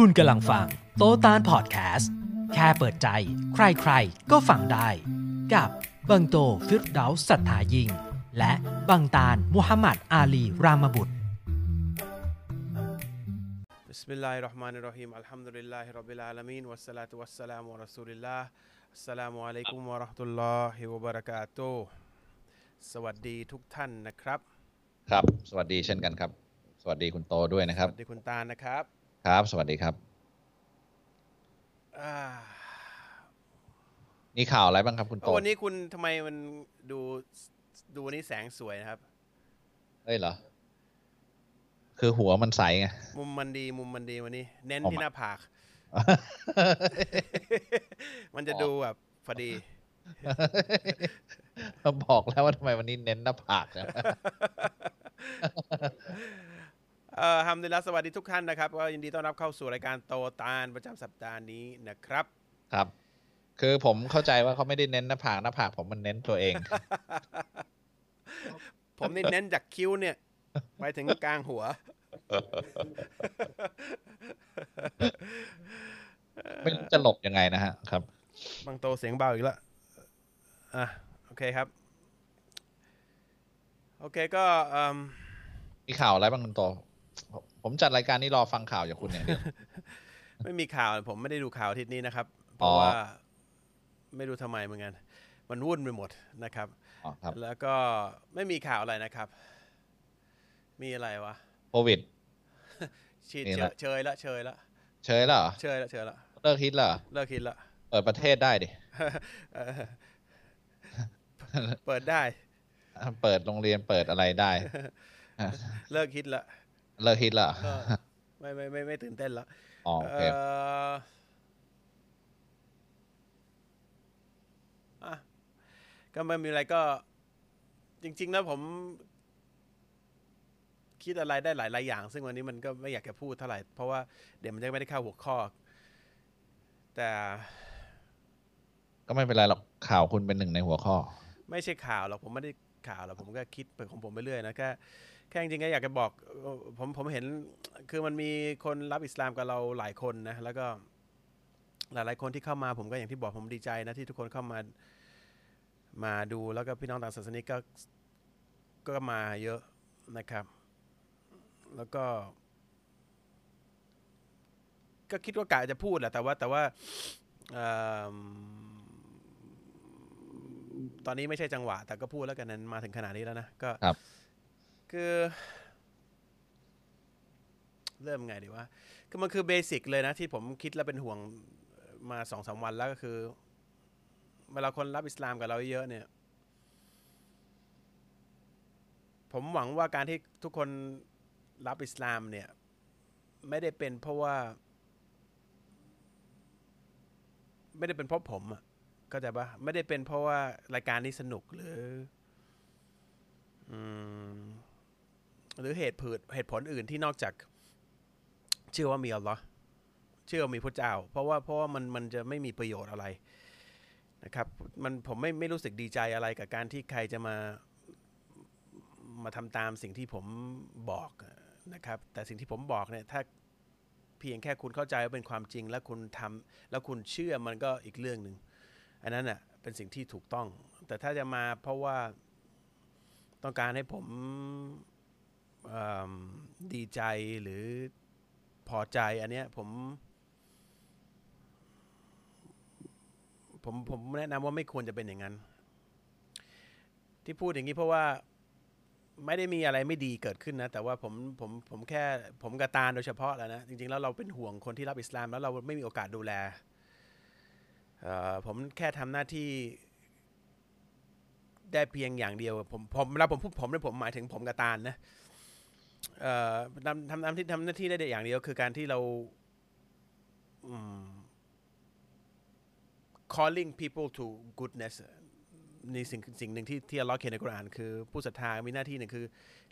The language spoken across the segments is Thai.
คุณกำลังฟัง โตตานพอดแคสต์ แค่เปิดใจ ใครๆ ก็ฟังได้ กับ บังโตฟิรดาสัทธายิง และบังตานมุฮัมมัดอาลีรามบุตร Bismillahir Rahmanir Rahim Alhamdulillahi Rabbil Alamin Wassalatu wassalamu ala Rasulillah Assalamu alaikum wa rahmatullahi wa barakatuh สวัสดีทุกท่านนะครับ ครับ สวัสดีเช่นกันครับ สวัสดีคุณโตด้วยนะครับ สวัสดีคุณตานะครับ ครับ สวัสดีครับ อ่ามีข่าวอะไรบ้างครับคุณโตวันนี้คุณทำไมมันดูดูวันนี้แสงสวยนะครับเอ้ยเหรอ คือหัวมันใสไง มุมมันดี มุมมันดีวันนี้ เน้นผมที่หน้าผาก มันจะดูแบบพอดีบอกแล้วว่าทำไมวันนี้เน้นหน้าผากนะ เอ่อฮัมดุลิลละสวัสดีทุกท่านนะครับก็ยินดีต้อนรับเข้าสู่รายการโตตาลประจำสัปดาห์นี้นะครับ ครับ คือผมเข้าใจว่าเขาไม่ได้เน้นหน้าผากหน้าผากผมมันเน้นตัวเอง ผมนี่เน้นจากคิ้วเนี่ย ไปถึงกลางหัว ไม่รู้จะหลบยังไงนะฮะ ครับ บางโตเสียงเบาอีกแล้วอะ โอเคครับ โอเคก็เอิ่มมีข่าวอะไรบ้างคุณโต ผมจัดรายการนี้รอฟังข่าวจากคุณอย่างเดียวไม่มีข่าวผมไม่ได้ดูข่าวอาทิตย์นี้นะครับ เพอ๋ราะอว่าไม่รู้ทำไมเหมือนกัน มันวุ่นไปหมดนะครับอ๋อครับแล้วก็ไม่มีข่าวอะไรนะครับ มีอะไรวะโควิดฉีดมีเชละยเชยละเชยละเชยแล้วเหรอเชยละเชยละเลิกฮิตแล้วเหรอเลิกคิดละเปิดประเทศได้ดิเออเปิดได้ เปิดโรงเรียนเปิดอะไรได้ เลิกคิดละ เลิกฮิตแล้วเหรอก็ไม่ไม่ไม่ไม่ตื่นเต้นละอ๋อโอเคเอ่ออะก็ไม่มีอะไรก็ จริง ๆ แล้วผม คิดอะไรได้หลายหลายอย่าง ซึ่งวันนี้มันก็ไม่อยากจะพูดเท่าไหร่ เพราะว่าเดี๋ยวมันจะไม่ได้เข้าหัวข้อ แต่ ก็ไม่เป็นไรหรอกข่าวคุณเป็นหนึ่งในหัวข้อ ไม่ใช่ข่าวหรอกผมไม่ได้ข่าวหรอกผมก็คิดไปของผมไปเรื่อยนะแค่ แค่จริงๆก็อยากจะบอกผมผมเห็นคือมันมีคนรับอิสลามกับเราหลายคนนะแล้วก็หลายๆคนที่เข้ามาผมก็อย่างที่บอกผมดีใจนะที่ทุกคนเข้ามามาดูแล้วก็พี่น้องต่างศาสนิกก็ก็มาเยอะนะครับ แล้วก็ ก็คิดว่ากะจะพูดแหละแต่ว่าแต่ว่าอตอนนี้ไม่ใช่จังหวะ แต่ก็พูดแล้วกันนั้นมาถึงขนาดนี้แล้วนะก็ คือ เริ่มไงดีวะคือมันคือเบสิกเลยนะ ที่ผมคิดแล้วเป็นห่วงมาสองสามวันแล้วก็คือ เวลาคนรับอิสลามกับเราเยอะเนี่ย ผมหวังว่าการที่ทุกคนรับอิสลามเนี่ย ไม่ได้เป็นเพราะว่า ไม่ได้เป็นเพราะผมอะเข้าใจปะไม่ได้เป็นเพราะว่ารายการนี้สนุกหรือ อืม หรือเหตุผลเหตุผลอื่นที่นอกจาก เชื่อว่ามีอัลลอฮ์เชื่อว่ามีพระเจ้า เพราะว่าเพราะว่ามันมันจะไม่มีประโยชน์อะไรนะครับมันผมไม่ไม่รู้สึกดีใจอะไรกับการที่ใครจะมามาทำตามสิ่งที่ผมบอกนะครับ แต่สิ่งที่ผมบอกเนี่ยถ้าเพียงแค่คุณเข้าใจว่าเป็นความจริง แล้วคุณทำแล้วคุณเชื่อมันก็อีกเรื่องหนึ่งอันนั้นอะเป็นสิ่งที่ถูกต้อง แต่ถ้าจะมาเพราะว่าต้องการให้ผมเอิ่ม ดีใจหรือพอใจอันเนี้ยผม ผมผมแนะนำว่าไม่ควรจะเป็นอย่างนั้น ที่พูดอย่างนี้เพราะว่าไม่ได้มีอะไรไม่ดีเกิดขึ้นนะ แต่ว่าผมผมผมแค่ผมกระตาโดยเฉพาะแล้วนะ จริงๆแล้วเราเป็นห่วงคนที่รับอิสลาม แล้วเราไม่มีโอกาสดูแลผมแค่ทำหน้าที่ได้เพียงอย่างเดียว ผมผมแล้วผมพูดผมเนี่ยผมหมายถึงผมกระตาลนะ ทำทำทำที่ทำหน้าที่ได้อย่างเดียวคือการที่เราอืม calling people to goodness นี่สิ่งสิ่งหนึ่งที่ที่อัลเลอฮ์เขียนในกุรอานคือผู้ศรัทธามีหน้าที่หนึ่งคือ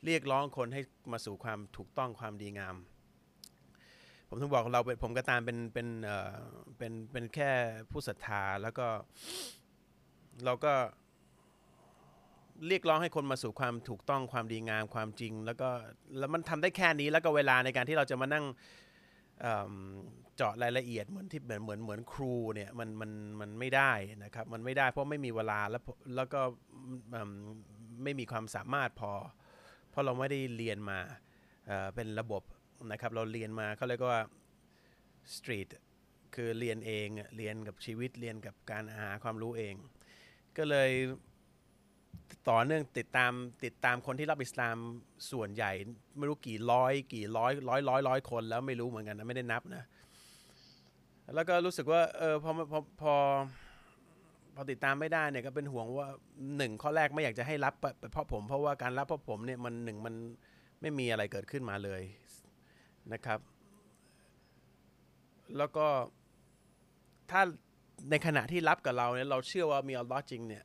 เรียกร้องคนให้มาสู่ความถูกต้องความดีงาม ผมถึงบอกเราเป็นผมก็ตามเป็นเป็นเอ่อเป็นเป็นแค่ผู้ศรัทธาแล้วก็เราก็ เรียกร้องให้คนมาสู่ความถูกต้องความดีงามความจริง แล้วก็แล้วมันทำได้แค่นี้แล้วก็เวลาในการที่เราจะมานั่งเอิ่มเจาะรายละเอียดเหมือนที่เหมือนเหมือนเหมือนครูเนี่ยมันมันมันไม่ได้นะครับมันไม่ได้เพราะไม่มีเวลาแล้วแล้วก็ไม่มีความสามารถพอ เพราะเราไม่ได้เรียนมาเป็นระบบนะครับเราเรียนมาเขาเรียกว่า street คือเรียนเองเรียนกับชีวิตเรียนกับการหาความรู้เอง ก็เลย ต่อเนื่องติดตามติดตามคนที่รับอิสลามส่วนใหญ่ ไม่รู้กี่ร้อย กี่ร้อยร้อยร้อยร้อยคนแล้วไม่รู้เหมือนกันนะไม่ได้นับนะ แล้วก็รู้สึกว่าเออพอพอพอพอติดตามไม่ได้เนี่ยก็เป็นห่วงว่าหนึ่งข้อแรกไม่อยากจะให้รับไปเพราะผม เพราะว่าการรับเพราะผมเนี่ยมันหนึ่งมันไม่มีอะไรเกิดขึ้นมาเลยนะครับ แล้วก็ถ้าในขณะที่รับกับเราเนี่ยเราเชื่อว่ามีอัลลอฮ์จริงเนี่ย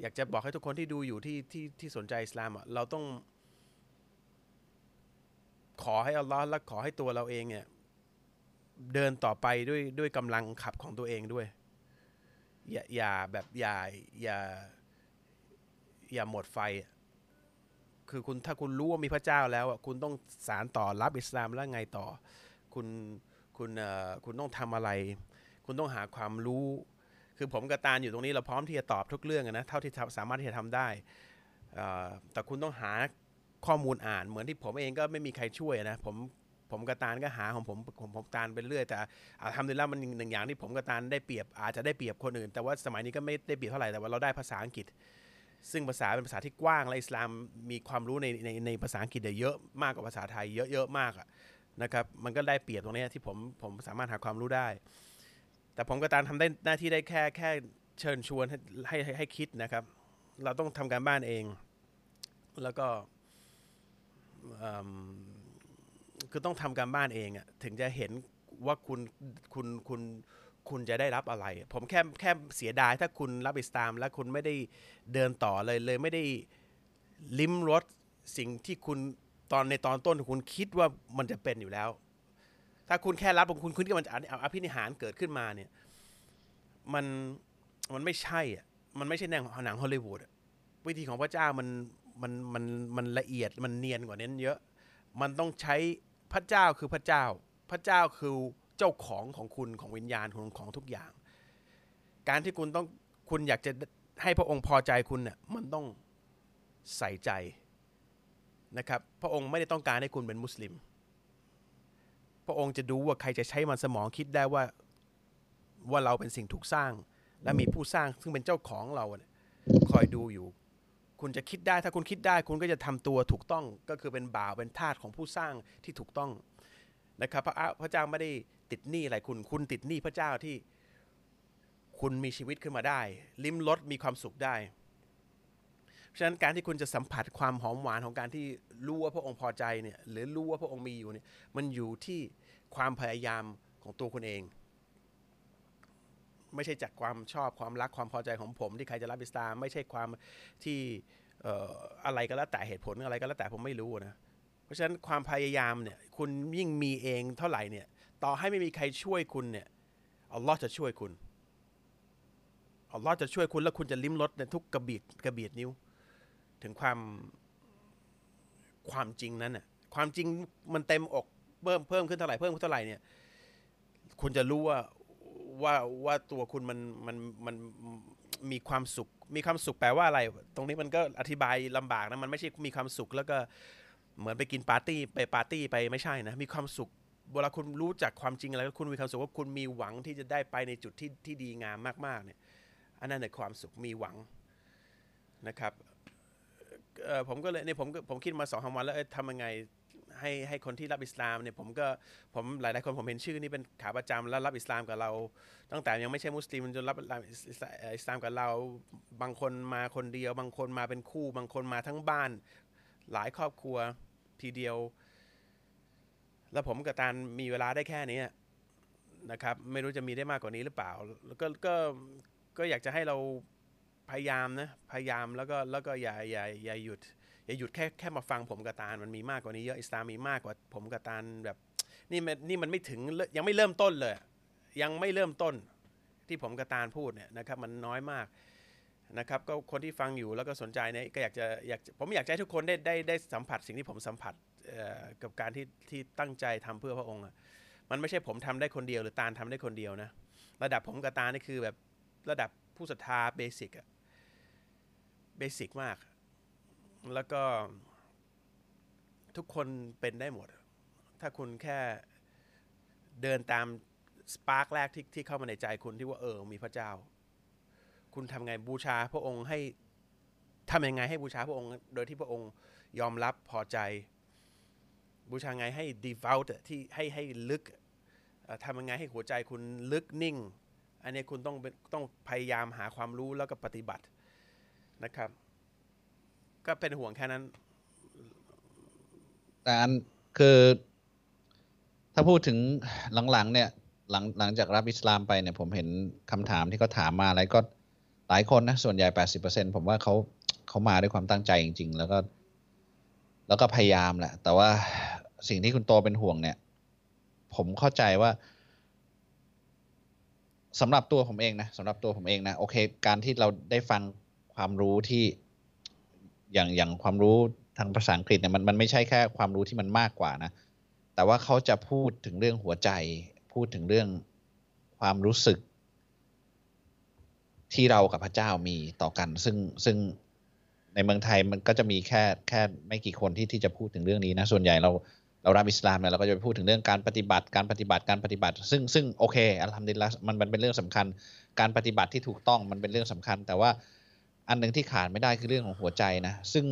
อยากจะบอกให้ทุกคนที่ดูอยู่ที่ที่ที่สนใจอิสลามอะเราต้อง ขอให้อัลลอฮ์และขอให้ตัวเราเองเนี่ย เดินต่อไปด้วยด้วยกำลังขับของตัวเองด้วย อย่าอย่าแบบอย่าอย่า อย่าหมดไฟอะคือคุณถ้าคุณรู้ว่ามีพระเจ้าแล้วอะคุณต้องสารต่อรับอิสลามแล้วไงต่อ คุณคุณเอ่อคุณต้องทำอะไร คุณต้องหาความรู้ คือผมกับตาลอยู่ตรงนี้เราพร้อมที่จะตอบทุกเรื่องนะเท่าที่สามารถที่จะทำได้ แต่คุณต้องหาข้อมูลอ่านเหมือนที่ผมเองก็ไม่มีใครช่วยนะผมผมกับตาลก็หาของผมผมผมตาลไปเรื่อยแต่ทำได้แล้วมันหนึ่งอย่างที่ผมกับตาลได้เปรียบอาจจะได้เปรียบคนอื่น แต่ว่าสมัยนี้ก็ไม่ได้เปรียบเท่าไหร่แต่ว่าเราได้ภาษาอังกฤษ ซึ่งภาษาเป็นภาษาที่กว้างและอิสลามมีความรู้ในในในภาษาอังกฤษเยอะมากกว่าภาษาไทยเยอะเยอะมากะนะครับมันก็ได้เปรียบตรงนี้ที่ผมผมสามารถหาความรู้ได้ แต่ผมกับตาลทำได้หน้าที่ได้แค่แค่เชิญชวนให้ให้ให้ให้คิดนะครับ เราต้องทำการบ้านเอง แล้วก็คือต้องทำการบ้านเองอะถึงจะเห็นว่าคุณคุณคุณคุณจะได้รับอะไร ผมแค่แค่เสียดายถ้าคุณรับอิสลาม แล้วคุณไม่ได้เดินต่อเลยเลยไม่ได้ลิ้มรสสิ่งที่คุณตอนในตอนต้นคุณคิดว่ามันจะเป็นอยู่แล้ว ถ้าคุณแค่รับคุณคุณที่มันจะเอาอภินิหารเกิดขึ้นมาเนี่ย มันมันไม่ใช่อะมันไม่ใช่หนังหนังฮอลลีวูดอะวิธีของพระเจ้ามันมันมันมันละเอียดมันเนียนกว่านั้นเยอะ มันต้องใช้พระเจ้าคือพระเจ้า พระเจ้าคือเจ้าของของคุณของวิญญาณของของทุกอย่าง การที่คุณต้องคุณอยากจะให้พระองค์พอใจคุณเนี่ยมันต้องใส่ใจนะครับ พระองค์ไม่ได้ต้องการให้คุณเป็นมุสลิม ระองค์จะดูว่าใครจะใช้มันสมองคิดได้ว่า ว่าเราเป็นสิ่งถูกสร้าง และมีผู้สร้างซึ่งเป็นเจ้าของเราคอยดูอยู่ คุณจะคิดได้ถ้าคุณคิดได้ คุณก็จะทำตัวถูกต้องก็คือเป็นบ่าวเป็นทาสของผู้สร้างที่ถูกต้องนะครับพระพระเจ้าไม่ได้ติดหนี้อะไรคุณคุณติดหนี้พระเจ้าที่ คุณมีชีวิตขึ้นมาได้ ลิ้มรสมีความสุขได้ เพราะฉะนั้นการที่คุณจะสัมผัสความหอมหวานของการที่รู้ว่าพระองค์พอใจเนี่ยหรือรู้ว่าพระองค์มีอยู่เนี่ยมันอยู่ที่ความพยายามของตัวคุณเอง ไม่ใช่จากความชอบความรักความพอใจของผม ที่ใครจะรับอิสลาไม่ใช่ความที่เอ่ออะไรก็แล้วแต่เหตุผลอะไรก็แล้วแต่ผมไม่รู้นะเพราะฉะนั้นความพยายามเนี่ยคุณยิ่งมีเองเท่าไหร่เนี่ยต่อให้ไม่มีใครช่วยคุณเนี่ยอัลลอฮ์จะช่วยคุณอัลลอฮ์จะช่วยคุณแล้วคุณจะลิ้มรสในทุกกระบีดกระบีดนิ้ว ถึงความความจริงนั้นน่ะความจริงมันเต็มอกเพิ่มเพิ่มขึ้นเท่าไหร่เพิ่มขึ้นเท่าไหร่เนี่ย คุณจะรู้ว่าว่าว่าตัวคุณมันมันมันมีความสุข มีความสุขแปลว่าอะไร ตรงนี้มันก็อธิบายลำบากนะมันไม่ใช่มีความสุขแล้วก็เหมือนไปกินปาร์ตี้ไปปาร์ตี้ไปไม่ใช่นะมีความสุขเวลาคุณรู้จักความจริงอะไรแล้วคุณมีความสุขว่าคุณมีหวังที่จะได้ไปในจุดที่ที่ดีงามมากๆเนี่ยอันนั้นในความสุขมีหวังนะครับ ผมก็เลยเนี่ยผมผมคิดมาสองสามวันแล้วทำยังไงให้ให้คนที่รับอิสลามเนี่ยผมก็ผมหลายๆคนผมเห็นชื่อนี่เป็นขาประจำแล้วรับอิสลามกับเรา ตั้งแต่ยังไม่ใช่มุสลิมจนรับอิสลามกับเรา บางคนมาคนเดียว บางคนมาเป็นคู่ บางคนมาทั้งบ้าน หลายครอบครัวทีเดียว แล้วผมกับตานมีเวลาได้แค่นี้นะครับ ไม่รู้จะมีได้มากกว่านี้หรือเปล่า แล้วก็ก็ก็อยากจะให้เรา พยายามนะพยายามแล้วก็แล้วก็อย่าอย่าอย่าหยุด อย่าหยุดแค่แค่มาฟังผมกับตาลมันมีมากกว่านี้เยอะอิสลามมีมากกว่าผมกับตาลแบบนี่มันนี่มันไม่ถึงยังไม่เริ่มต้นเลย ยังไม่เริ่มต้นที่ผมกับตาลพูดเนี่ยนะครับมันน้อยมากนะครับก็คนที่ฟังอยู่แล้วก็สนใจเนี่ยก็อยากจะอยากผมอยากให้ทุกคนได้ได้ได้สัมผัสสิ่งที่ผมสัมผัสกับการที่ที่ตั้งใจทำเพื่อพระองค์มันไม่ใช่ผมทำได้คนเดียวหรือตาลทำได้คนเดียวนะระดับผมกับตาลนี่คือแบบระดับผู้ศรัทธาเบสิกอะ เบสิกมาก แล้วก็ทุกคนเป็นได้หมด ถ้าคุณแค่เดินตามสปาร์กแรกที่ที่เข้ามาในใจคุณที่ว่าเออ มีพระเจ้า คุณทำไงบูชาพระองค์ให้ทำยังไงให้บูชาพระองค์ โดยที่พระองค์ยอมรับพอใจ บูชาไงให้ devout ที่ให้ให้ลึกทำยังไงให้หัวใจคุณลึกนิ่ง อันนี้คุณต้องต้องพยายามหาความรู้แล้วก็ปฏิบัติ นะครับ ก็เป็นห่วงแค่นั้น แต่อันคือ ถ้าพูดถึงหลังๆ เนี่ย หลังหลังจากรับอิสลามไปเนี่ย ผมเห็นคำถามที่เขาถามมาอะไรก็หลายคนนะ ส่วนใหญ่แปดสิบเปอร์เซ็นผมว่าเขาเขามาด้วยความตั้งใจจริง ๆ แล้วก็ แล้วก็พยายามแหละ แต่ว่าสิ่งที่คุณโตเป็นห่วงเนี่ย ผมเข้าใจว่าสำหรับตัวผมเองนะสำหรับตัวผมเองนะ โอเค การที่เราได้ฟัง ความรู้ที่อย่างอย่างความรู้ทางภาษาอังกฤษเนี่ยมันมันไม่ใช่แค่ความรู้ที่มันมากกว่านะ แต่ว่าเขาจะพูดถึงเรื่องหัวใจ พูดถึงเรื่องความรู้สึก ที่เรากับพระเจ้ามีต่อกัน ซึ่งซึ่งในเมืองไทยมันก็จะมีแค่แค่ไม่กี่คนที่ที่จะพูดถึงเรื่องนี้นะ ส่วนใหญ่เราเรารับอิสลามเนี่ยเราก็จะไปพูดถึงเรื่องการปฏิบัติการปฏิบัติการปฏิบัติ ซึ่งซึ่งโอเคอัลฮัมดุลิลละมันมันเป็นเรื่องสำคัญ การปฏิบัติที่ถูกต้องมันเป็นเรื่องสำคัญ แต่ว่า อันหนึ่งที่ขาดไม่ได้คือเรื่องของหัวใจนะ ซึ่ง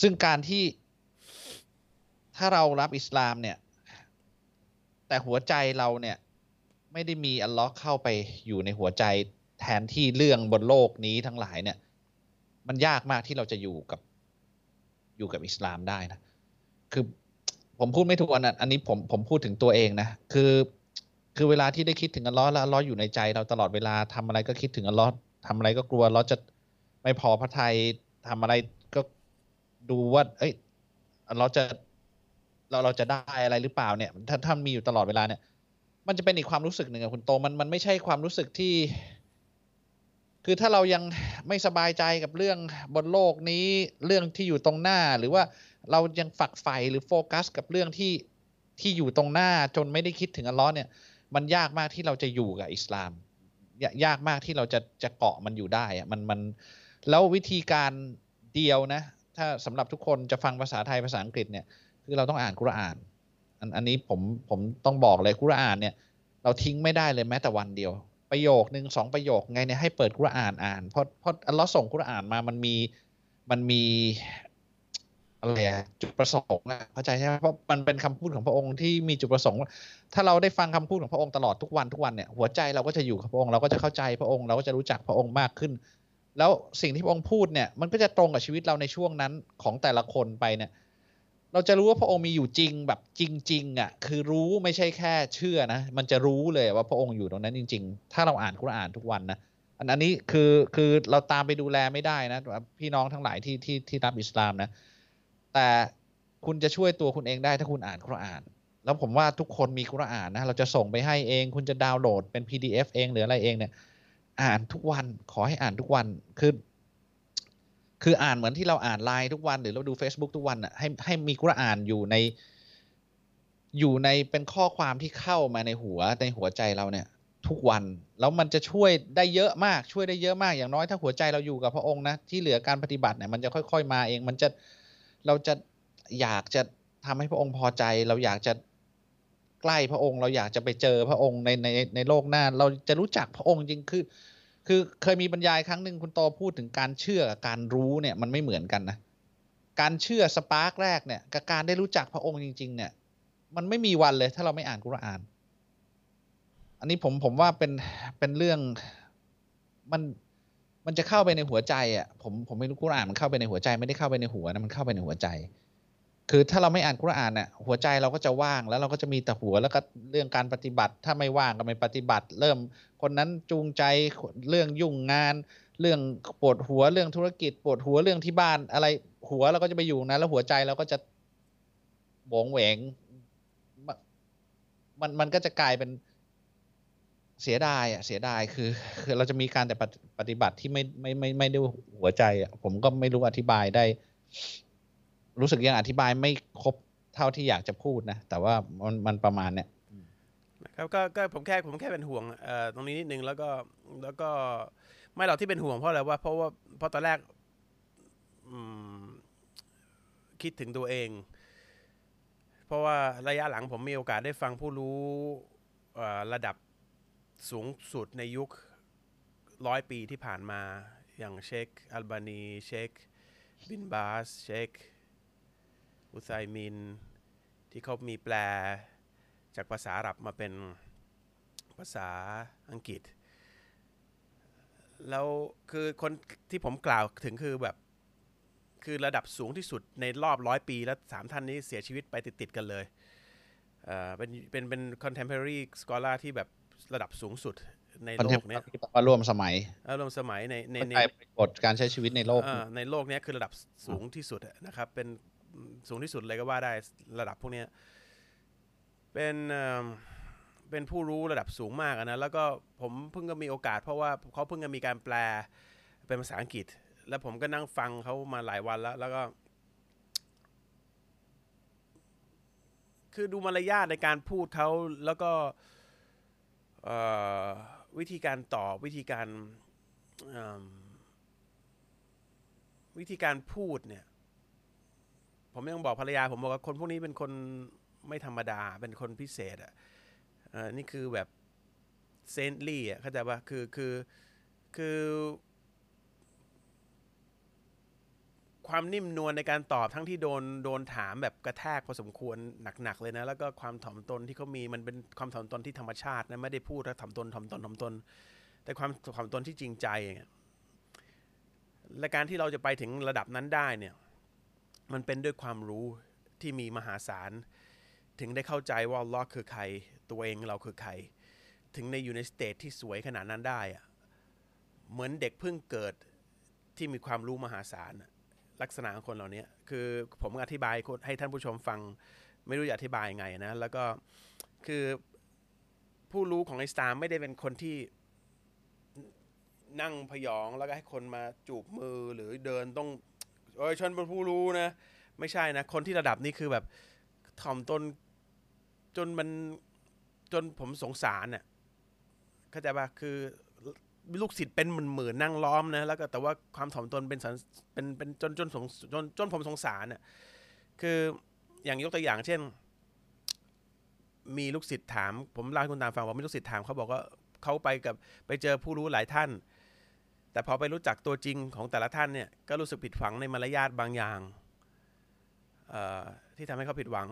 ซึ่งการที่ถ้าเรารับอิสลามเนี่ย แต่หัวใจเราเนี่ย ไม่ได้มีอัลลอฮ์เข้าไปอยู่ในหัวใจแทนที่เรื่องบนโลกนี้ทั้งหลายเนี่ย มันยากมากที่เราจะอยู่กับอยู่กับอิสลามได้นะ คือผมพูดไม่ถูกอันนั้นอันนี้ผมผมพูดถึงตัวเองนะ คือ คือเวลาที่ได้คิดถึงอัลลอฮ์แล้วอัลลอฮ์อยู่ในใจเราตลอดเวลาทำอะไรก็คิดถึงอัลลอฮ์ ทำอะไรก็กลัวเลอฮ์จะไม่พอพระไทยทำอะไรก็ดูว่า เอ้ยอัลเลอฮ์จะเราเราจะได้อะไรหรือเปล่าเนี่ย ถ้าถ้ามีอยู่ตลอดเวลาเนี่ย มันจะเป็นอีกความรู้สึกหนึ่งอะคุณโตมันมันไม่ใช่ความรู้สึกที่ คือถ้าเรายังไม่สบายใจกับเรื่องบนโลกนี้เรื่องที่อยู่ตรงหน้า หรือว่าเรายังฝักใฝ่หรือโฟกัส กับเรื่องที่ที่อยู่ตรงหน้าจนไม่ได้คิดถึงอัลลอฮ์เนี่ย มันยากมากที่เราจะอยู่กับอิสลาม ยายากมากที่เราจะจะเกาะมันอยู่ได้อะมันมันแล้ววิธีการเดียวนะ ถ้าสำหรับทุกคนจะฟังภาษาไทยภาษาอังกฤษเนี่ย คือเราต้องอ่านกุรอาน อันอันนี้ผมผมต้องบอกเลยกุรอานเนี่ย เราทิ้งไม่ได้เลยแม้แต่วันเดียว ประโยคหนึ่งสองประโยคไงเนี่ยให้เปิดกุรอานอ่านเพราะเพราะอัลเลอฮ์ส่งกุรอานมามันมีมันมี อะไรอะจุดประสงค์อะเข้าใจใช่ไหมเพราะมันเป็นคำพูดของพระองค์ที่มีจุดประสงค์ ถ้าเราได้ฟังคำพูดของพระองค์ตลอดทุกวันทุกวันเนี่ยหัวใจเราก็จะอยู่กับพระองค์เราก็จะเข้าใจพระองค์เราก็จะรู้จักพระองค์มากขึ้น แล้วสิ่งที่พระองค์พูดเนี่ยมันก็จะตรงกับชีวิตเราในช่วงนั้นของแต่ละคนไปเนี่ยเราจะรู้ว่าพระองค์มีอยู่จริงแบบจริงๆอะคือรู้ไม่ใช่แค่เชื่อนะมันจะรู้เลยว่าพระองค์อยู่ตรงนั้นจริง ๆ ถ้าเราอ่านคุรอ่านทุกวันนะอันอันนี้คือคือเราตามไปดูแลไม่ได้นะพี่น้องทั้งหลายที่ที่ที่รับอิสลามนะ แต่คุณจะช่วยตัวคุณเองได้ถ้าคุณอ่านคุรอาน แล้วผมว่าทุกคนมีคุรอานนะเราจะส่งไปให้เอง คุณจะดาวน์โหลดเป็น PDF เองหรืออะไรเองเนี่ย อ่านทุกวันขอให้อ่านทุกวันคือคืออ่านเหมือนที่เราอ่านไลน์ทุกวันหรือเราดู Facebook ทุกวันอะให้ให้มีกุรอานอยู่ใน อยู่ในเป็นข้อความที่เข้ามาในหัวในหัวใจเราเนี่ย ทุกวันแล้วมันจะช่วยได้เยอะมากช่วยได้เยอะมากอย่างน้อยถ้าหัวใจเราอยู่กับพระองค์นะที่เหลือการปฏิบัติเนี่ยมันจะค่อย ๆ มาเองมันจะ เราจะอยากจะทำให้พระองค์พอใจ เราอยากจะใกล้พระองค์ เราอยากจะไปเจอพระองค์ในในในโลกหน้า เราจะรู้จักพระองค์จริงคือ คือเคยมีบรรยายครั้งหนึ่งคุณโตพูดถึงการเชื่อกับการรู้เนี่ยมันไม่เหมือนกันนะการเชื่อสปาร์กแรกเนี่ยกับการได้รู้จักพระองค์จริง ๆ เนี่ย มันไม่มีวันเลย ถ้าเราไม่อ่านกุรอาน อันนี้ผมผมว่าเป็นเป็นเรื่องมัน มันจะเข้าไปในหัวใจอะผมผมไม่รู้กุรอานมันเข้าไปในหัวใจ ไม่ได้เข้าไปในหัวนะมันเข้าไปในหัวใจ คือถ้าเราไม่อ่านกุรอานเนี่ยหัวใจเราก็จะว่างแล้วเราก็จะมีแต่หัวแล้วก็เรื่องการปฏิบัติ ถ้าไม่ว่างก็ไม่ปฏิบัติ เริ่มคนนั้นจูงใจเรื่องยุ่งงาน เรื่องปวดหัวเรื่องธุรกิจปวดหัวเรื่องที่บ้านอะไรหัวเราก็จะไปอยู่นะแล้วหัวใจเราก็จะโบงเหวงมันมันก็จะกลายเป็น เสียดายอะเสียดายคือคือเราจะมีการแต่ปฏิบัติที่ไม่ไม่ไม่ไม่ได้หัวใจอะผมก็ไม่รู้อธิบายได้ รู้สึกยังอธิบายไม่ครบเท่าที่อยากจะพูดนะ แต่ว่ามันมันประมาณเนี้ยนะครับก็ก็ผมแค่ผมแค่เป็นห่วงเอ่อตรงนี้นิดนึงแล้วก็แล้วก็ไม่หรอกที่เป็นห่วงเพราะอะไรว่าเพราะว่าเพราะตอนแรกคิดถึงตัวเอง เพราะว่าระยะหลังผมมีโอกาสได้ฟังผู้รู้ระดับ สูงสุดในยุคร้อยปีที่ผ่านมา อย่างเชคอัลบานีเชคบินบาสเชคอุไซมิน ที่เขามีแปลจากภาษาอาหรับมาเป็นภาษาอังกฤษ แล้วคือคนที่ผมกล่าวถึงคือแบบ คือระดับสูงที่สุดในรอบร้อยปี แล้วสามท่านนี้เสียชีวิตไปติด ๆ กันเลย เป็นเป็นเป็น contemporary scholar ที่แบบ ระดับสูงสุดในคอนโลเทมกเนี้ยที่บอกว่าร่วมสมัยอารมณ์สมัยในในเข้าในใจบริบทการใช้ชีวิตในโลกเอ่อในโลกเนี้ยคือระดับสูงที่สุดอะนะครับ เป็นสูงที่สุดเลยก็ว่าได้ระดับพวกเนี้ยเป็นเอิ่มเป็นผู้รู้ระดับสูงมากอะนะแล้วก็ผมเพิ่งก็มีโอกาส เพราะว่าเขาเพิ่งจะมีการแปลเป็นภาษาอังกฤษ แล้วผมก็นั่งฟังเขามาหลายวันแล้ว แล้วก็ คือดูมารยาทในการพูดเขาแล้วก็เอ่อ วิธีการตอบวิธีการวิธีการพูดเนี่ย ผมยังบอกภรรยา ผมบอกว่าคนพวกนี้เป็นคนไม่ธรรมดา เป็นคนพิเศษอะนี่คือแบบเซนต์ลี่อะเข้าใจปะคือคือคือ ความนิ่มนวลในการตอบทั้งที่โดนโดนถามแบบกระแทกพอสมควรหนักๆเลยนะ แล้วก็ความถ่อมตนที่เขามีมันเป็นความถ่อมตนที่ธรรมชาตินะไม่ได้พูดแล้วถ่อมตนถ่อมตนถ่อมตน แต่ความถ่อมตนที่จริงใจเงี้ยและการที่เราจะไปถึงระดับนั้นได้เนี่ย มันเป็นด้วยความรู้ที่มีมหาศาล ถึงได้เข้าใจว่าลลอฮ์คือใคร ตัวเองเราคือใคร ถึงในอยู่ในสเตทที่สวยขนาดนั้นได้อะเหมือนเด็กเพิ่งเกิดที่มีความรู้มหาศาลอะ ลักษณะของคนเหล่านี้คือผมอธิบายให้ท่านผู้ชมฟัง ไม่รู้จะอธิบายยังไงนะ แล้วก็คือผู้รู้ของไอสลามไม่ได้เป็นคนที่นั่งพยองแล้วก็ให้คนมาจูบมือหรือเดินต้องเอ้ยฉันเป็นผู้รู้นะ ไม่ใช่นะ คนที่ระดับนี้คือแบบถ่อมตนจนมันจนผมสงสารเน่ะเข้าใจปะคือ ลูกศิษย์เป็นหมื่นๆนั่งล้อมนะแล้วก็แต่ว่าความถ่อมตนเป็นสันเป็นเป็นจนจนสงจนจนผมสงสารน่ะคืออย่างยกตัวอย่าง เช่น มีลูกศิษย์ถาม ผมเล่าให้คุณตามฟังว่ามีลูกศิษย์ถามเขาบอกว่าเขาไปกับไปเจอผู้รู้หลายท่าน แต่พอไปรู้จักตัวจริงของแต่ละท่านเนี่ยก็รู้สึกผิดหวังในมารยาทบางอย่างที่ทำให้เขาผิดหวัง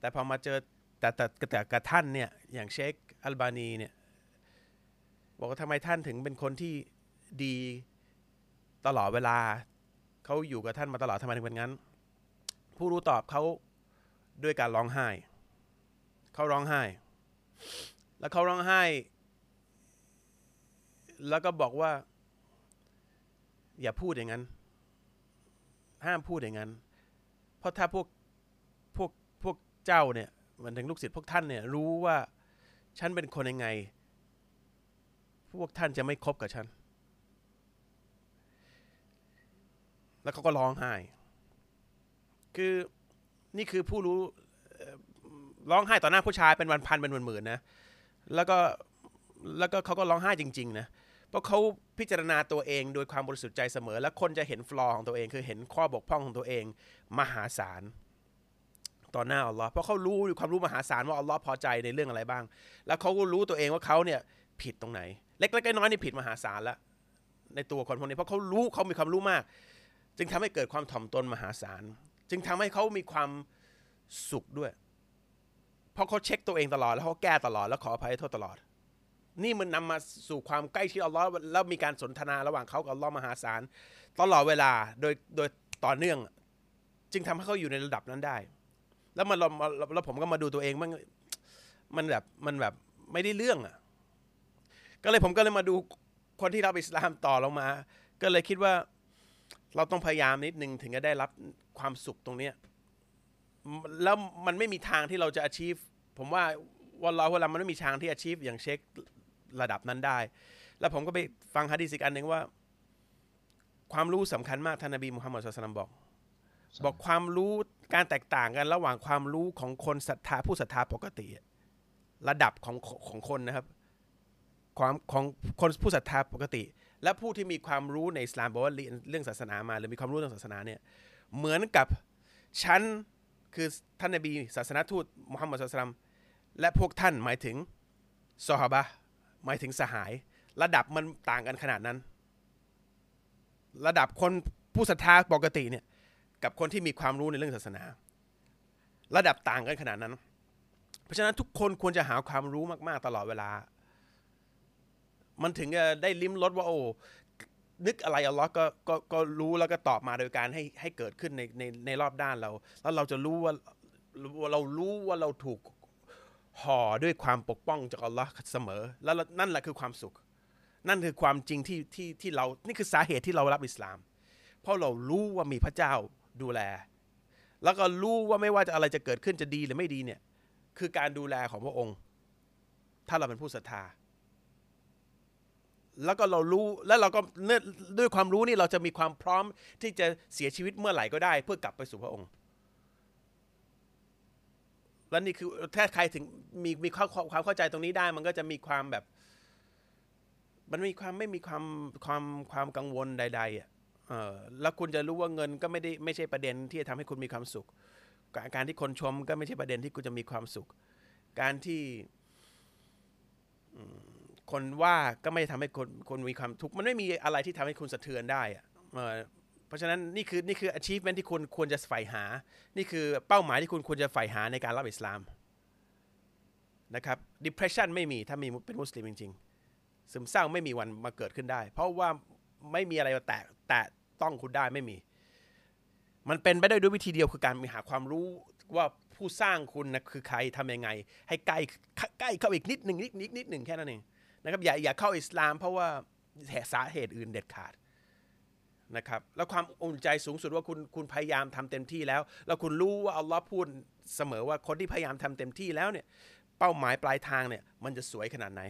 แต่พอมาเจอแต่แต่แต่แต่กับท่านเนี่ยอย่างเชคอัลบานีเนี่ย บอกว่าทำไมท่านถึงเป็นคนที่ดีตลอดเวลาเขาอยู่กับท่านมาตลอดทำไมถึงเป็นงั้น ผู้รู้ตอบเขาด้วยการร้องไห้เขาร้องไห้ แล้วเขาร้องไห้ แล้วก็บอกว่า อย่าพูดอย่างนั้น ห้ามพูดอย่างนั้น เพราะถ้าพวกพวกพวกเจ้าเนี่ยมันถึงลูกศิษย์พวกท่านเนี่ย รู้ว่าฉันเป็นคนยังไง พวกท่านจะไม่คบกับฉัน แล้วเขาก็ร้องไห้ คือนี่คือผู้รู้ร้องไห้ต่อหน้าผู้ชายเป็นวันพันเป็นหมื่นๆนะ แล้วก็แล้วก็เขาก็ร้องไห้จริงๆนะ เพราะเขาพิจารณาตัวเองโดยความบริสุทธิ์ใจเสมอ และคนจะเห็นฟลอของตัวเอง คือเห็นข้อบกพร่องของตัวเองมหาศาลต่อหน้าอัลลอฮ์เพราะเขารู้ความรู้มหาศาลว่าอัลลอฮ์พอใจในเรื่องอะไรบ้าง แล้วเขาก็รู้ตัวเองว่าเขาเนี่ยผิดตรงไหน เล็กๆน้อยๆนี่ผิดมหาศาลล้วในตัวคนพวกนี้เพราะเขารู้เขามีความรู้มาก จึงทำให้เกิดความถ่อมตนมหาศาล จึงทำให้เขามีความสุขด้วย เพราะเขาเช็คตัวเองตลอด แล้วเขาแก้ตลอดแล้วขออภัยโทษตลอด นี่มันนำมาสู่ความใกล้ชิดอัลลอฮ์แล้วมีการสนทนาระหว่างเขากับอัลลอฮ์มหาศาลตลอดเวลาโดยโดยต่อเนื่อง จึงทำให้เขาอยู่ในระดับนั้นได้ แล้วมันเราแล้วผมก็มาดูตัวเองมันมันแบบมันแบบไม่ได้เรื่องอะ ก็เลยผมก็เลยมาดูคนที่รับอิสลามต่อลงมา ก็เลยคิดว่าเราต้องพยายามนิดนึงถึงจะได้รับความสุขตรงเนี้ยแล้วมันไม่มีทางที่เราจะ achieve ผมว่าวันเราเวลามันไม่มีทางที่ achieve อย่างเช็คระดับนั้นได้ แล้วผมก็ไปฟังฮะดีษอีกอันหนึ่งว่า ความรู้สำคัญมากท่านนบีมุฮัมมัดสุลตัลลัมบอก บอกความรู้การแตกต่างกันระหว่างความรู้ของคนศรัทธาผู้ศรัทธาปกติ ระดับของของคนนะครับ ความของคนผู้ศรัทธาปกติ และผู้ที่มีความรู้ในอิสลามบอกว่าเรียนเรื่องศาสนามา หรือมีความรู้เรื่องศาสนาเนี่ยเหมือนกับชั้นคือท่านนบีศาสนาทูตมุฮัมมัดสุลตัมและพวกท่านหมายถึงซอฮาบะห์หมายถึงสหาย ระดับมันต่างกันขนาดนั้น ระดับคนผู้ศรัทธาปกติเนี่ยกับคนที่มีความรู้ในเรื่องศาสนา ระดับต่างกันขนาดนั้น เพราะฉะนั้นทุกคนควรจะหาความรู้มาก ๆ ตลอดเวลา มันถึงจะได้ลิ้มรสว่าโอ้นึกอะไรอัลลอฮ์ก็ก็ก็รู้แล้วก็ตอบมาโดยการให้ให้เกิดขึ้นในในในรอบด้านเรา แล้วเราจะรู้ว่าเรารู้ว่าเราถูกห่อด้วยความปกป้องจากอัลลอฮ์เสมอ แล้วนั่นแหละคือความสุข นั่นคือความจริงที่ที่ที่เรา นี่คือสาเหตุที่เรารับอิสลาม เพราะเรารู้ว่ามีพระเจ้าดูแล แล้วก็รู้ว่าไม่ว่าจะอะไรจะเกิดขึ้นจะดีหรือไม่ดีเนี่ย คือการดูแลของพระองค์ ถ้าเราเป็นผู้ศรัทธา แล้วก็เรารู้แล้วเราก็เนื่อด้วยความรู้นี่เราจะมีความพร้อมที่จะเสียชีวิตเมื่อไหร่ก็ได้ เพื่อกลับไปสู่พระองค์ และนี่คือถ้าใครถึงมีมีความความเข้าใจตรงนี้ได้ มันก็จะมีความแบบ มันมีความไม่มีความความความกังวลใดๆอะเออแล้วคุณจะรู้ว่าเงินก็ไม่ได้ไม่ใช่ประเด็นที่จะทำให้คุณมีความสุข การที่คนชมก็ไม่ใช่ประเด็นที่คุณจะมีความสุข การที่อื คนว่าก็ไม่ได้ทำให้คนคนมีความทุกข์มันไม่มีอะไรที่ทำให้คุณสะเทือนได้อะเพราะฉะนั้นนี่คือนี่คือ achievement ที่คุณควรจะใฝ่หา นี่คือเป้าหมายที่คุณควรจะใฝ่หาในการรับอิสลามนะครับ depression ไม่มีถ้ามีเป็นมุสลิมจริงๆซึมเศร้าไม่มีวันมาเกิดขึ้นได้ เพราะว่าไม่มีอะไรมาแตะแตะต้องคุณได้ไม่มี มันเป็นไปได้ด้วยวิธีเดียวคือการมีหาความรู้ว่าผู้สร้างคุณนะคือใครทำยังไง ให้ใกล้ใกล้เข้าอีกนิดหนึ่งนิดนิดนิดหนึ่งแค่นั้นเอง นะครับอย่าอย่าเข้าอิสลาม เพราะว่าสาเหตุอื่นเด็ดขาดนะครับแล้วความอุ่นใจสูงสุดว่าคุณคุณพยายามทำเต็มที่แล้ว แล้วคุณรู้ว่าอัลลอฮ์พูดเสมอว่าคนที่พยายามทำเต็มที่แล้วเนี่ยเป้าหมายปลายทางเนี่ยมันจะสวยขนาดไหน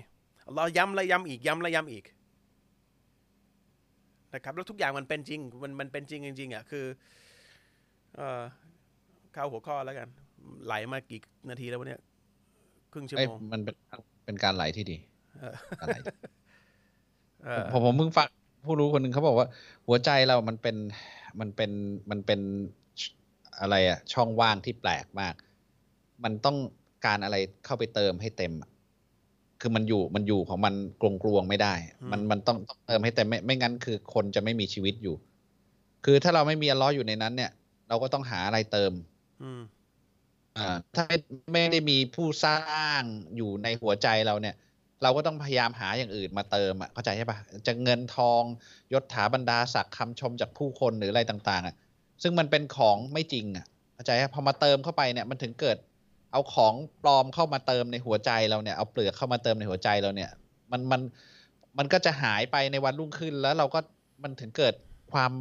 อัลลอฮ์ย้ำและย้ำอีกย้ำและย้ำอีกนะครับแล้วทุกอย่างมันเป็นจริงมันมันเป็นจริงจริงๆอะคือเอ่อเข้าหัวข้อแล้วกัน ไหลมากี่นาทีแล้ววะเนี่ยครึ่งชั่วโมงมันเป็นเป็นการไหลที่ดี ออการไหลเออผมผมเพิ่งฟังผู้รู้คนหนึ่งเขาบอกว่า หัวใจเรามันเป็นมันเป็นมันเป็นอะไรอะช่องว่างที่แปลกมาก มันต้องการอะไรเข้าไปเติมให้เต็มอะคือมันอยู่มันอยู่ของมันกลวงกลวงๆไม่ได้ มันมันต้องต้องเติมให้เต็มไม่ไม่งั้นคือคนจะไม่มีชีวิตอยู่ คือถ้าเราไม่มีอัลเลอฮ์อยู่ในนั้น เนี่ย เราก็ต้องหาอะไรเติมอืมอ่าถ้าไม่ไม่ได้มีผู้สร้างอยู่ในหัวใจเราเนี่ย เราก็ต้องพยายามหาอย่างอื่นมาเติมอะเข้าใจใช่ปะจะเงินทองยศถาบรรดาศักดิ์คำชมจากผู้คนหรืออะไรต่างๆอะซึ่งมันเป็นของไม่จริงอะเข้าใจปะพอมาเติมเข้าไปเนี่ยมันถึงเกิดเอาของปลอมเข้ามาเติมในหัวใจเราเนี่ยเอาเปลือกเข้ามาเติมในหัวใจเราเนี่ย มันมันมันก็จะหายไปในวันรุ่งขึ้นแล้วเราก็มันถึงเกิดความ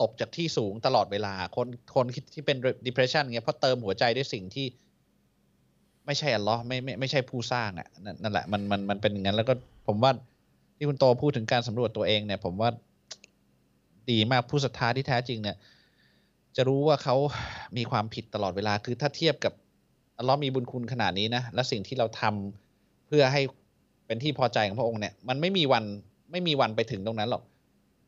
ตกจากที่สูงตลอดเวลา คนคนที่เป็น depression เงี้ยเพราะเติมหัวใจด้วยสิ่งที่ ไม่ใช่อัลลอฮ์ไม่ไม่ไม่ใช่ผู้สร้างอะนั่นนั่นแหละมันมันมันเป็นอย่างนั้นแล้วก็ผมว่าที่คุณโตพูดถึงการสำรวจตัวเองเนี่ย ผมว่าดีมากผู้ศรัทธาที่แท้จริงเนี่ย จะรู้ว่าเขามีความผิดตลอดเวลาคือถ้าเทียบกับอัลลอฮ์มีบุญคุณขนาดนี้นะและสิ่งที่เราทำเพื่อให้เป็นที่พอใจของพระองค์เนี่ย มันไม่มีวันไม่มีวันไปถึงตรงนั้นหรอก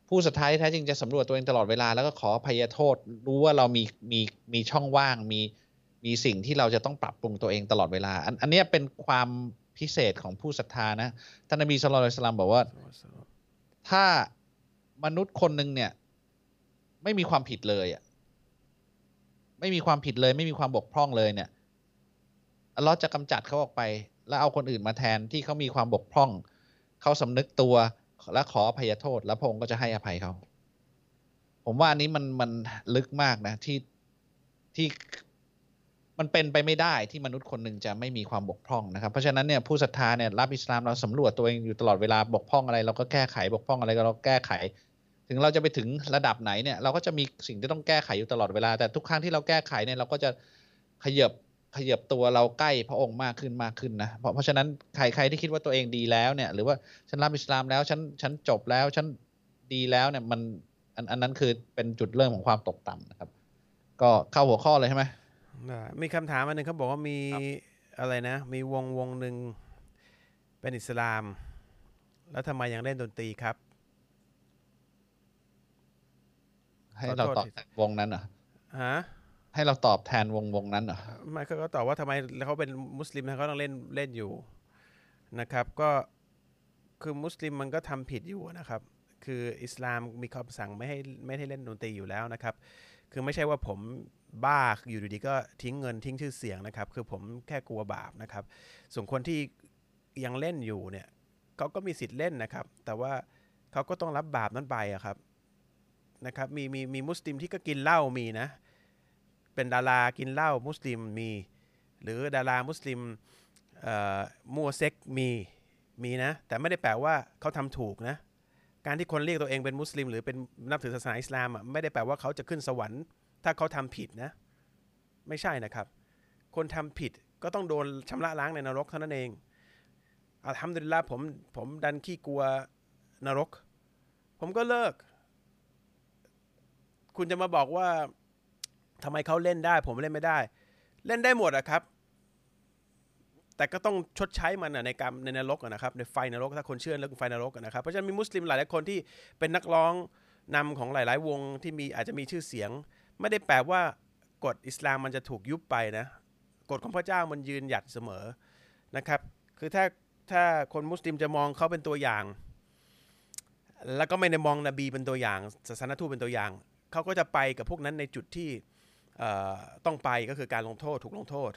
ผู้ศรัทธาที่แท้จริงจะสำรวจตัวเองตลอดเวลาแล้วก็ขออภัยโทษ รู้ว่าเรามีมีมีช่องว่างมี มีสิ่งที่เราจะต้องปรับปรุงตัวเองตลอดเวลา อันอันนี้เป็นความพิเศษของผู้ศรัทธานะท่านนบีสุลต่านสลามบอกว่า ถ้ามนุษย์คนหนึ่งเนี่ย ไม่มีความผิดเลยอะไม่มีความผิดเลย ไม่มีความบกพร่องเลยเนี่ยอัลเลอฮ์จะกำจัดเขาออกไป แล้วเอาคนอื่นมาแทนที่เขามีความบกพร่อง เขาสำนึกตัวและขออภัยโทษ แล้วพระองค์ก็จะให้อภัยเขา ผมว่าอันนี้มันมันลึกมากนะที่ที่ มันเป็นไปไม่ได้ที่มนุษย์คนหนึ่งจะไม่มีความบกพร่องนะครับ เพราะฉะนั้นเนี่ยผู้ศรัทธาเนี่ยรับอิสลามเราสำรวจตัวเองอยู่ตลอดเวลาบกพร่องอะไรเราก็แก้ไขบกพร่องอะไรก็เราแก้ไข ถึงเราจะไปถึงระดับไหนเนี่ยเราก็จะมีสิ่งที่ต้องแก้ไขอยู่ตลอดเวลา แต่ทุกครั้งที่เราแก้ไขเนี่ยเราก็จะขยับขยับตัวเราใกล้พระองค์มากขึ้นมากขึ้นนะเพราะเพราะฉะนั้นใครใครที่คิดว่าตัวเองดีแล้วเนี่ย หรือว่าฉันรับอิสลามแล้วฉันฉันจบแล้วฉันดีแล้วเนี่ยมันอันอันนั้นคือเป็นจุดเริ่มของความตกต่ำนะครับ ก็เข้าหัวข้อเลยใช่ไหม มีคำถามอันหนึ่งเขาบอกว่ามีอะไรนะ มีวงวงหนึ่งเป็นอิสลาม แล้วทำไมยังเล่นดนตรีครับ ให้ขอเราโทษตอบทีแทนวงนั้นเหรอฮะให้เราตอบแทนวงวงนั้นเหรอไม่เขาก็ตอบว่าทำไมเขาเป็นมุสลิมนะเขาต้องเล่นเล่นอยู่นะครับ ก็คือมุสลิมมันก็ทำผิดอยู่นะครับ คืออิสลามมีคำสั่งไม่ให้ไม่ให้เล่นดนตรีอยู่แล้วนะครับ คือไม่ใช่ว่าผมบ้าอยู่ดีๆก็ทิ้งเงินทิ้งชื่อเสียงนะครับ คือผมแค่กลัวบาปนะครับ ส่วนคนที่ยังเล่นอยู่เนี่ยเขาก็มีสิทธิ์เล่นนะครับ แต่ว่าเขาก็ต้องรับบาปนั้นไปอะครับนะครับมีมีมีมุสลิมที่ก็กินเหล้ามีนะ เป็นดารากินเหล้ามุสลิมมี หรือดารามุสลิมเอ่อมัวเซ็กมีมีนะ แต่ไม่ได้แปลว่าเขาทำถูกนะ การที่คนเรียกตัวเองเป็นมุสลิม หรือเป็นนับถือศาสนาอิสลามอะไม่ได้แปลว่าเขาจะขึ้นสวรรค์ ถ้าเขาทำผิดนะ ไม่ใช่นะครับ คนทำผิดก็ต้องโดนชำระล้างในนรกเท่านั้นเองอัลฮัมดุลิลละผมผมดันขี้กลัวนรก ผมก็เลิก คุณจะมาบอกว่าทำไมเขาเล่นได้ ผมเล่นไม่ได้ เล่นได้หมดอะครับ แต่ก็ต้องชดใช้มันในกรรมในนรกนะครับในไฟนรกถ้าคนเชื่อเรื่องไฟนรกนะครับเพราะฉะนั้นมีมุสลิมหลายๆคนที่เป็นนักร้องนำของหลาย ๆ วงที่มีอาจจะมีชื่อเสียง ไม่ได้แปลว่ากฎอิสลามมันจะถูกยุบไปนะกฎของพระเจ้ามันยืนหยัดเสมอนะครับคือถ้าถ้าคนมุสลิมจะมองเขาเป็นตัวอย่าง แล้วก็ไม่ได้มองนบีเป็นตัวอย่างศาสนทูตเป็นตัวอย่างเขาก็จะไปกับพวกนั้นในจุดที่ต้องไปก็คือการลงโทษถูกลงโทษ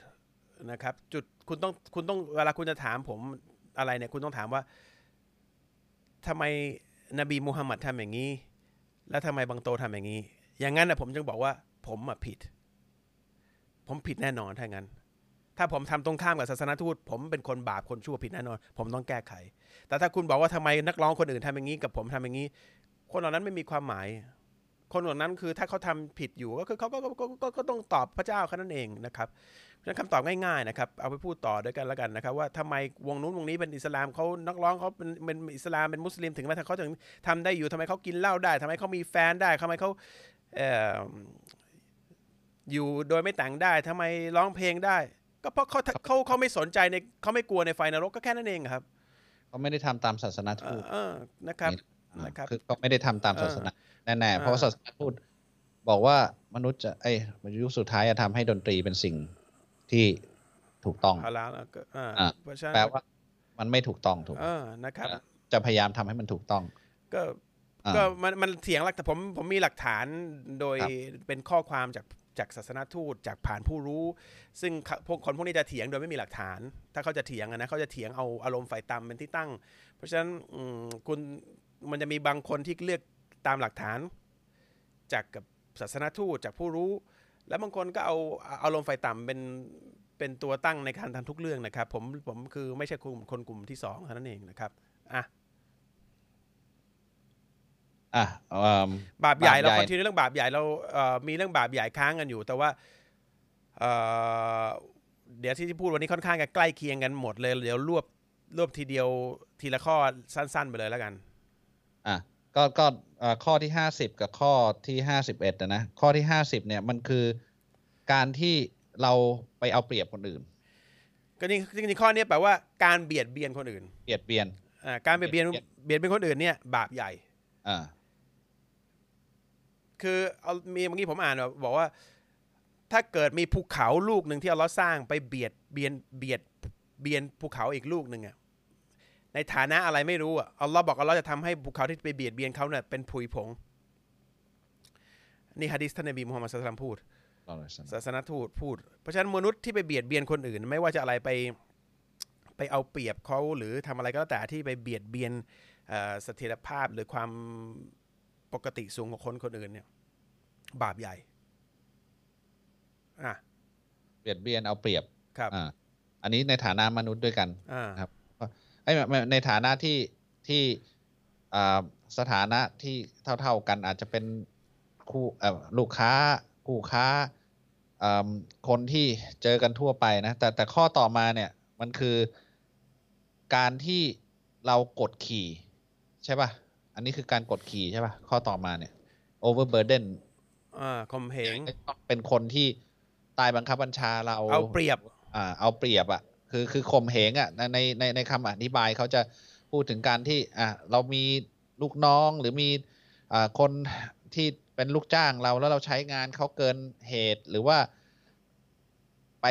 นะครับ จุดคุณต้องคุณต้องเวลาคุณจะถามผมอะไรเนี่ย คุณต้องถามว่าทำไมนบีมูฮัมมัดทำอย่างนี้ แล้วทำไมบางโตทำอย่างนี้ อย่างนั้นนะผมจึงบอกว่า ผมอะผิด ผมผิดแน่นอนถ้างั้น ถ้าผมทำตรงข้ามกับศาสนาทูต ผมเป็นคนบาปคนชั่วผิดแน่นอน ผมต้องแก้ไข แต่ถ้าคุณบอกว่าทำไมนักร้องคนอื่นทำอย่างนี้ กับผมทำอย่างนี้ คนเหล่านั้นไม่มีความหมาย คนเหล่านั้นคือถ้าเขาทำผิดอยู่ก็คือเขาก็ก็ก็ก็ก็ต้องตอบพระเจ้าแค่นั้นเองนะครับเพราะฉะนั้นคำตอบง่ายๆนะครับ เอาไปพูดต่อด้วยกันแล้วกันนะครับ ว่าทำไมวงนู้นวงนี้เป็นอิสลามเขานักร้องเขาเป็นเป็นอิสลามเป็นมุสลิมถึงแม้เขาถึงทำได้อยู่ทำไมเขากินเหล้าได้ทำไมเขามีแฟนได้ทำไมเขาเอ่ออยู่โดยไม่แต่งได้ทำไมร้องเพลงได้ ก็เพราะเขาเขาเขาไม่สนใจในเขาไม่กลัวในไฟนรกก็แค่นั้นเองครับเขาไม่ได้ทำตามศาสนาเอทูอตเออนะครับอ่า นะครับคือเขาไม่ได้ทำตามเออศาสนาแน่ๆเพราะว่าอ่าศาสนาทูตบอกว่ามนุษย์จะไอ้ยยุคสุดท้ายจะทำให้ดนตรีเป็นสิ่งที่ถูกต้องฮาลาลแล้วก็อ่าอ่าเพราะฉะนั้นแปลว่ามันไม่ถูกต้องถูกไหมเออนะครับ จะพยายามทำให้มันถูกต้อง ก็อ่าก็มันมันเถียงหลักแต่ผมผมมีหลักฐานโดยครับเป็นข้อความจากจากศาสนทูตจากผ่านผู้รู้ ซึ่งพวกคนพวกนี้จะเถียงโดยไม่มีหลักฐาน ถ้าเขาจะเถียงอะนะเขาจะเถียงเอาอารมณ์ฝ่ายต่ำเป็นที่ตั้ง เพราะฉะนั้นอืมคุณ มันจะมีบางคนที่เลือกตามหลักฐาน จากกับศาสนทูตจากผู้รู้ แล้วบางคนก็เอาอารมณ์ฝ่ายต่ำเป็นเป็นตัวตั้งในการทำทุกเรื่องนะครับ ผมผมคือไม่ใช่กลุ่มคนกลุ่มที่สองเท่านั้นเองนะครับอะอะเอิ่มบาปใหญ่เราบาปใหญ่คอนทิวเรื่องบาปใหญ่เราเอ่อมีเรื่องบาปใหญ่ค้างกันอยู่ แต่ว่าเอ่อเดี๋ยวที่ที่พูดวันนี้ค่อนข้างจะใกล้เคียงกันหมดเลย เดี๋ยวรวบรวบทีเดียวทีละข้อสั้น ๆ ไปเลยแล้วกัน อะก็ก็เอ่อข้อที่ห้าสิบกับข้อที่ห้าสิบเอ็ดนะข้อที่ห้าสิบเนี่ยมันคือการที่เราไปเอาเปรียบคนอื่น ก็นี่จริงๆข้อนี้แปลว่าการเบียดเบียนคนอื่น เบียดเบียนอ่าการเบียดเบียนเบียดเบียดเบียนคนอื่นเนี่ย บาปใหญ่อ่าคือเอามีเมื่อกี้ผมอ่านบอกว่า ถ้าเกิดมีภูเขาลูกหนึ่งที่อัลเลอฮ์สร้างไปเบียดเบียนเบียดเบียนภูเขาอีกลูกหนึ่งอะ ในฐานะอะไรไม่รู้อะอัลลอฮ์บอกอัลลอฮ์จะทำให้ภูเขาที่ไปเบียดเบียนเขาเนี่ยเป็นผุยผง นี่ฮะดิษท่านนบีมุฮัมมัดสุลตัลลัมพูดศาสนทูตพูด เพราะฉะนั้นมนุษย์ที่ไปเบียดเบียนคนอื่น ไม่ว่าจะอะไรไปไปเอาเปรียบเขาหรือทำอะไรก็แล้วแต่ที่ไปเบียดเบียนเอ่อเสถียรภาพหรือความปกติสูงของคนคนอื่นเนี่ย บาปใหญ่อะเบียดเบียนเอาเปรียบครับอ่าอันนี้ในฐานะมนุษย์ด้วยกันอ่าครับไอ้ยไม่ ในฐานะที่ที่อ่าสถานะที่เท่า ๆกันอาจจะเป็นคู่เอ่อลูกค้าคู่ค้าอ่าคนที่เจอกันทั่วไปนะแต่แต่ข้อต่อมาเนี่ยมันคือการที่เรากดขี่ใช่ป่ะ อันนี้คือการกดขี่ใช่ป่ะ ข้อต่อมาเนี่ย overburden อ่าข่มเหงเป็นคนที่ตายบังคับบัญชาเราเอาเปรียบ อ่า เอาเปรียบอะ คือคือข่มเหงอะในในในคำอธิบายเขาจะพูดถึงการที่อ่าเรามีลูกน้องหรือมีอ่าคนที่เป็นลูกจ้างเราแล้วเราใช้งานเขาเกินเหตุหรือว่าไป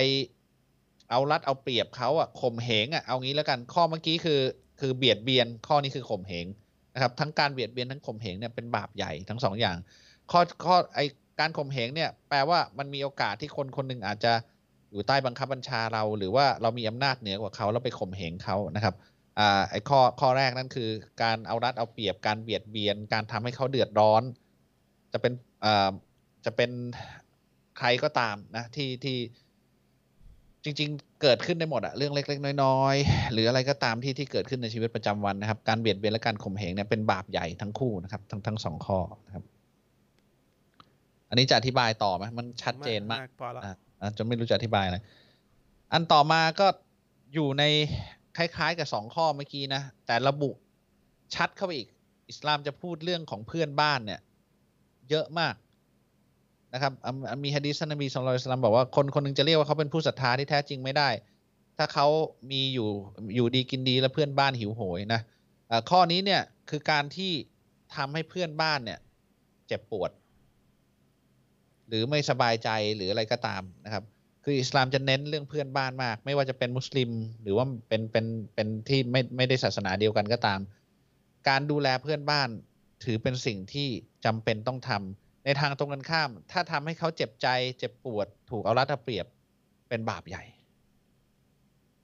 เอารัดเอาเปรียบเขาอะข่มเหงอะเอางี้แล้วกันข้อเมื่อกี้คือคือเบียดเบียนข้อนี้คือข่มเหงนะครับทั้งการเบียดเบียนทั้งข่มเหงเนี่ยเป็นบาปใหญ่ทั้งสองอย่าง ข้อข้อไอการข่มเหงเนี่ยแปลว่ามันมีโอกาสที่คนคนหนึ่งอาจจะ อยู่ใต้บังคับบัญชาเรา หรือว่าเรามีอำนาจเหนือกว่าเขาแล้วไปข่มเหงเขานะครับอ่าไอข้อข้อแรกนั่นคือ การเอารัดเอาเปรียบการเบียดเบียน การทำให้เขาเดือดร้อน จะเป็นอ่าจะเป็นใครก็ตามนะที่ที่จริง ๆ เกิดขึ้นได้หมดอะเรื่องเล็ก ๆ น้อยๆ หรืออะไรก็ตามที่ที่เกิดขึ้นในชีวิตประจำวันนะครับ การเบียดเบียนและการข่มเหงเนี่ยเป็นบาปใหญ่ทั้งคู่นะครับทั้งทั้งสองข้อนะครับ อันนี้จะอธิบายต่อไหมมันชัดเจนมากพอแล้ว อะอะไม่รู้จะอธิบายอะไรอันต่อมาก็อยู่ในคล้ายๆกับสองข้อเมื่อกี้นะ แต่ระบุชัดเข้าไปอีก อิสลามจะพูดเรื่องของเพื่อนบ้านเนี่ย เยอะมากนะครับอะอะมีฮะดีษนบีสุลต่านสลัมบอกว่าคนคนหนึงจะเรียกว่าเขาเป็นผู้ศรัทธาที่แท้จริงไม่ได้ ถ้าเขามีอยู่อยู่ดีกินดีแล้วเพื่อนบ้านหิวโหยนะะข้อนี้เนี่ยคือการที่ทำให้เพื่อนบ้านเนี่ย เจ็บปวด หรือไม่สบายใจหรืออะไรก็ตามนะครับ คืออิสลามจะเน้นเรื่องเพื่อนบ้านมาก ไม่ว่าจะเป็นมุสลิม หรือว่าเป็นเป็นเป็นที่ไม่ไม่ได้ศาสนาเดียวกันก็ตาม การดูแลเพื่อนบ้านถือเป็นสิ่งที่จำเป็นต้องทำในทางตรงกันข้าม ถ้าทำให้เขาเจ็บใจ เจ็บปวด ถูกเอารัดเอาเปรียบเป็นบาปใหญ่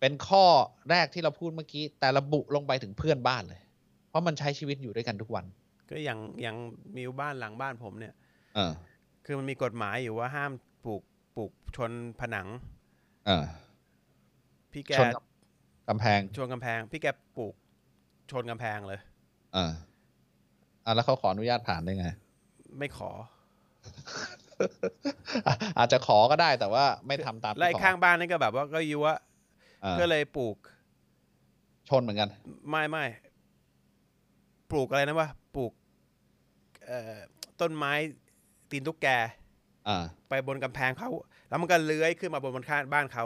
เป็นข้อแรกที่เราพูดเมื่อกี้ แต่ระบุลงไปถึงเพื่อนบ้านเลย เพราะมันใช้ชีวิตอยู่ด้วยกันทุกวัน ก็อย่างอย่างมีบ้านหลังบ้านผมเนี่ย เออ คือมันมีกฎหมายอยู่ว่าห้ามปลูกปลูกชนผนัง เออ พี่แกชนกำแพง ชนกำแพง พี่แกปลูกชนกำแพงเลย เอออะแล้วเขาขออนุญาตผ่านได้ไง ไม่ขออะอาจจะขอก็ได้แต่ว่าไม่ทำตามที่แล้วไอ้ขอข้างบ้านนี่ก็แบบว่าก็ยุวะเออก็เลยปลูก ชนเหมือนกัน ไม่ไม่ปลูกอะไรนะวะปลูก เอ่อต้นไม้ ตีนตุ๊กแกอ่าไปบนกำแพงเขา แล้วมันก็เลื้อยขึ้นมาบนบนข้างบ้านเขา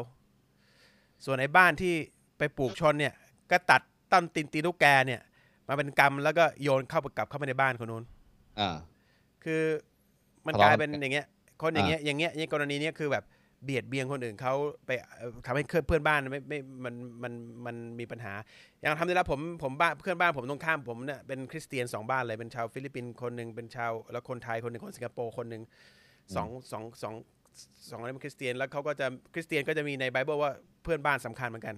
ส่วนไอ้บ้านที่ไปปลูกชนเนี่ย ก็ตัดต้นตีนตีนตุ๊กแกเนี่ยมาเป็นกำแล้วก็โยนเข้าไปกลับเข้าไปในบ้านคนนู้นอ่าคือมันทะกเลาะลายเป็นกันอย่างเงี้ย คนอย่างเงี้ยอย่างเงี้ยอย่างกรณีเนี้ยคือแบบ เบียดเบียนคนอื่นเขาไปเอ่อทำให้เพื่อนบ้านไม่ไม่มันมันมันมีปัญหา อย่างทำได้แล้วผมผมบ้านเพื่อนบ้านผมตรงข้ามผมเนี่ยเป็นคริสเตียนสองบ้านเลยเป็นชาวฟิลิปปินส์คนหนึ่งเป็นชาวแล้วคนไทยคนหนึ่งคนสิงคโปร์คนหนึ่งสองสองสองสองคนนั้นเป็นคริสเตียนแล้วเขาก็จะคริสเตียนก็จะมีในไบเบิลว่าเพื่อนบ้านสำคัญเหมือนกัน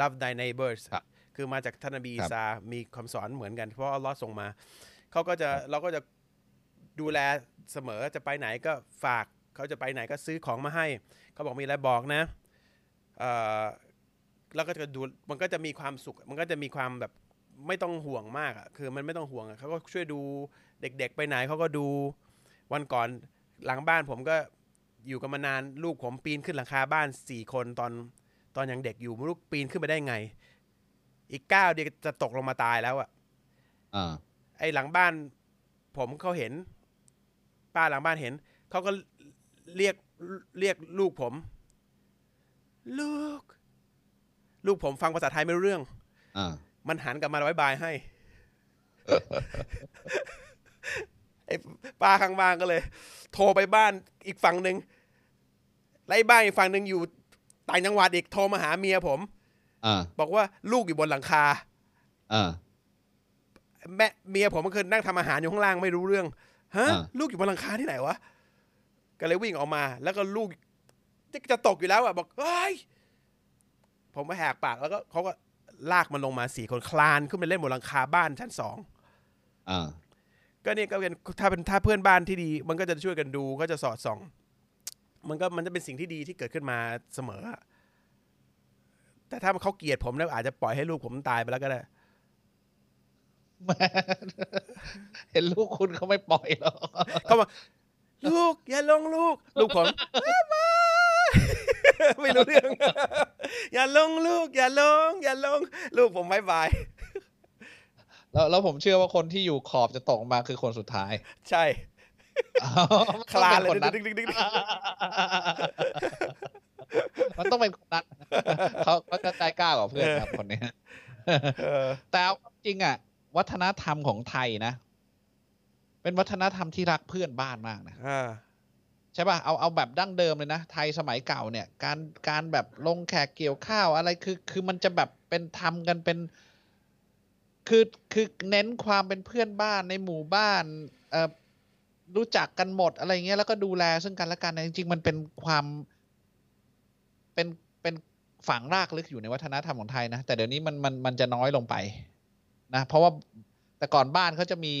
love thy neighbors ครับคือมาจากท่านนบีครับอิสลามมีคำสอนเหมือนกันเพราะอัลลอฮ์ส่งมาเขาก็จะเราก็จะดูแลเสมอจะไปไหนก็ฝาก เขาจะไปไหนก็ซื้อของมาให้ เขาบอกมีอะไรบอกนะเอ่อแล้วก็จะดูมันก็จะมีความสุข มันก็จะมีความแบบไม่ต้องห่วงมากอะคือมันไม่ต้องห่วงอะเขาก็ช่วยดูเด็ก ๆ ไปไหนเขาก็ดูวันก่อนหลังบ้านผมก็อยู่กันมานานลูกผมปีนขึ้นหลังคาบ้านสี่คนตอนตอนยังเด็กอยู่ไม่รู้ปีนขึ้นไปได้ไง อีกก้าวเดียวจะตกลงมาตายแล้วอะอ่าไอ้หลังบ้าน ผมเขาเห็น ป้าหลังบ้านเห็นเขาก็ เรียกเรียกลูกผม ลูก ลูกผมฟังภาษาไทยไม่รู้เรื่องอ่ามันหันกลับมาไว้บายให้ไอ้ป้าข้างบ้านก็เลย โทรไปบ้านอีกฝั่งหนึ่งไล่บ้านอีกฝั่งหนึ่งอยู่ต่างจังหวัดอีกโทรมาหาเมียผมอ่าบอกว่าลูกอยู่บนหลังคาอ่าแม่เมียผมก็คือนั่งทำอาหารอยู่ข้างล่างไม่รู้เรื่องฮะอ่าลูกอยู่บนหลังคาที่ไหนวะ ก็เลยวิ่งออกมา แล้วก็ลูกจะจะตกอยู่แล้วอะบอกเฮ้ยผมก็แหกปากแล้วก็เขาก็ลากมันลงมาสี่คนคลานขึ้นไปเล่นบนหลังคาบ้านชั้นสองอ่าก็เนี่ยก็เป็นถ้าเป็นถ้าเพื่อนบ้านที่ดี มันก็จะช่วยกันดูก็จะสอดส่อง มันก็มันจะเป็นสิ่งที่ดีที่เกิดขึ้นมาเสมออะแต่ถ้าเขาเกลียดผมแล้วอาจจะปล่อยให้ลูกผมตายไปแล้วก็ได้แม่เห็นลูกคุณเขาไม่ปล่อยหรอกเขาบอก ลูก อย่าลงลูก ลูกผมไม่รู้เรื่อง อย่าลงลูก อย่าลง อย่าลง ลูกผมบายบายแล้วแล้วผมเชื่อว่าคนที่อยู่ขอบจะตกมาคือคนสุดท้าย ใช่คลานเลยมันต้องเป็นคนนั้นดึกๆดึกมันต้องเป็นคนนั้นเขาเขาจะใจกล้ากว่าเพื่อนครับคนนี้ๆเออแต่เอาความจริงอะ วัฒนธรรมของไทยนะ เป็นวัฒนธรรมที่รักเพื่อนบ้านมากนะอ่าใช่ป่ะเอาเอาแบบดั้งเดิมเลยนะ ไทยสมัยเก่าเนี่ย การการแบบลงแขกเกี่ยวข้าวอะไรคือคือมันจะแบบเป็นทำกันเป็น คือคือเน้นความเป็นเพื่อนบ้านในหมู่บ้านเอ่อรู้จักกันหมดอะไรเงี้ยแล้วก็ดูแลซึ่งกันและกันนะจริง ๆ มันเป็นความเป็นเป็นฝังรากลึกอยู่ในวัฒนธรรมของไทยนะ แต่เดี๋ยวนี้มันมันมันจะน้อยลงไปนะ เพราะว่าแต่ก่อนบ้านเขาจะมี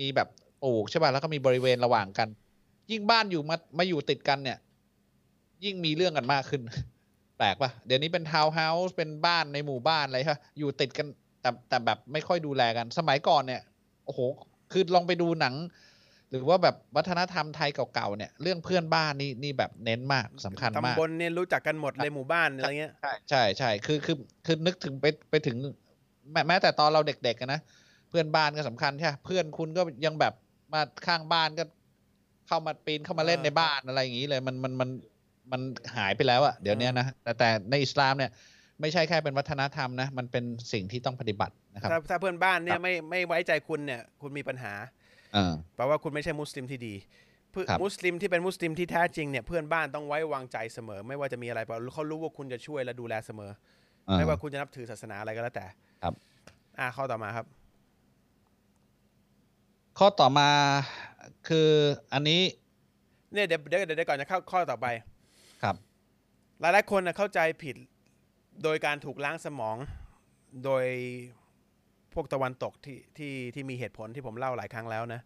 มีแบบ ปลูกใช่ป่ะแล้วก็มีบริเวณระหว่างกัน ยิ่งบ้านอยู่มามาอยู่ติดกันเนี่ย ยิ่งมีเรื่องกันมากขึ้น แปลกป่ะเดี๋ยวนี้เป็นทาวน์เฮาส์เป็นบ้านในหมู่บ้านอะไรฮะอยู่ติดกันแต่แต่แบบไม่ค่อยดูแลกัน สมัยก่อนเนี่ยโอ้โหคือลองไปดูหนัง หรือว่าแบบวัฒนธรรมไทยเก่าๆเนี่ย เรื่องเพื่อนบ้านนี่นี่แบบเน้นมากสำคัญมากตำบลเนี่ยรู้จักกันหมดเลยหมู่บ้านอะไรเงี้ยใช่ใช่ใช่คือคือคือนึกถึงไปไปถึงแม้แม้แต่ตอนเราเด็กๆอะนะเพื่อนบ้านก็สำคัญใช่ปะเพื่อนคุณก็ยังแบบ มาข้างบ้านก็เข้ามาปีนเข้ามาเล่นอ่าในบ้านอะไรอย่างนี้เลย มันมันมันมันหายไปแล้วอะเดี๋ยวนี้นะแต่แต่ในอิสลามเนี่ย ไม่ใช่แค่เป็นวัฒนธรรมนะ มันเป็นสิ่งที่ต้องปฏิบัตินะครับถ้าถ้าเพื่อนบ้านเนี่ครัยบไม่ไม่ไว้ใจคุณเนี่ย คุณมีปัญหาอ่าแปลว่าคุณไม่ใช่มุสลิมที่ดีเพื่อครับมุสลิมที่เป็นมุสลิมที่แท้จริงเนี่ยเพื่อนบ้านต้องไว้วางใจเสมอ ไม่ว่าจะมีอะไรเพราะเขารู้ว่าคุณจะช่วยและดูแลเสมออ่าไม่ว่าคุณจะนับถือศาสนาอะไรก็แล้วแต่ ครับ อ่าข้อต่อมาครับ ข้อต่อมาคืออันนี้ เนี่ยเดี๋ยวเดี๋ยวเดี๋ยวก่อนจะเข้าข้อต่อไปครับ หลายหลายๆคนนะเข้าใจผิดโดยการถูกล้างสมองโดยพวกตะวันตกที่ที่ที่มีเหตุผลที่ผมเล่าหลายครั้งแล้วนะ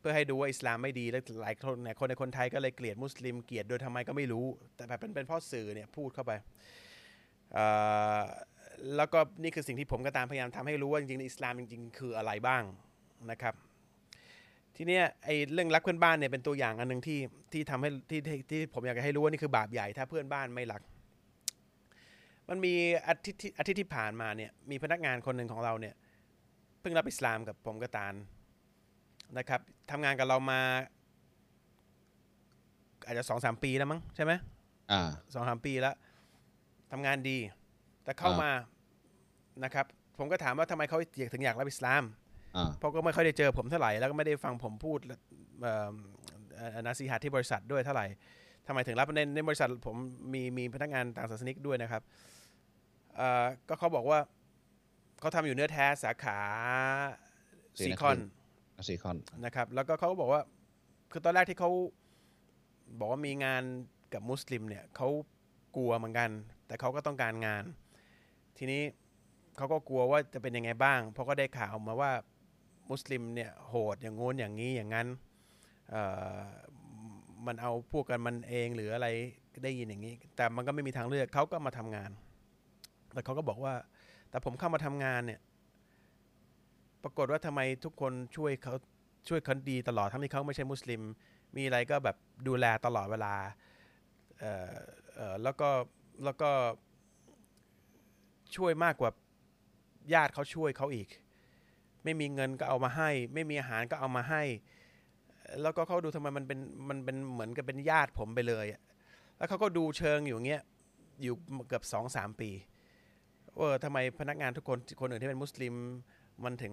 เพื่อให้ดูว่าอิสลามไม่ดีแล้วหลายคนเนี่ยคนในคนไทยก็เลยเกลียดมุสลิมเกลียดโดยทำไมก็ไม่รู้ แต่แบบเป็นเป็นเพ่อสื่อเนี่ยพูดเข้าไปเอ่อแล้วก็นี่คือสิ่งที่ผมก็ตามพยายามทำให้รู้ว่าจริงๆอิสลามจริง ๆ คืออะไรบ้างนะครับ ทีเนี้ยไอ้เรื่องรักเพื่อนบ้านเนี่ยเป็นตัวอย่างอันหนึ่งที่ที่ทำให้ที่ที่ที่ผมอยากจะให้รู้ว่านี่คือบาปใหญ่ถ้าเพื่อนบ้านไม่รัก มันมีอาทิตย์ที่อาทิตย์ที่ผ่านมาเนี่ยมีพนักงานคนหนึ่งของเราเนี่ยเพิ่งรับอิสลามกับผมกับตาลนะครับทำงานกับเรามา อาจจะสองสามปีแล้วมั้งใช่ไหมอ่าสองสามปีแล้วทำงานดี แต่เข้าอ่ามมานะครับ ผมก็ถามว่าทำไมเขาถึงอยากรับอิสลามอ่า เพราะก็ไม่ค่อยได้เจอผมเท่าไหร่แล้วก็ไม่ได้ฟังผมพูดเอ่อเอ่อนาซีฮัตที่บริษัทด้วยเท่าไหร่ทำไมถึงรับในในบริษัทผมมีมีพนักงานต่างศาสนิกด้วยนะครับเอ่อก็เขาบอกว่าเขาทำอยู่เนื้อแท้สาขาศรีซีนครินทร์คอนซีคอนนะครับ แล้วก็เขาก็บอกว่าคือตอนแรกที่เขาบอกว่ามีงานกับมุสลิมเนี่ยเขากลัวเหมือนกัน แต่เขาก็ต้องการงาน ทีนี้เขาก็กลัวว่าจะเป็นยังไงบ้าง เพราะก็ได้ข่าวมาว่า มุสลิมเนี่ยโหดอย่างงู้นอย่างนี้อย่างนั้นมันเอาพวกกันมันเองหรืออะไรได้ยินอย่างนี้ แต่มันก็ไม่มีทางเลือกเขาก็มาทำงาน แต่เขาก็บอกว่า แต่ผมเข้ามาทำงานเนี่ย ปรากฏว่าทำไมทุกคนช่วยเขาช่วยเขาดีตลอดทั้งที่เขาไม่ใช่มุสลิม มีอะไรก็แบบดูแลตลอดเวลาแล้วก็แล้วก็ช่วยมากกว่าญาติเขาช่วยเขาอีก ไม่มีเงินก็เอามาให้ ไม่มีอาหารก็เอามาให้ แล้วก็เขาดูทำไมมันเป็นมันเป็นเหมือนกับเป็นญาติผมไปเลยแล้วเขาก็ดูเชิงอยู่อย่างเงี้ยอยู่เกือบสองสามปีเออทำไมพนักงานทุกคนคนอื่นที่เป็นมุสลิมมันถึง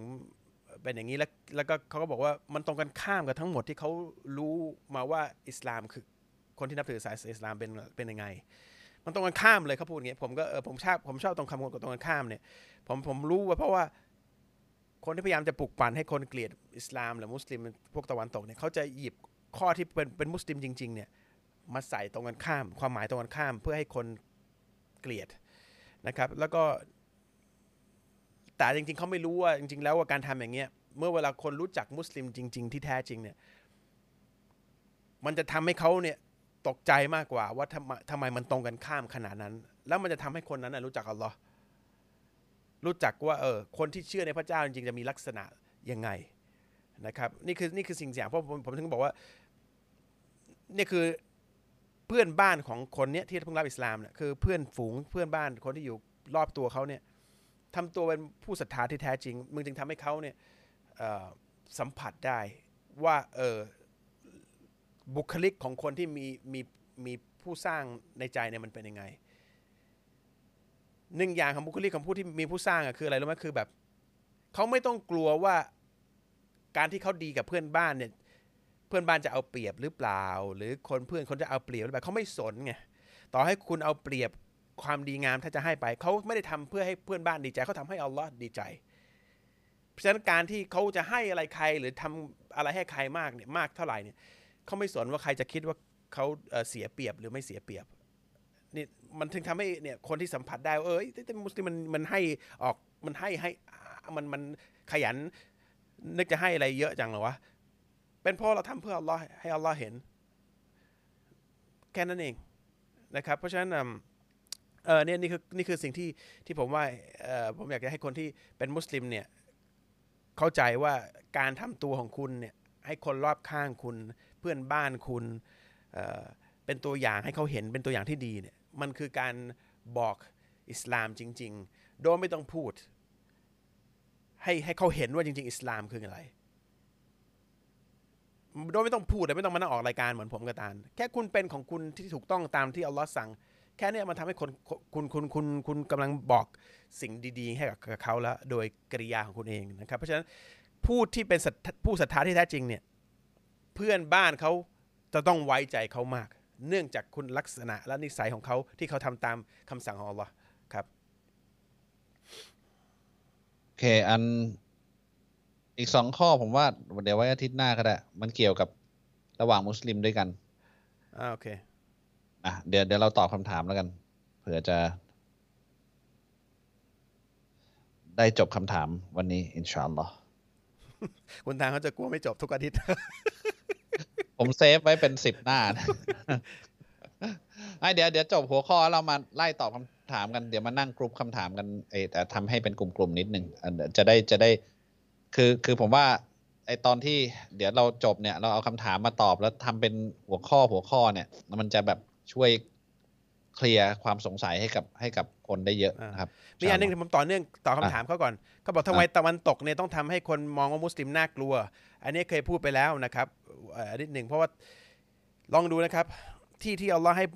เป็นอย่างนี้แล้วแล้วก็เขาก็บอกว่ามันตรงกันข้ามกับทั้งหมดที่เขารู้มาว่าอิสลามคือคนที่นับถือศาสนาอิสลามเป็นเป็นยังไง มันตรงกันข้ามเลยเขาพูดอย่างเงี้ยผมก็เออผมชอบผมชอบตรงคำตรงกันข้ามเนี่ยผมผมรู้ว่าเพราะว่า คนที่พยายามจะปลุกปั่นให้คนเกลียดอิสลามหรือมุสลิมพวกตะวันตกเนี่ยเขาจะหยิบข้อที่เป็นเป็นมุสลิมจริงๆเนี่ยมาใส่ตรงกันข้าม ความหมายตรงกันข้าม เพื่อให้คนเกลียดนะครับ แล้วก็แต่จริงๆเขาไม่รู้ว่าจริง ๆ แล้วว่าการทำอย่างเงี้ยเมื่อเวลาคนรู้จักมุสลิมจริง ๆ ที่แท้จริงเนี่ยมันจะทำให้เขาเนี่ยตกใจมากกว่าว่าทำไมทำไมมันตรงกันข้ามขนาดนั้น แล้วมันจะทำให้คนนั้นรู้จักอัลลอฮ์ รู้จักว่าเออคนที่เชื่อในพระเจ้าจริงๆจะมีลักษณะยังไงนะครับนี่คือนี่คือสิ่งอย่างเพราะผมผมถึงบอกว่านี่คือเพื่อนบ้านของคนเนี้ยที่เพิ่งรับอิสลามเนี่ยคือเพื่อนฝูงเพื่อนบ้านคนที่อยู่รอบตัวเขาเนี่ยทำตัวเป็นผู้ศรัทธาที่แท้จริง มึงจึงทำให้เขาเนี่ยสัมผัสได้ว่าเออบุคลิกของคนที่มีมีมีผู้สร้างในใจเนี่ยมันเป็นยังไง หนึ่งอย่างของบุคลิกของผู้ที่มีผู้สร้างอะคืออะไรรู้ไหมคือแบบเขาไม่ต้องกลัวว่าการที่เขาดีกับเพื่อนบ้านเนี่ย เพื่อนบ้านจะเอาเปรียบหรือเปล่า หรือคนเพื่อนคนจะเอาเปรียบหรือเปล่าเขาไม่สนไงต่อให้คุณเอาเปรียบความดีงามถ้าจะให้ไปเขาไม่ได้ทำเพื่อให้เพื่อนบ้านดีใจเขาทำให้อัลลอฮ์ดีใจ เพราะฉะนั้นการที่เขาจะให้อะไรใครหรือทำอะไรให้ใครมากเนี่ยมากเท่าไหร่เนี่ยเขาไม่สนว่าใครจะคิดว่าเขาเสียเปรียบหรือไม่เสียเปรียบ มันถึงทำให้เนี่ยคนที่สัมผัสได้ว่าเอ้ยแต่มุสลิมมันมันให้ออกมันให้ให้มันมันขยัน นึกจะให้อะไรเยอะจังเหรอวะเป็นเพราะเราทำเพื่ออัลลอฮ์ให้อัลลอฮ์เห็น แค่นั้นเองนะครับ เพราะฉะนั้นเออเนี่ยนี่คือนี่คือสิ่งที่ที่ผมว่าเออผมอยากจะให้คนที่เป็นมุสลิมเนี่ยเข้าใจว่าการทำตัวของคุณเนี่ยให้คนรอบข้างคุณเพื่อนบ้านคุณเออเป็นตัวอย่างให้เขาเห็นเป็นตัวอย่างที่ดีเนี่ย มันคือการบอกอิสลามจริง ๆ โดยไม่ต้องพูด ให้ให้เขาเห็นว่าจริง ๆ อิสลามคืออะไร โดยไม่ต้องพูดเลยไม่ต้องมานั่งออกรายการเหมือนผมกับตาลแค่คุณเป็นของคุณที่ถูกต้องตามที่อัลลอฮ์สั่ง แค่เนี้ยมันทำให้คนคุณคุณคุณคุณกำลังบอกสิ่งดี ๆ ให้กับเขาแล้ว โดยกริยาของคุณเองนะครับ เพราะฉะนั้นผู้ที่เป็นผู้ศรัทธาที่แท้จริงเนี่ยเพื่อนบ้านเขาจะต้องไว้ใจเขามาก เนื่องจากคุณลักษณะและนิสัยของเขาที่เขาทำตามคำสั่งของอัลลอฮ์ครับโอเคอันอีกสองข้อผมว่าเดี๋ยวไว้อาทิตย์หน้าก็ได้มันเกี่ยวกับระหว่างมุสลิมด้วยกันอ่าโอเคอะเดี๋ยวเดี๋ยวเราตอบคำถามแล้วกัน เผื่อจะ ได้จบคำถามวันนี้ อินชาอัลลอฮ์คุณทางเขาจะกลัวไม่จบทุกอาทิตย์ ผมเซฟไว้เป็นสิบหน้าไอเดี๋ยวเดี๋ยวจบหัวข้อเรามาไล่ตอบคำถามกันเดี๋ยวมานั่งกรุ๊ปคำถามกันเออแต่ทำให้เป็นกลุ่มๆนิดนึงอันเดี๋ยวจะได้จะได้ คือคือผมว่าไอตอนที่เดี๋ยวเราจบเนี่ย เราเอาคำถามมาตอบแล้วทำเป็นหัวข้อหัวข้อเนี่ย มันจะแบบช่วย เคลียร์ความสงสัยให้กับให้กับคนได้เยอะนะครับมีอันหนึงที่ผมต่อเนื่องต่อคำถามเขาก่อนเขาบอกทำไมตะวันตกเนี่ยต้องทำให้คนมองว่ามุสลิมน่ากลัว อันนี้เคยพูดไปแล้วนะครับเอ่อนิดหนึ่งเพราะว่าลองดูนะครับ ที่ที่อัลลอฮ์ให้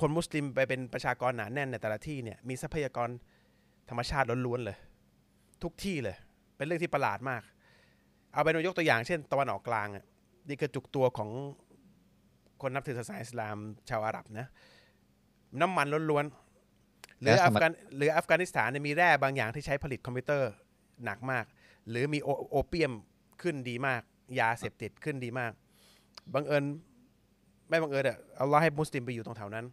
คนมุสลิมไปเป็นประชากรหนาแน่นในแต่ละที่เนี่ยมีทรัพยากรธรรมชาติล้วนๆเลย ทุกที่เลย เป็นเรื่องที่ประหลาดมาก เอาไปยกตัวอย่างเช่น ตะวันออกกลางอะนี่คือจุกตัวของคนนับถือศาสนาอิสลามชาวอาหรับนะ น้ำมันล้วนๆ หรือแก๊สอัธรรมฟกันหรืออัฟกานิสถานเนี่ยมีแร่บางอย่างที่ใช้ผลิตคอมพิวเตอร์หนักมาก หรือมีโอโอเปียมขึ้นดีมาก ยาเสพติดขึ้นดีมาก บังเอิญไม่บังเอิญอะเอาล่อให้มุสลิมไปอยู่ตรงแถวนั้น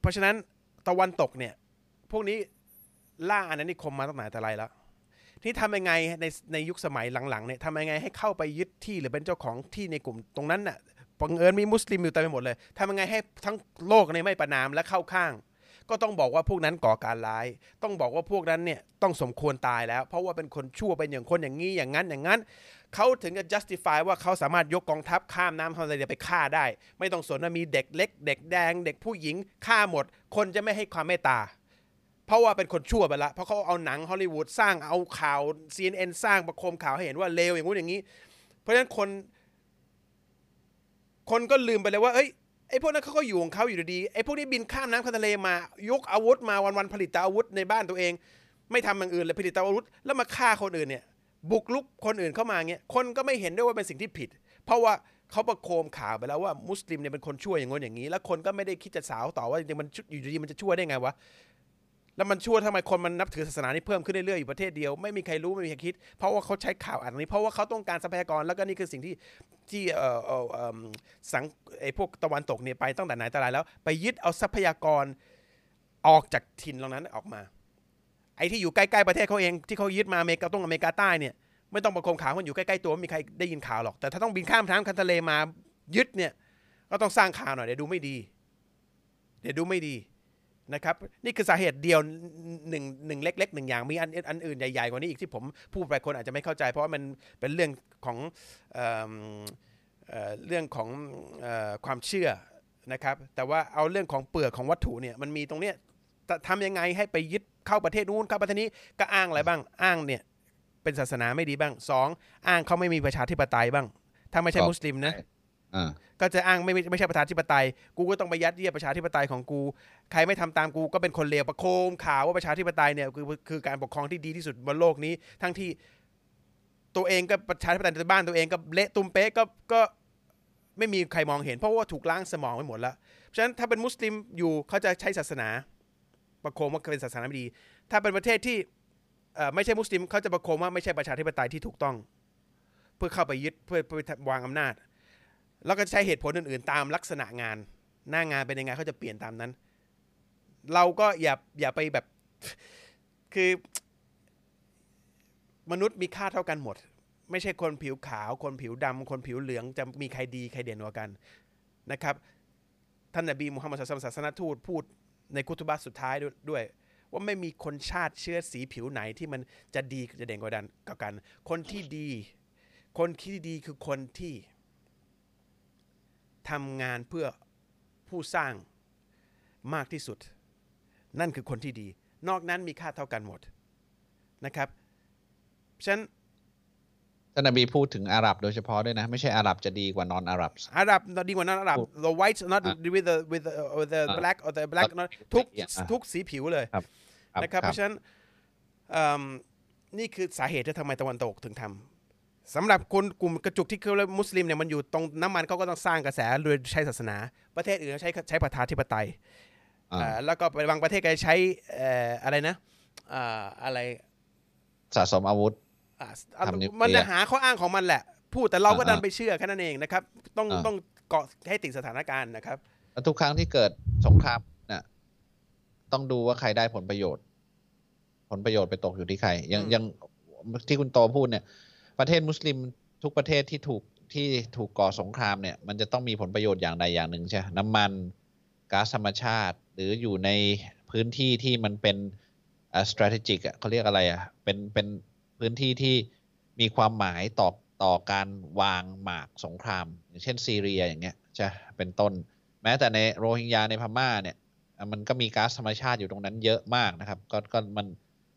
เพราะฉะนั้นตะวันตกเนี่ย พวกนี้ล่าอาณานิคมมาตั้งแต่แต่ไรแล้วที่ทำยังไงในในยุคสมัยหลังๆเนี่ยทำยังไงให้เข้าไปยึดที่หรือเป็นเจ้าของที่ในกลุ่มตรงนั้นน่ะ บังเอิญมีมุสลิมอยู่เต็มไปหมดเลยทำยังไงให้ทั้งโลกเนี่ยไม่ประนามและเข้าข้าง ก็ต้องบอกว่าพวกนั้นก่อการร้าย ต้องบอกว่าพวกนั้นเนี่ยต้องสมควรตายแล้ว เพราะว่าเป็นคนชั่วเป็นอย่างคนอย่างนี้อย่างนั้นอย่างนั้นเขาถึงจะ justify ว่าเขาสามารถยกกองทัพข้ามน้ำทะเลไปฆ่าได้ ไม่ต้องสนว่ามีเด็กเล็ก เด็กแดง เด็กผู้หญิงฆ่าหมด คนจะไม่ให้ความเมตตาเพราะว่าเป็นคนชั่วไปละ เพราะเขาเอาหนังฮอลลีวูดสร้างเอาข่าว CNN สร้างประโคมข่าวให้เห็นว่าเลวอย่างงู้นอย่างนี้ เพราะฉะนั้นคน คนก็ลืมไปเลยว่าเอ้ยไอ้พวกนั้นเขาก็อยู่ของเขาอยู่ดีๆไอ้พวกนี้บินข้ามน้ำข้ามทะเลมายกอาวุธมาวันๆผลิตอาวุธในบ้านตัวเอง ไม่ทำอย่างอื่นเลยผลิตอาวุธแล้วมาฆ่าคนอื่นเนี่ยบุกลุกคนอื่นเข้ามาเงี้ยคนก็ไม่เห็นด้วยว่าเป็นสิ่งที่ผิด เพราะว่าเขาประโคมข่าวไปแล้วว่ามุสลิมเนี่ยเป็นคนช่วยอย่างงู้นอย่างนี้ แล้วคนก็ไม่ได้คิดจะสาวต่อว่าจริงๆมันอยู่ดีมันจะช่วยได้ไงวะ แล้วมันชั่วทำไมคนมันนับถือศาสนานี่เพิ่มขึ้นเรื่อยๆอยู่ประเทศเดียวไม่มีใครรู้ไม่มีใครคิด เพราะว่าเขาใช้ข่าวอ่านนี้ เพราะว่าเขาต้องการทรัพยากรแล้วก็นี่คือสิ่งที่ที่เอ่อเอ่ออสังไอ้พวกตะวันตกเนี่ยไปตั้งแต่ไหนแต่ไรแล้ว ไปยึดเอาทรัพยากรออกจากถิ่นเหล่านั้นออกมา ไอ้ที่อยู่ใกล้ๆประเทศเขาเองที่เขายึดมาอเมริกาต้องอเมริกาใต้เนี่ยไม่ต้องประโคมข่าวมันอยู่ใกล้ๆตัวไม่มีใครได้ยินข่าวหรอกแต่ถ้าต้องบินข้ามน้ำคันทะเลมายึดเนี่ยก็ต้องสร้างข่าวหน่อยเดี๋ยวดูไม่ดี เดี๋ยวดูไม่ดี นะครับนี่คือสาเหตุเดียวหนึ่งหนึ่งเล็กๆหนึ่งอย่างมีอันอันอื่นใหญ่ๆกว่านี้อีกที่ผมพูดไปคนอาจจะไม่เข้าใจ เพราะว่ามันเป็นเรื่องของเอิ่มเอ่อเรื่องของเอ่อความเชื่อนะครับแต่ว่าเอาเรื่องของเปลือกของวัตถุเนี่ยมันมีตรงเนี้ยจะทำยังไงให้ไปยึดเข้าประเทศนู้นเข้าประเทศนี้ก็อ้างอะไรบ้างอ้างเนี่ยเป็นศาสนาไม่ดีบ้างสองอ้างเขาไม่มีประชาธิปไตยบ้าง ถ้าไม่ใช่ก็มุสลิมนะอ่า ก็จะอ้างไม่ไม่ใช่ประชาธิปไตย กูก็ต้องไปยัดเยียดประชาธิปไตยของกู ใครไม่ทำตามกูก็เป็นคนเลวประโคมข่าวว่าประชาธิปไตยเนี่ยคือคือการปกครองที่ดีที่สุดบนโลกนี้ ทั้งที่ตัวเองก็ประชาธิปไตยในบ้านตัวเองก็เละตุ้มเป๊ะก็ก็ไม่มีใครมองเห็น เพราะว่าถูกล้างสมองไปหมดแล้วเพราะฉะนั้นถ้าเป็นมุสลิมอยู่เขาจะใช้ศาสนาประโคมว่าเป็นศาสนาไม่ดี ถ้าเป็นประเทศที่ไม่ใช่มุสลิมเขาจะประโคมว่าไม่ใช่ประชาธิปไตยที่ถูกต้อง เพื่อเข้าไปยึดเพื่อเพื่อวางอำนาจ แล้วก็ใช้เหตุผลอื่นๆ ตามลักษณะงาน หน้างานเป็นยังไงเขาจะเปลี่ยนตามนั้น เราก็อย่าอย่าไปแบบ คือ มนุษย์มีค่าเท่ากันหมด ไม่ใช่คนผิวขาว คนผิวดำคนผิวเหลืองจะมีใครดีใครเด่นกว่ากันนะครับ ท่านนบีมุฮัมมัดศาสนาศาสนทูตพูดในคุตุบะสุดท้ายด้วยว่าไม่มีคนชาติเชื้อสีผิวไหนที่มันจะดีจะเด่นกว่ากัน คนที่ดี คนที่ดีคือคนที่ ทำงานเพื่อผู้สร้างมากที่สุด นั่นคือคนที่ดี นอกนั้นมีค่าเท่ากันหมดนะครับฉะนั้นท่านนบีพูดถึงอาหรับโดยเฉพาะด้วยนะ ไม่ใช่อาหรับจะดีกว่านอนอาหรับอาหรับดีกว่านั้นอาหรับ the white not อะ with the with the with the อะ black or the black แล้ว not ทุกอะทุกสีผิวเลยครับนะครับ เพราะฉะนั้นเอิ่มนี่คือสาเหตุที่ทำไมตะวันตกถึงทำ สำหรับคนกลุ่มกระจุกที่เขาเรียกมุสลิมเนี่ยมันอยู่ตรงน้ำมันเขาก็ต้องสร้างกระแสโดยใช้ศาสนา ประเทศอื่นเขาใช้ใช้ประชาธิปไตยอ่าอ่าแล้วก็บางประเทศก็ใช้เอ่ออะไรนะอ่าอะไรสะสมอาวุธอ่าทำนิวเคลียร์มันจะหาข้ออ้างของมันแหละ พูดแต่เราก็อ่าดันไปเชื่อแค่นั้นเองนะครับ ต้องอ่าต้องเกาะให้ติดสถานการณ์นะครับแล้วทุกครั้งที่เกิดสงครามเนี่ยต้องดูว่าใครได้ผลประโยชน์ ผลประโยชน์ไปตกอยู่ที่ใครอยังอืมอยังที่คุณโตพูดเนี่ย ประเทศมุสลิมทุกประเทศที่ถูกที่ถูกก่อสงครามเนี่ย มันจะต้องมีผลประโยชน์อย่างใดอย่างหนึ่งใช่ไหมน้ำมันก๊าซธรรมชาติ หรืออยู่ในพื้นที่ที่มันเป็นอ่า strategic อะเขาเรียกอะไรอะเป็นเป็นพื้นที่ที่มีความหมายต่อต่อการวางหมากสงคราม อย่างเช่นซีเรียอย่างเงี้ยใช่เป็นต้น แม้แต่ในโรฮิงญาในพม่าเนี่ย มันก็มีก๊าซธรรมชาติอยู่ตรงนั้นเยอะมากนะครับ ก็ก็มัน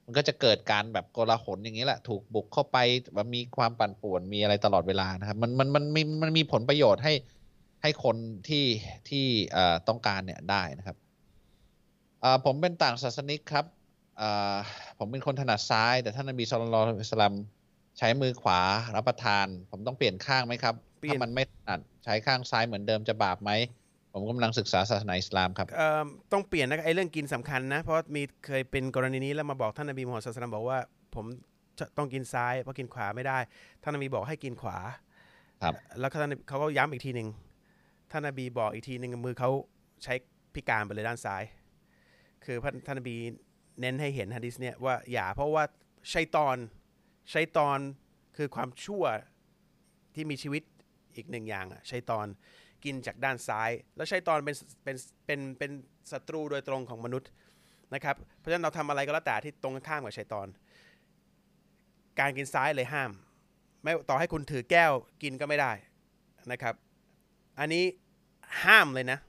มันก็จะเกิดการแบบโกลาหลอย่างนี้แหละ ถูกบุกเข้าไปว่ามีความปั่นป่วนมีอะไรตลอดเวลานะครับ มันมันมันมีมันมีผลประโยชน์ให้ให้คนที่ที่เอ่อต้องการเนี่ยได้นะครับเอ่อผมเป็นต่างศาสนิกครับเอ่อผมเป็นคนถนัดซ้าย แต่ท่านนบีสุลต่านละฮ์อัลลอฮุอะลัยฮิวะสัลลัมใช้มือขวารับประทาน ผมต้องเปลี่ยนข้างไหมครับเปลี่ยนถ้ามันไม่ถนัดใช้ข้างซ้ายเหมือนเดิมจะบาปไหม ผมกำลังศึกษาศาสนาอิสลามครับต้องเปลี่ยนนะไอ้เรื่องกินสำคัญนะ เพราะมีเคยเป็นกรณีนี้แล้วมาบอกท่านนบีมูฮัมมัดศ็อลลัลลอฮุลัยฮิวะซัลลัมบอกว่า ผมต้องกินซ้ายเพราะกินขวาไม่ได้ ท่านนบีบอกให้กินขวาครับแล้วท่านเขาก็ย้ำอีกทีหนึ่งท่านนบีบอกอีกทีหนึ่งมือเขาใช้พิการไปเลยด้านซ้าย คือท่านนบีเน้นให้เห็นฮะดิษเนี่ยว่าอย่าเพราะว่าชัยตอนชัยตอนคือความชั่วที่มีชีวิตอีกหนึ่งอย่างอะชัยตอน กินจากด้านซ้าย แล้วชัยตอนเป็นเป็นเป็นเป็นศัตรูโดยตรงของมนุษย์นะครับเพราะฉะนั้นเราทำอะไรก็แล้วแต่ที่ตรงกันข้ามกับชัยตอน การกินซ้ายเลยห้าม ไม่ต่อให้คุณถือแก้วกินก็ไม่ได้นะครับ อันนี้ห้ามเลยนะ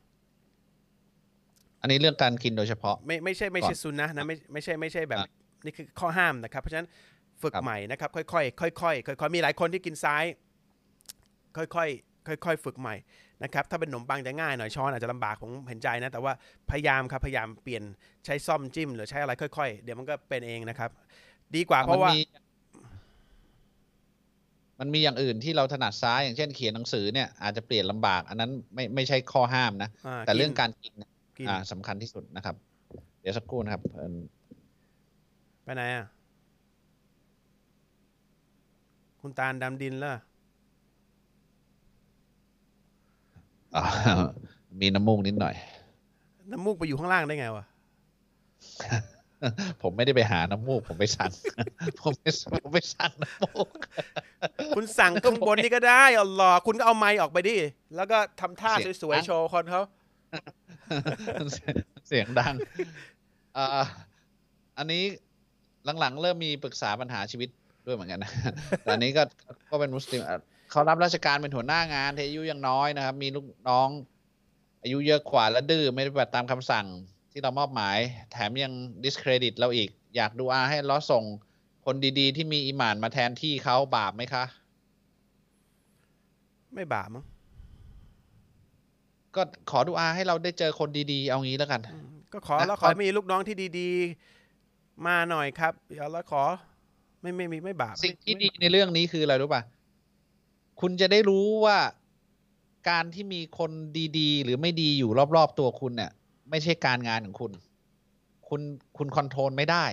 อันนี้เรื่องการกินโดยเฉพาะ ไม่ไม่ใช่ไม่ใช่ซุนนะนะไม่ไม่ใช่ไม่ใช่แบบอะนี่คือข้อห้ามนะครับ เพราะฉะนั้นฝึกครับใหม่นะครับ ค่อยๆค่อยๆค่อยๆมีหลายคนที่กินซ้าย ค่อยๆค่อยๆฝึกใหม่ นะครับถ้าเป็นขนมปังจะง่ายหน่อยช้อนอาจจะลำบากผมเห็นใจนะแต่ว่าพยายามครับพยายามเปลี่ยนใช้ซ่อมจิ้ม หรือใช้อะไรค่อย ๆ เดี๋ยวมันก็เป็นเองนะครับ ดีกว่าเพราะว่านมีมันมีอย่างอื่นที่เราถนัดซ้ายอย่างเช่นเขียนหนังสือเนี่ยอาจจะเปลี่ยนลำบาก อันนั้นไม่ไม่ใช่ข้อห้ามนะอ่าแต่เรื่องกินการกินเนี่ยกินอ่าสำคัญที่สุดนะครับ เดี๋ยวสักครู่นะครับเอิ่มไปไหนอะ คุณตาลดำดินล่ะ อ่า มีน้ำมูกนิดหน่อย น้ำมูกไปอยู่ข้างล่างได้ไงวะ ผมไม่ได้ไปหาน้ำมูก ผมไปสั่ง ผมไปผมไปสั่งน้ำมูก คุณสั่งข้างบนนี่ก็ได้อัลลอฮ์คุณก็เอาไม้ออกไปดิ แล้วก็ทำท่าเสียงสวยดังๆโชว์คนเขา เสียงดังอ่าอันนี้หลังๆ เริ่มมีปรึกษาปัญหาชีวิตด้วยเหมือนกันนะแต่อันนี้ก็ก็เป็นมุสลิมอะ เขารับราชการเป็นหัวหน้างานที่อายุยังน้อยนะครับ มีลูกน้อง อายุเยอะกว่าและดื้อไม่ได้ปฏิบัติตามคำสั่งที่เรามอบหมาย แถมยัง discredit เราอีก อยากดูอาให้ล้อส่งคนดีๆ ที่มีอิหมานมาแทนที่เขาบาปไหมคะ ไม่บาปมั้งก็ขอดูอาให้เราได้เจอคนดีๆ เอางี้แล้วกัน ก็ขอนะแล้วขอขอมีลูกน้องที่ดีๆ มาหน่อยครับอย่าแล้วขอไม่ไม่มีไม่บาป สิ่งที่ไม่ดีในเรื่องนี้คืออะไรรู้ป่ะ คุณจะได้รู้ว่าการที่มีคนดีๆ หรือไม่ดีอยู่รอบๆตัวคุณเนี่ย ไม่ใช่การงานของคุณ คุณคุณคอนโทรลไม่ได้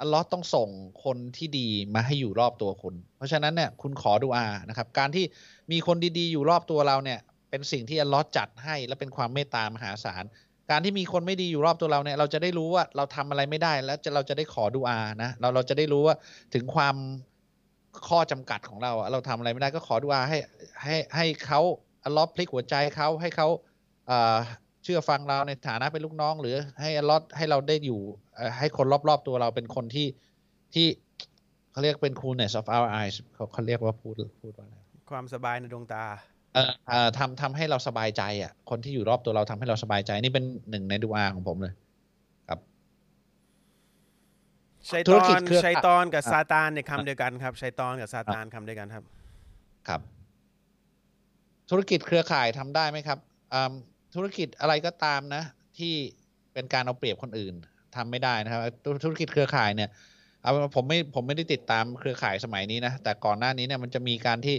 อัลลอฮ์ต้องส่งคนที่ดีมาให้อยู่รอบตัวคุณ เพราะฉะนั้นเนี่ยคุณขอดูอานะครับ การที่มีคนดีๆ อยู่รอบตัวเราเนี่ย เป็นสิ่งที่อัลลอฮ์จัดให้และเป็นความเมตตามหาศาลการที่มีคนไม่ดีอยู่รอบตัวเราเนี่ย เราจะได้รู้ว่าเราทำอะไรไม่ได้แล้วจะเราจะได้ขอดูอานะเราเราจะได้รู้ว่าถึงความ ข้อจำกัดของเราอะเราทำอะไรไม่ได้ก็ขอดูอาให้ให้ให้เขาอัลลอฮ์พลิกหัวใจเขาให้เขาเอ่อเชื่อฟังเราในฐานะเป็นลูกน้อง หรือให้อัลลอฮ์ให้เราได้อยู่เอ่อให้คนรอบๆตัวเราเป็นคนที่ที่เขาเรียกเป็น coolness of our eyes เขาเขาเรียกว่าพูดพูดว่าอะไรความสบายในดวงตาเอ่อเอ่อทำทำให้เราสบายใจอะคนที่อยู่รอบตัวเราทำให้เราสบายใจนี่เป็นหนึ่งในดูอาของผมเลย ชัยธุตรอกิจนเครือข่ายชัยตอนกับอะซาตานเนี่ยคำเดียวกันครับชัยตอนกับซาตานคำเดียวกันครับ ครับ ธุรกิจเครือข่ายทำได้ไหมครับอืมธุรกิจอะไรก็ตามนะ ที่เป็นการเอาเปรียบคนอื่นทำไม่ได้นะครับธุธุรกิจเครือข่ายเนี่ยเอาเป็นว่าผมไม่ผมไม่ได้ติดตามเครือข่ายสมัยนี้นะแต่ก่อนหน้านี้เนี่ยมันจะมีการที่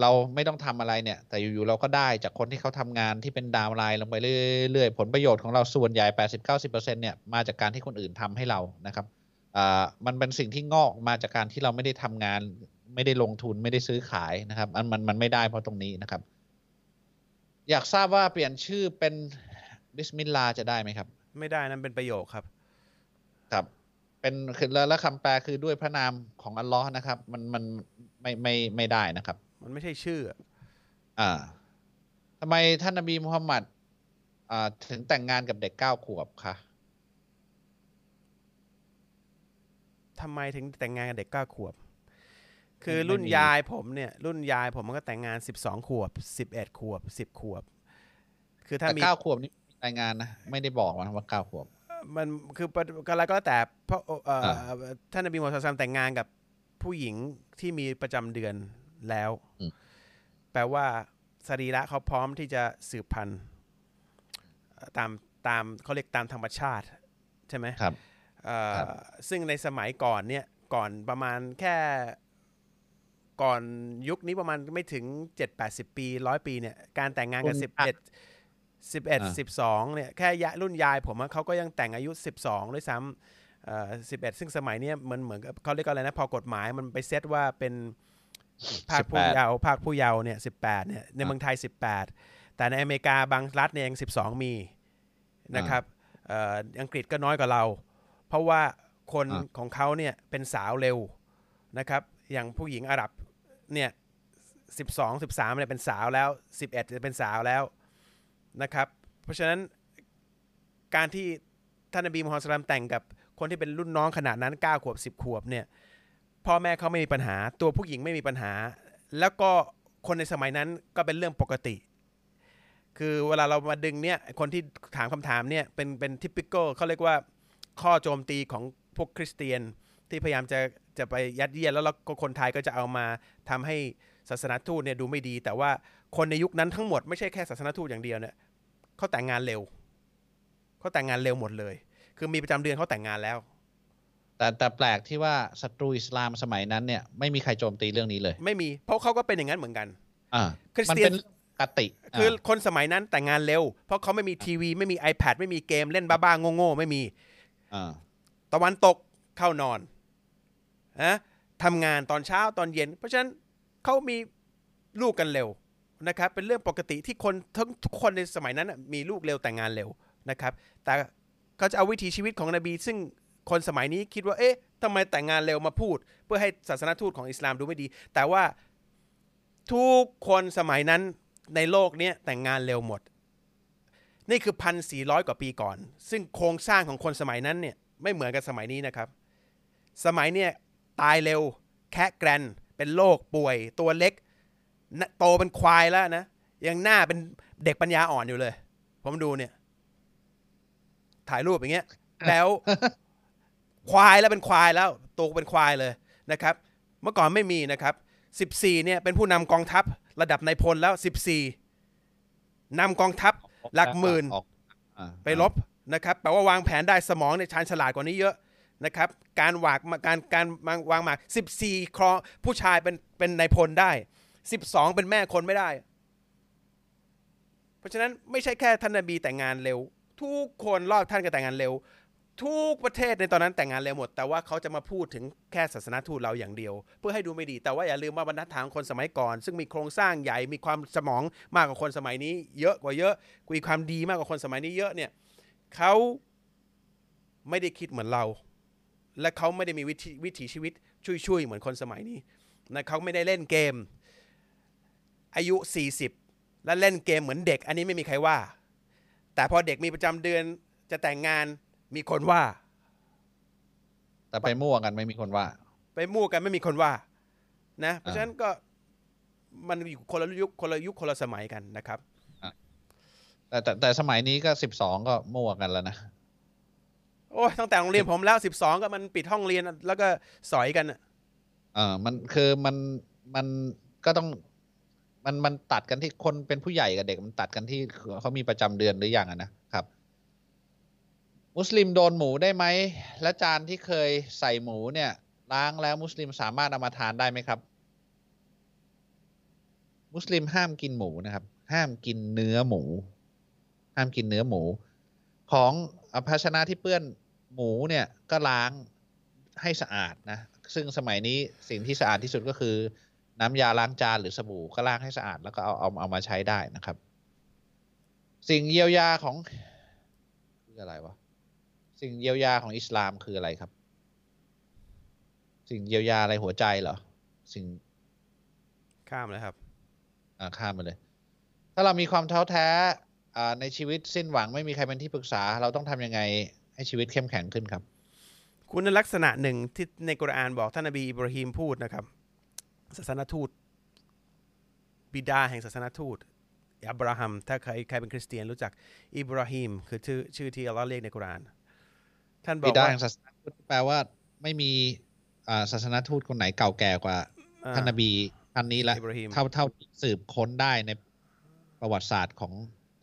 เราไม่ต้องทำอะไรเนี่ย แต่อยู่ๆเราก็ได้จากคนที่เขาทำงานที่เป็นดาวน์ไลน์ลงไปเรื่อยๆ ผลประโยชน์ของเราส่วนใหญ่ 80-90%เนี่ยมาจากการที่คนอื่นทำให้เรานะครับอ่า มันเป็นสิ่งที่งอกมาจากการที่เราไม่ได้ทำงาน ไม่ได้ลงทุนไม่ได้ซื้อขายนะครับมันมันมันไม่ได้เพราะตรงนี้นะครับ อยากทราบว่าเปลี่ยนชื่อเป็นบิสมิลลาห์จะได้ไหมครับ ไม่ได้นั่นเป็นประโยคครับ ครับเป็นคือแล้วแล้วคำแปลคือด้วยพระนามของอัลลอฮ์นะครับ มันมันไม่ไม่ไม่ได้นะครับ มันไม่ใช่ชื่อ อ่าทำไมท่านนบีมุฮัมมัดอ่าถึงแต่งงานกับเด็กเก้าขวบคะ ทำไมถึงแต่งงานกับเด็กเก้าขวบ คือรุ่นยายผมเนี่ย รุ่นยายผมมันก็แต่งงานสิบสองขวบสิบเอ็ดขวบสิบขวบ คือถ้าแต่มีเก้าขวบนี่มีรายงานนะไม่ได้บอกนะว่าเก้าขวบ มันคือปะก็แล้วก็แล้วแต่เพราะเอ่ออท่านนบีมูฮัมมัดศ็อลลัลลอฮุอะลัยฮิวะซัลลัมแต่งงานกับผู้หญิงที่มีประจำเดือนแล้วอืมแปลว่าสรีระเขาพร้อมที่จะสืบพันธุ์เอ่อตามตามเขาเรียกตามธรรมชาติ ใช่ไหมครับเอ่อครับ ซึ่งในสมัยก่อนเนี่ยก่อนประมาณแค่ก่อนยุคนี้ประมาณไม่ถึง 7 8 0 ปีร้อยปีเนี่ยการแต่งงานกันคุณสิบเอ็ดสิบเอ็ดอ่าสิบสองเนี่ยแค่ยะรุ่นยายผมอะเขาก็ยังแต่งอายุ 12 ด้วยซ้ำเอ่อสิบเอ็ดซึ่งสมัยเนี้ยมันเหมือนกับเขาเรียกว่าอะไรนะพอกฎหมายมันไปเซตว่าเป็นภาคผู้18เยาว์ภาคผู้เยาว์เนี่ยสิบแปดเนี่ยในอ่าเมืองไทย 18 แต่ในอเมริกาบางรัฐเนี่ยยัง 12 มีนะครับเอ่ออังกฤษก็น้อยกว่าเราเพ ราะว่าคนอ่าของเขาเนี่ยเป็นสาวเร็วนะครับ อย่างผู้หญิงอาหรับเนี่ยสิบสองสิบสามเนี่ยเป็นสาวแล้วสิบเอ็ดเป็นสาวแล้วนะครับ เพราะฉะนั้นการที่ท่านนบีมุฮัมมัดศ็อลลัลลอฮุอะลัยฮิวะซัลลัมแต่งกับคนที่เป็นรุ่นน้องขนาดนั้น9ขวบ 10 ขวบเนี่ยพ่อแม่เขาไม่มีปัญหา ตัวผู้หญิงไม่มีปัญหา แล้วก็คนในสมัยนั้นก็เป็นเรื่องปกติ คือเวลาเรามาดึงเนี่ยคนที่ถามคำถามเนี่ยเป็นเป็นทิปิคอลเขาเรียกว่า ข้อโจมตีของพวกคริสเตียนที่พยายามจะจะไปยัดเยียดแล้วแล้วก็คนไทยก็จะเอามาทำให้ศาสนาทูตเนี่ยดูไม่ดี แต่ว่าคนในยุคนั้นทั้งหมดไม่ใช่แค่ศาสนาทูตอย่างเดียวเนี่ยเขาแต่งงานเร็วเขาแต่งงานเร็วหมดเลย คือมีประจำเดือนเขาแต่งงานแล้ว แต่แต่แปลกที่ว่าศัตรูอิสลามสมัยนั้นเนี่ยไม่มีใครโจมตีเรื่องนี้เลย ไม่มีเพราะเขาก็เป็นอย่างนั้นเหมือนกันอ่าคริสมันเตียนเป็นเรื่องปกติคืออ่าคนสมัยนั้นแต่งงานเร็ว เพราะเขาไม่มีทีวี ไม่มี iPad ไม่มีเกมเล่นบ้าๆโง่ๆไม่มีอ่า ตะวันตกเข้านอนนะทำงานตอนเช้าตอนเย็น เพราะฉะนั้นเขามีลูกกันเร็วนะครับ เป็นเรื่องปกติที่คนทั้งทุกคนในสมัยนั้นมีลูกเร็วแต่งงานเร็วนะครับ แต่เขาจะเอาวิถีชีวิตของนบี ซึ่งคนสมัยนี้คิดว่าเอ๊ะทำไมแต่งงานเร็วมาพูด เพื่อให้ศาสนทูตของอิสลามดูไม่ดี แต่ว่าทุกคนสมัยนั้นในโลกนี้แต่งงานเร็วหมด นี่คือพันสี่ร้อยกว่าปีก่อน ซึ่งโครงสร้างของคนสมัยนั้นเนี่ยไม่เหมือนกับสมัยนี้นะครับ สมัยเนี่ยตายเร็วแคะแกรนเป็นโรคป่วยตัวเล็ก โตเป็นควายแล้วนะยังหน้าเป็นเด็กปัญญาอ่อนอยู่เลย ผมดูเนี่ย ถ่ายรูปอย่างเงี้ย แล้วควายแล้วเป็นควายแล้วโตเป็นควายเลยนะครับ เมื่อก่อนไม่มีนะครับ 14เนี่ยเป็นผู้นำกองทัพระดับนายพลแล้ว 14นำกองทัพ หลักหมื่นออกอ่าไปลบนะครับแปลว่าวางแผนได้สมองเนี่ยชาญฉลาดกว่านี้เยอะนะครับ การวางมาการการวางวางหมาก 14 ครองผู้ชายเป็นเป็นนายพลได้ 12 เป็นแม่คนไม่ได้ เพราะฉะนั้นไม่ใช่แค่ท่านนบีแต่งงานเร็ว ทุกคนรอบท่านก็แต่งงานเร็ว ทุกประเทศในตอนนั้นแต่งงานเร็วหมด แต่ว่าเขาจะมาพูดถึงแค่ศาสนาทูตเราอย่างเดียว เพื่อให้ดูไม่ดี แต่ว่าอย่าลืมว่าบรรทัดฐานของคนสมัยก่อน ซึ่งมีโครงสร้างใหญ่มีความสมองมากกว่าคนสมัยนี้ เยอะกว่าเยอะมีความดีมากกว่าคนสมัยนี้เยอะเนี่ยเขาไม่ได้คิดเหมือนเรา และเขาไม่ได้มีวิถีวิถีชีวิตช่วยๆเหมือนคนสมัยนี้นะเขาไม่ได้เล่นเกม อายุ 40 แล้วเล่นเกมเหมือนเด็ก อันนี้ไม่มีใครว่า แต่พอเด็กมีประจำเดือนจะแต่งงาน มีคนว่า แต่ไปมั่วกันไม่มีคนว่า ไปมั่วกันไม่มีคนว่า นะ เพราะฉะนั้นก็มันอยู่คนละยุคคนละยุคคนละสมัยกันนะครับแต่แต่แต่สมัยนี้ก็สิบสองก็มั่วกันแล้วนะโอ้ยตั้งแต่โรงเรียนผมแล้ว12ก็มันปิดห้องเรียนแล้วก็สอยกันน่ะเออมันคือมันมันก็ต้องมันมันตัดกันที่คนเป็นผู้ใหญ่กับเด็กมันตัดกันที่เขามีประจำเดือนหรือยังอะนะครับ มุสลิมโดนหมูได้ไหม และจานที่เคยใส่หมูเนี่ย ล้างแล้วมุสลิมสามารถเอามาทานได้ไหมครับ มุสลิมห้ามกินหมูนะครับ ห้ามกินเนื้อหมู ห้ามกินเนื้อหมู ของอภาชนะที่เปื้อนหมูเนี่ยก็ล้างให้สะอาดนะ ซึ่งสมัยนี้สิ่งที่สะอาดที่สุดก็คือ น้ำยาล้างจานหรือสบู่ก็ล้างให้สะอาดแล้วก็เอาเอาเอามาใช้ได้นะครับ สิ่งเยียวยาของคืออะไรวะ สิ่งเยียวยาของอิสลามคืออะไรครับ สิ่งเยียวยาอะไรหัวใจเหรอ สิ่งข้ามเลยครับ อ่าข้ามไปเลย ถ้าเรามีความท้อแท้อ่าในชีวิตสิ้นหวังไม่มีใครเป็นที่ปรึกษา เราต้องทำยังไงให้ชีวิตเข้มแข็งขึ้นครับ คุณลักษณะหนึ่งที่ในกุรอานบอกท่านนบีอิบราฮิมพูดนะครับศาสนทูต บิดาแห่งศาสนทูตอับราฮัม ถ้าใครใครเป็นคริสเตียนรู้จักอิบราฮิมคือชื่อชื่อที่อัลลอฮ์เรียกในกุรอาน ท่านบอบิกดาว่าแห่งศาสนาทูตแปลว่าไม่มีอ่าศาสนาทูตคนไหนเก่าแก่กว่าอ่าท่านนบีท่านนี้ละอิบราฮิมเท่าเท่าที่สืบค้นได้ในประวัติศาสตร์ของ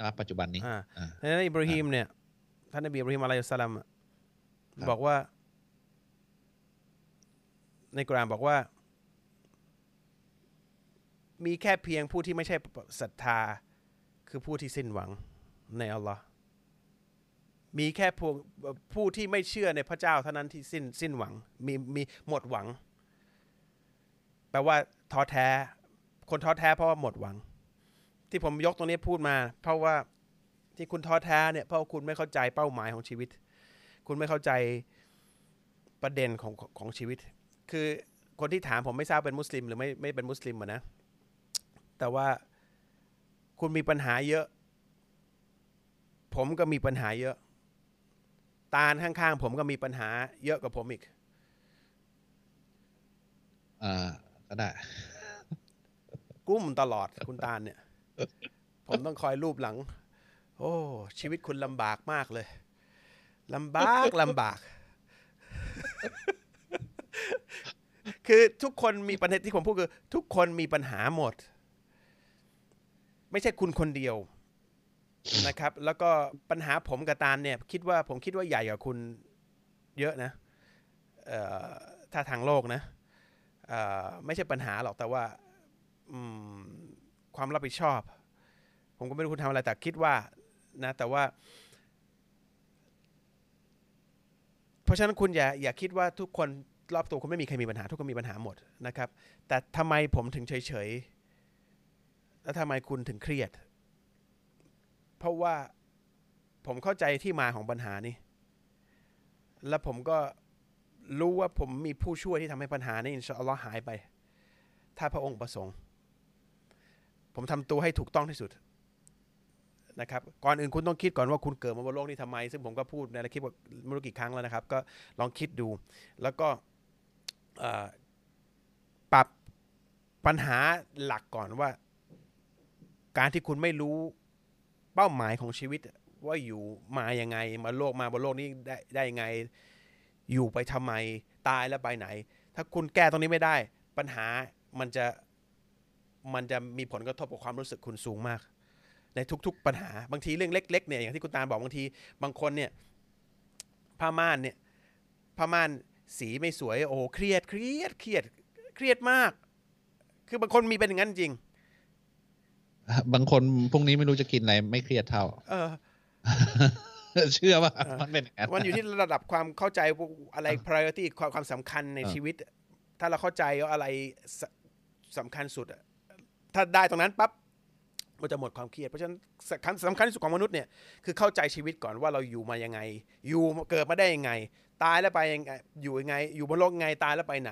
ณปัจจุบันนี้อ่าอ่าดังนั้นอิบราฮิมเนี่ย ท่านนบีอิบราฮิมอะลัยฮิสสลามอะครับบอกว่า ในกุรอานบอกว่า มีแค่เพียงผู้ที่ไม่ใช่ศรัทธา คือผู้ที่สิ้นหวังในอัลลอฮ์ มีแค่ผู้ผู้ที่ไม่เชื่อในพระเจ้าเท่านั้นที่สิ้นสิ้นหวังมีมีหมดหวัง แปลว่าท้อแท้ คนท้อแท้เพราะว่าหมดหวัง ที่ผมยกตรงนี้พูดมา เพราะว่าที่คุณท้อแท้เนี่ยเพราะคุณไม่เข้าใจเป้าหมายของชีวิต คุณไม่เข้าใจประเด็นของของของชีวิต คือคนที่ถามผมไม่ทราบเป็นมุสลิม หรือไม่ไม่เป็นมุสลิมอะนะ แต่ว่าคุณมีปัญหาเยอะ ผมก็มีปัญหาเยอะ ตาลข้างๆผมก็มีปัญหาเยอะกว่าผมอีก อ่าก็ได้กุ้มตลอดคุณตาลเนี่ย ผมต้องคอยรูปหลัง โอ้ ชีวิตคุณลำบากมากเลยลำบากลำบาก คือทุกคนมีปัญหาที่ผมพูดคือ ทุกคนมีปัญหาหมด ไม่ใช่คุณคนเดียว นะครับ แล้วก็ปัญหาผมกับตาลเนี่ย คิดว่าผมคิดว่าใหญ่กว่าคุณเยอะนะถ้าทางโลกนะไม่ใช่ปัญหาหรอกแต่ว่าความรับผิดชอบ ผมก็ไม่รู้คุณทำอะไรแต่คิดว่านะแต่ว่า เพราะฉะนั้นคุณอย่าอย่าคิดว่าทุกคนรอบตัวคุณไม่มีใครมีปัญหา ทุกคนมีปัญหาหมดนะครับ แต่ทำไมผมถึงเฉยๆแล้วทำไมคุณถึงเครียด เพราะว่าผมเข้าใจที่มาของปัญหานี้ แล้วผมก็รู้ว่าผมมีผู้ช่วยที่ทำให้ปัญหานี้อินชาอัลลอฮ์หายไป ถ้าพระองค์ประสงค์ ผมทำตัวให้ถูกต้องที่สุดนะครับก่อนอื่นคุณต้องคิดก่อนว่าคุณเกิดมาบนโลกนี้ทำไม ซึ่งผมก็พูดในคลิปไม่รู้กี่ครั้งแล้วนะครับ ก็ลองคิดดู แล้วก็ปรับปัญหาหลักก่อนว่า การที่คุณไม่รู้ เป้าหมายของชีวิตว่าอยู่มายังไง มาโลกมาบนโลกนี้ได้ได้ยังไง อยู่ไปทำไมตายแล้วไปไหน ถ้าคุณแก้ตรงนี้ไม่ได้ ปัญหามันจะมันจะมีผลกระทบกับความรู้สึกคุณสูงมาก ในทุก ๆ ปัญหาบางทีเรื่องเล็ก ๆ เนี่ยอย่างที่คุณตาลบอกบางทีบางคนเนี่ยผ้าม่านเนี่ยผ้าม่านสีไม่สวยโอ้เครียดเครียดเครียดเครียดมาก คือบางคนมีเป็นอย่างนั้นจริง บางคนพรุ่งนี้ไม่รู้จะกินอะไรไม่เครียดเท่า เออ เชื่อว่าเออมันเป็นอย่างนั้นมันอยู่ที่ระดับความเข้าใจว่าอะไร priority ความความสำคัญในเออชีวิต ถ้าเราเข้าใจว่าอะไรสสำคัญสุดอะถ้าได้ตรงนั้นปั๊บมันจะหมดความเครียด เพราะฉะนั้นสำคัญสำคัญที่สุดของมนุษย์เนี่ยคือเข้าใจชีวิตก่อนว่าเราอยู่มายังไง อยู่เกิดมาได้ยังไง ตายแล้วไปยังไงอยู่ยังไง อยู่บนโลกยังไงตายแล้วไปไหน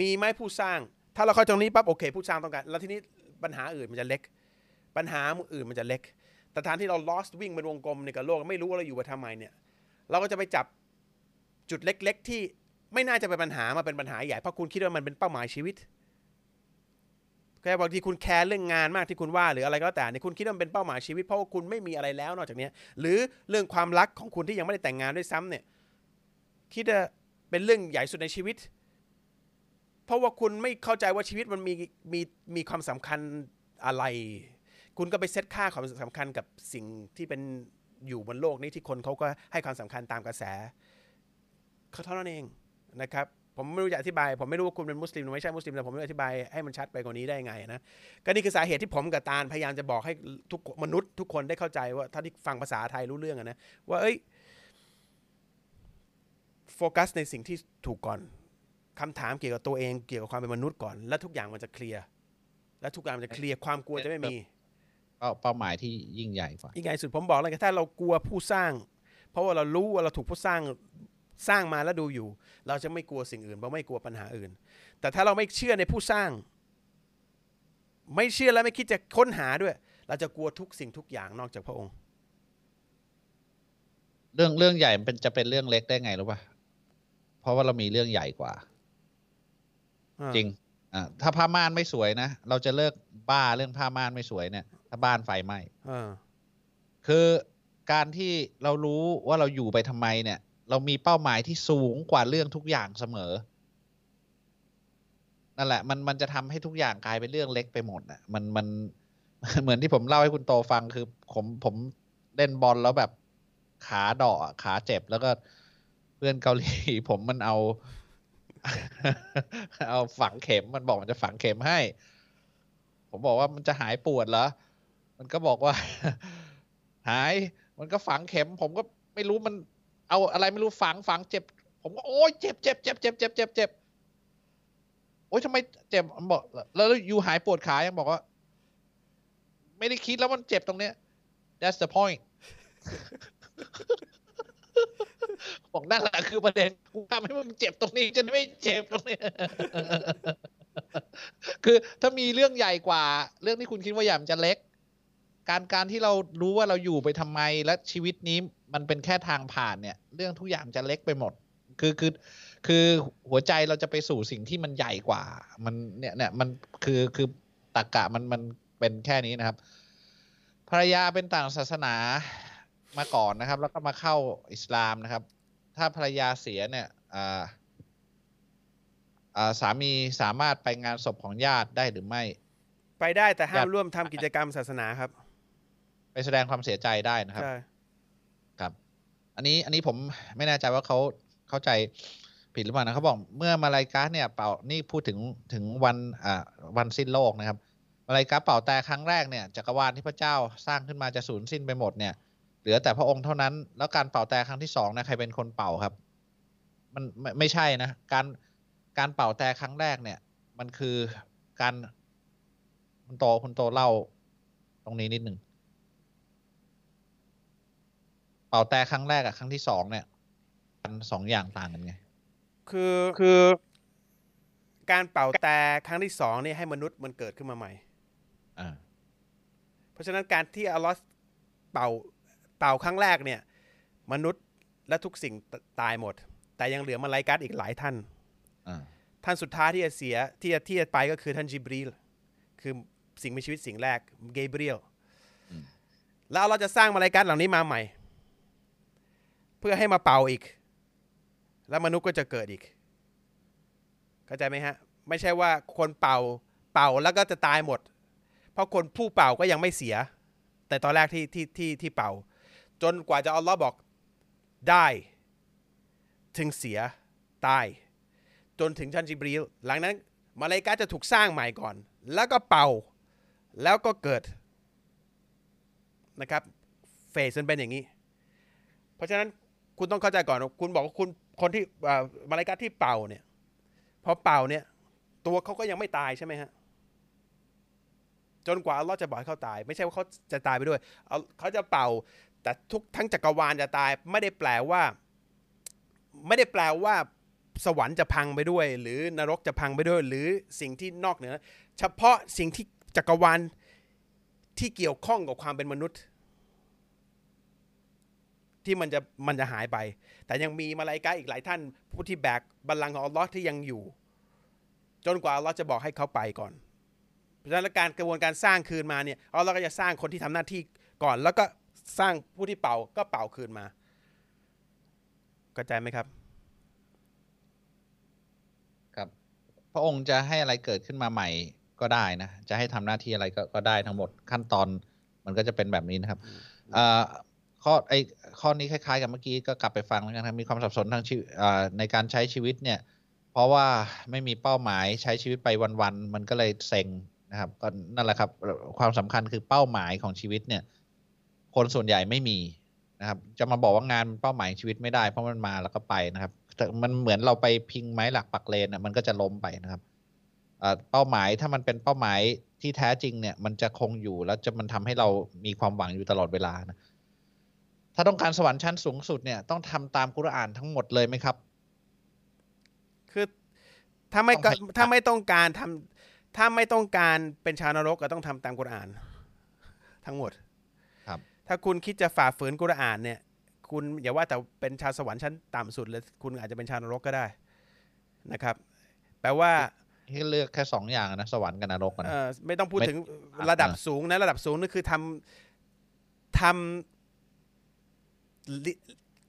มีไหมผู้สร้าง ถ้าเราเข้าใจตรงนี้ปั๊บโอเค ผู้สร้างต้องการแล้วทีนี้ปัญหาอื่นมันจะเล็ก ปัญหาอื่นมันจะเล็ก แต่ทางที่เรา lost วิ่งเป็นวงกลมในกับโลกไม่รู้ว่าเราอยู่มาทำไมเนี่ย เราก็จะไปจับจุดเล็ก ๆ ที่ไม่น่าจะเป็นปัญหามาเป็นปัญหาใหญ่เพราะคุณคิดว่ามันเป็นเป้าหมายชีวิตแค่บางทีคุณแคร์เรื่องงานมากที่คุณว่าหรืออะไรก็แต่เนี่ยคุณคิดว่ามันเป็นเป้าหมายชีวิตเพราะว่าคุณไม่มีอะไรแล้วนอกจากนี้หรือเรื่องความรักของคุณที่ยังไม่ได้แต่งงานด้วยซ้ำเนี่ยคิดว่าเป็นเรื่องใหญ่สุดในชีวิต เพราะว่าคุณไม่เข้าใจว่าชีวิตมันมีมีมีความสำคัญอะไร คุณก็ไปเซตค่าความสำคัญกับสิ่งที่เป็นอยู่บนโลกนี้ที่คนเขาก็ให้ความสำคัญตามกระแสเขาเท่านั้นเองนะครับผมไม่รู้จะอธิบาย ผมไม่รู้ว่าคุณเป็นมุสลิมหรือไม่ใช่มุสลิมแต่ผมไม่รู้อธิบายให้มันชัดไปกว่านี้ได้ไงนะก็นี่คือสาเหตุที่ผมกับตาลพยายามจะบอกให้ทุกมนุษย์ ทุกคนได้เข้าใจว่าถ้าที่ฟังภาษาไทยรู้เรื่องนะว่าเอ้ยโฟกัสในสิ่งที่ถูกก่อนคำถามเกี่ยวกับตัวเองเกี่ยวกับความเป็นมนุษย์ก่อน แล้วทุกอย่างมันจะเคลียร์ และทุกอย่างมันจะเคลียร์ความกลัวจะไม่มี เป้าเป้าหมายที่ยิ่งใหญ่กว่ายิ่งใหญ่สุดผมบอกเลยถ้าเรากลัวผู้สร้าง เพราะว่าเรารู้ว่าเราถูกผู้สร้างสร้างมาแล้วดูอยู่ เราจะไม่กลัวสิ่งอื่นเราไม่กลัวปัญหาอื่น แต่ถ้าเราไม่เชื่อในผู้สร้าง ไม่เชื่อและไม่คิดจะค้นหาด้วย เราจะกลัวทุกสิ่งทุกอย่างนอกจากพระองค์ เรื่องเรื่องใหญ่มันเป็นจะเป็นเรื่องเล็กได้ไงรู้ป่ะเพราะว่าเรามีเรื่องใหญ่กว่า จริงอ่าถ้าผ้าม่านไม่สวยนะเราจะเลิกบ้าเรื่องผ้าม่านไม่สวยเนี่ย ถ้าบ้านไฟไหม้เออคือการที่เรารู้ว่าเราอยู่ไปทำไมเนี่ย เรามีเป้าหมายที่สูงกว่าเรื่องทุกอย่างเสมอ นั่นแหละ มันมันจะทำให้ทุกอย่างกลายเป็นเรื่องเล็กไปหมดอะ มันมันเหมือนที่ผมเล่าให้คุณโตฟังคือ ผมผมเล่นบอลแล้วแบบขาเดาะอะขาเจ็บแล้วก็เพื่อนเกาหลีผมมันเอา เอาฝังเข็มมันบอกมันจะฝังเข็มให้ ผมบอกว่ามันจะหายปวดเหรอ มันก็บอกว่า หาย มันก็ฝังเข็ม ผมก็ไม่รู้มัน เอาอะไรไม่รู้ฝังฝังเจ็บ ผมก็โอ้ยเจ็บเจ็บเจ็บเจ็บเจ็บเจ็บเจ็บโอ้ยทำไมเจ็บมันบอกแล้วอยู่หายปวดขายังบอกว่า ไม่ได้คิดแล้วมันเจ็บตรงเนี้ย that's the point บอกนั่นแหละคือประเด็นกูทำให้มึงเจ็บตรงนี้จะได้ไม่เจ็บตรงนี้ คือถ้ามีเรื่องใหญ่กว่า เรื่องที่คุณคิดว่าใหญ่มันจะเล็ก การการที่เรารู้ว่าเราอยู่ไปทำไม และชีวิตนี้มันเป็นแค่ทางผ่านเนี่ย เรื่องทุกอย่างจะเล็กไปหมด คือคือคือหัวใจเราจะไปสู่สิ่งที่มันใหญ่กว่า มันเนี่ยเนี่ยมันคือคือตรกกะมันมันเป็นแค่นี้นะครับภรรยาเป็นต่างศาสนามาก่อนนะครับ แล้วก็มาเข้าอิสลามนะครับ ถ้าภรรยาเสียเนี่ยอ่าอ่าสามีสามารถไปงานศพของญาติได้หรือไม่ ไปได้แต่ห้ามอยากร่วมทำกิจกรรมศาสนาครับ ไปแสดงความเสียใจได้นะครับ ใช่ ครับ อันนี้อันนี้ผมไม่แน่ใจว่าเขาเข้าใจผิดหรือเปล่านะเขาบอกเมื่อมาลายกาเนี่ยเป่านี่พูดถึงถึงวันอ่าวันสิ้นโลกนะครับ มาลายกาเป่าแต่ครั้งแรกเนี่ยจักรวาลที่พระเจ้าสร้างขึ้นมาจะสูญสิ้นไปหมดเนี่ยเหลือแต่พระองค์เท่านั้น แล้วการเป่าแต่ครั้งที่สองนะใครเป็นคนเป่าครับ มันไม่ไม่ใช่นะ การการเป่าแต่ครั้งแรกเนี่ย มันคือการคุณโตคุณโตเล่าตรงนี้นิดหนึ่ง เป่าแต่ครั้งแรกกับครั้งที่สองเนี่ยมันสองอย่างต่างกันไง คือคือ การเป่าแต่ครั้งที่สองนี่ให้มนุษย์มันเกิดขึ้นมาใหม่อ่าเพราะฉะนั้นการที่อัลลอฮ์เป่าเป่าครั้งแรกเนี่ย มนุษย์และทุกสิ่งตตายหมด แต่ยังเหลือมาลายกัสอีกหลายท่านอ่าท่านสุดท้ายที่จะเสียที่จะที่จะไปก็คือท่านจิบรีลคือสิ่งมีชีวิตสิ่งแรกเกเบรียลแล้วเราจะสร้างมาลายกัสเหล่านี้มาใหม่ เพื่อให้มาเป่าอีก แล้วมนุษย์ก็จะเกิดอีก เข้าใจไหมฮะ ไม่ใช่ว่าคนเป่าเป่าแล้วก็จะตายหมด เพราะคนผู้เป่าก็ยังไม่เสีย แต่ตอนแรกที่ที่ที่ที่เป่า จนกว่าจะอัลลอฮ์บอกได้ ถึงเสียตาย จนถึงชั้นจิบรีลหลังนั้นมาเลกาจะถูกสร้างใหม่ก่อน แล้วก็เป่าแล้วก็เกิดนะครับเฟสมันเป็นอย่างนี้ เพราะฉะนั้น คุณต้องเข้าใจก่อน คุณบอกว่าคุณคนที่อ่ามาลายกาที่เป่าเนี่ยพอเป่าเนี่ย ตัวเขาก็ยังไม่ตายใช่ไหมฮะจนกว่าอัลลอฮ์จะบอกให้เขาตาย ไม่ใช่ว่าเขาจะตายไปด้วยเอาเขาจะเป่า แต่ทุกทั้งจักรวาลจะตาย ไม่ได้แปลว่า ไม่ได้แปลว่า สวรรค์จะพังไปด้วย หรือนรกจะพังไปด้วย หรือสิ่งที่นอกเหนือ เฉพาะสิ่งที่จักรวาลที่เกี่ยวข้องกับความเป็นมนุษย์ ที่มันจะมันจะหายไป แต่ยังมีมาลาอิกะห์อีกหลายท่านผู้ที่แบกบัลลังก์ของอัลลอฮ์ที่ยังอยู่ จนกว่าอัลลอฮ์จะบอกให้เขาไปก่อนเพราะฉะนั้นการกระบวนการสร้างคืนมาเนี่ยอัลลอฮ์ก็จะสร้างคนที่ทำหน้าที่ก่อน แล้วก็สร้างผู้ที่เป่าก็เป่าคืนมาเข้าใจไหมครับ ครับ พระองค์จะให้อะไรเกิดขึ้นมาใหม่ก็ได้นะ จะให้ทำหน้าที่อะไรก็ก็ได้ทั้งหมดขั้นตอนมันก็จะเป็นแบบนี้นะครับอ่า ข้อไอข้อนี้คล้ายๆ กับเมื่อกี้ก็กลับไปฟังแล้วกันครับมีความสับสนทางชีวิตอ่าในการใช้ชีวิตเนี่ย เพราะว่าไม่มีเป้าหมายใช้ชีวิตไปวันๆมันก็เลยเซ็งนะครับก็นั่นแหละครับความสำคัญคือเป้าหมายของชีวิตเนี่ย คนส่วนใหญ่ไม่มีนะครับ จะมาบอกว่างานเป้าหมายชีวิตไม่ได้เพราะมันมาแล้วก็ไปนะครับมันเหมือนเราไปพิงไม้หลักปักเลนอะมันก็จะล้มไปนะครับเป้าหมายถ้ามันเป็นเป้าหมายที่แท้จริงเนี่ย มันจะคงอยู่แล้วจะมันทำให้เรามีความหวังอยู่ตลอดเวลานะ ถ้าต้องการสวรรค์ชั้นสูงสุดเนี่ยต้องทำตามกุรอานทั้งหมดเลยไหมครับ คือถ้าไม่ต้องให้ถ้าไม่ต้องการทำถ้าไม่ต้องการเป็นชาวนรกก็ต้องทำตามกุรอาน ทั้งหมด ครับ ถ้าคุณคิดจะฝ่าฝืนกุรอานเนี่ย คุณอย่าว่าแต่เป็นชาวสวรรค์ชั้นต่ำสุดเลยคุณอาจจะเป็นชาวนรกก็ได้นะครับ แปลว่าให้เลือกแค่สองอย่างนะสวรรค์กับนรกอะนะเอ่อไม่ต้องพูดไม่ถึงระดับอ่าสูงนะระดับสูงนี่คือทำทำลิ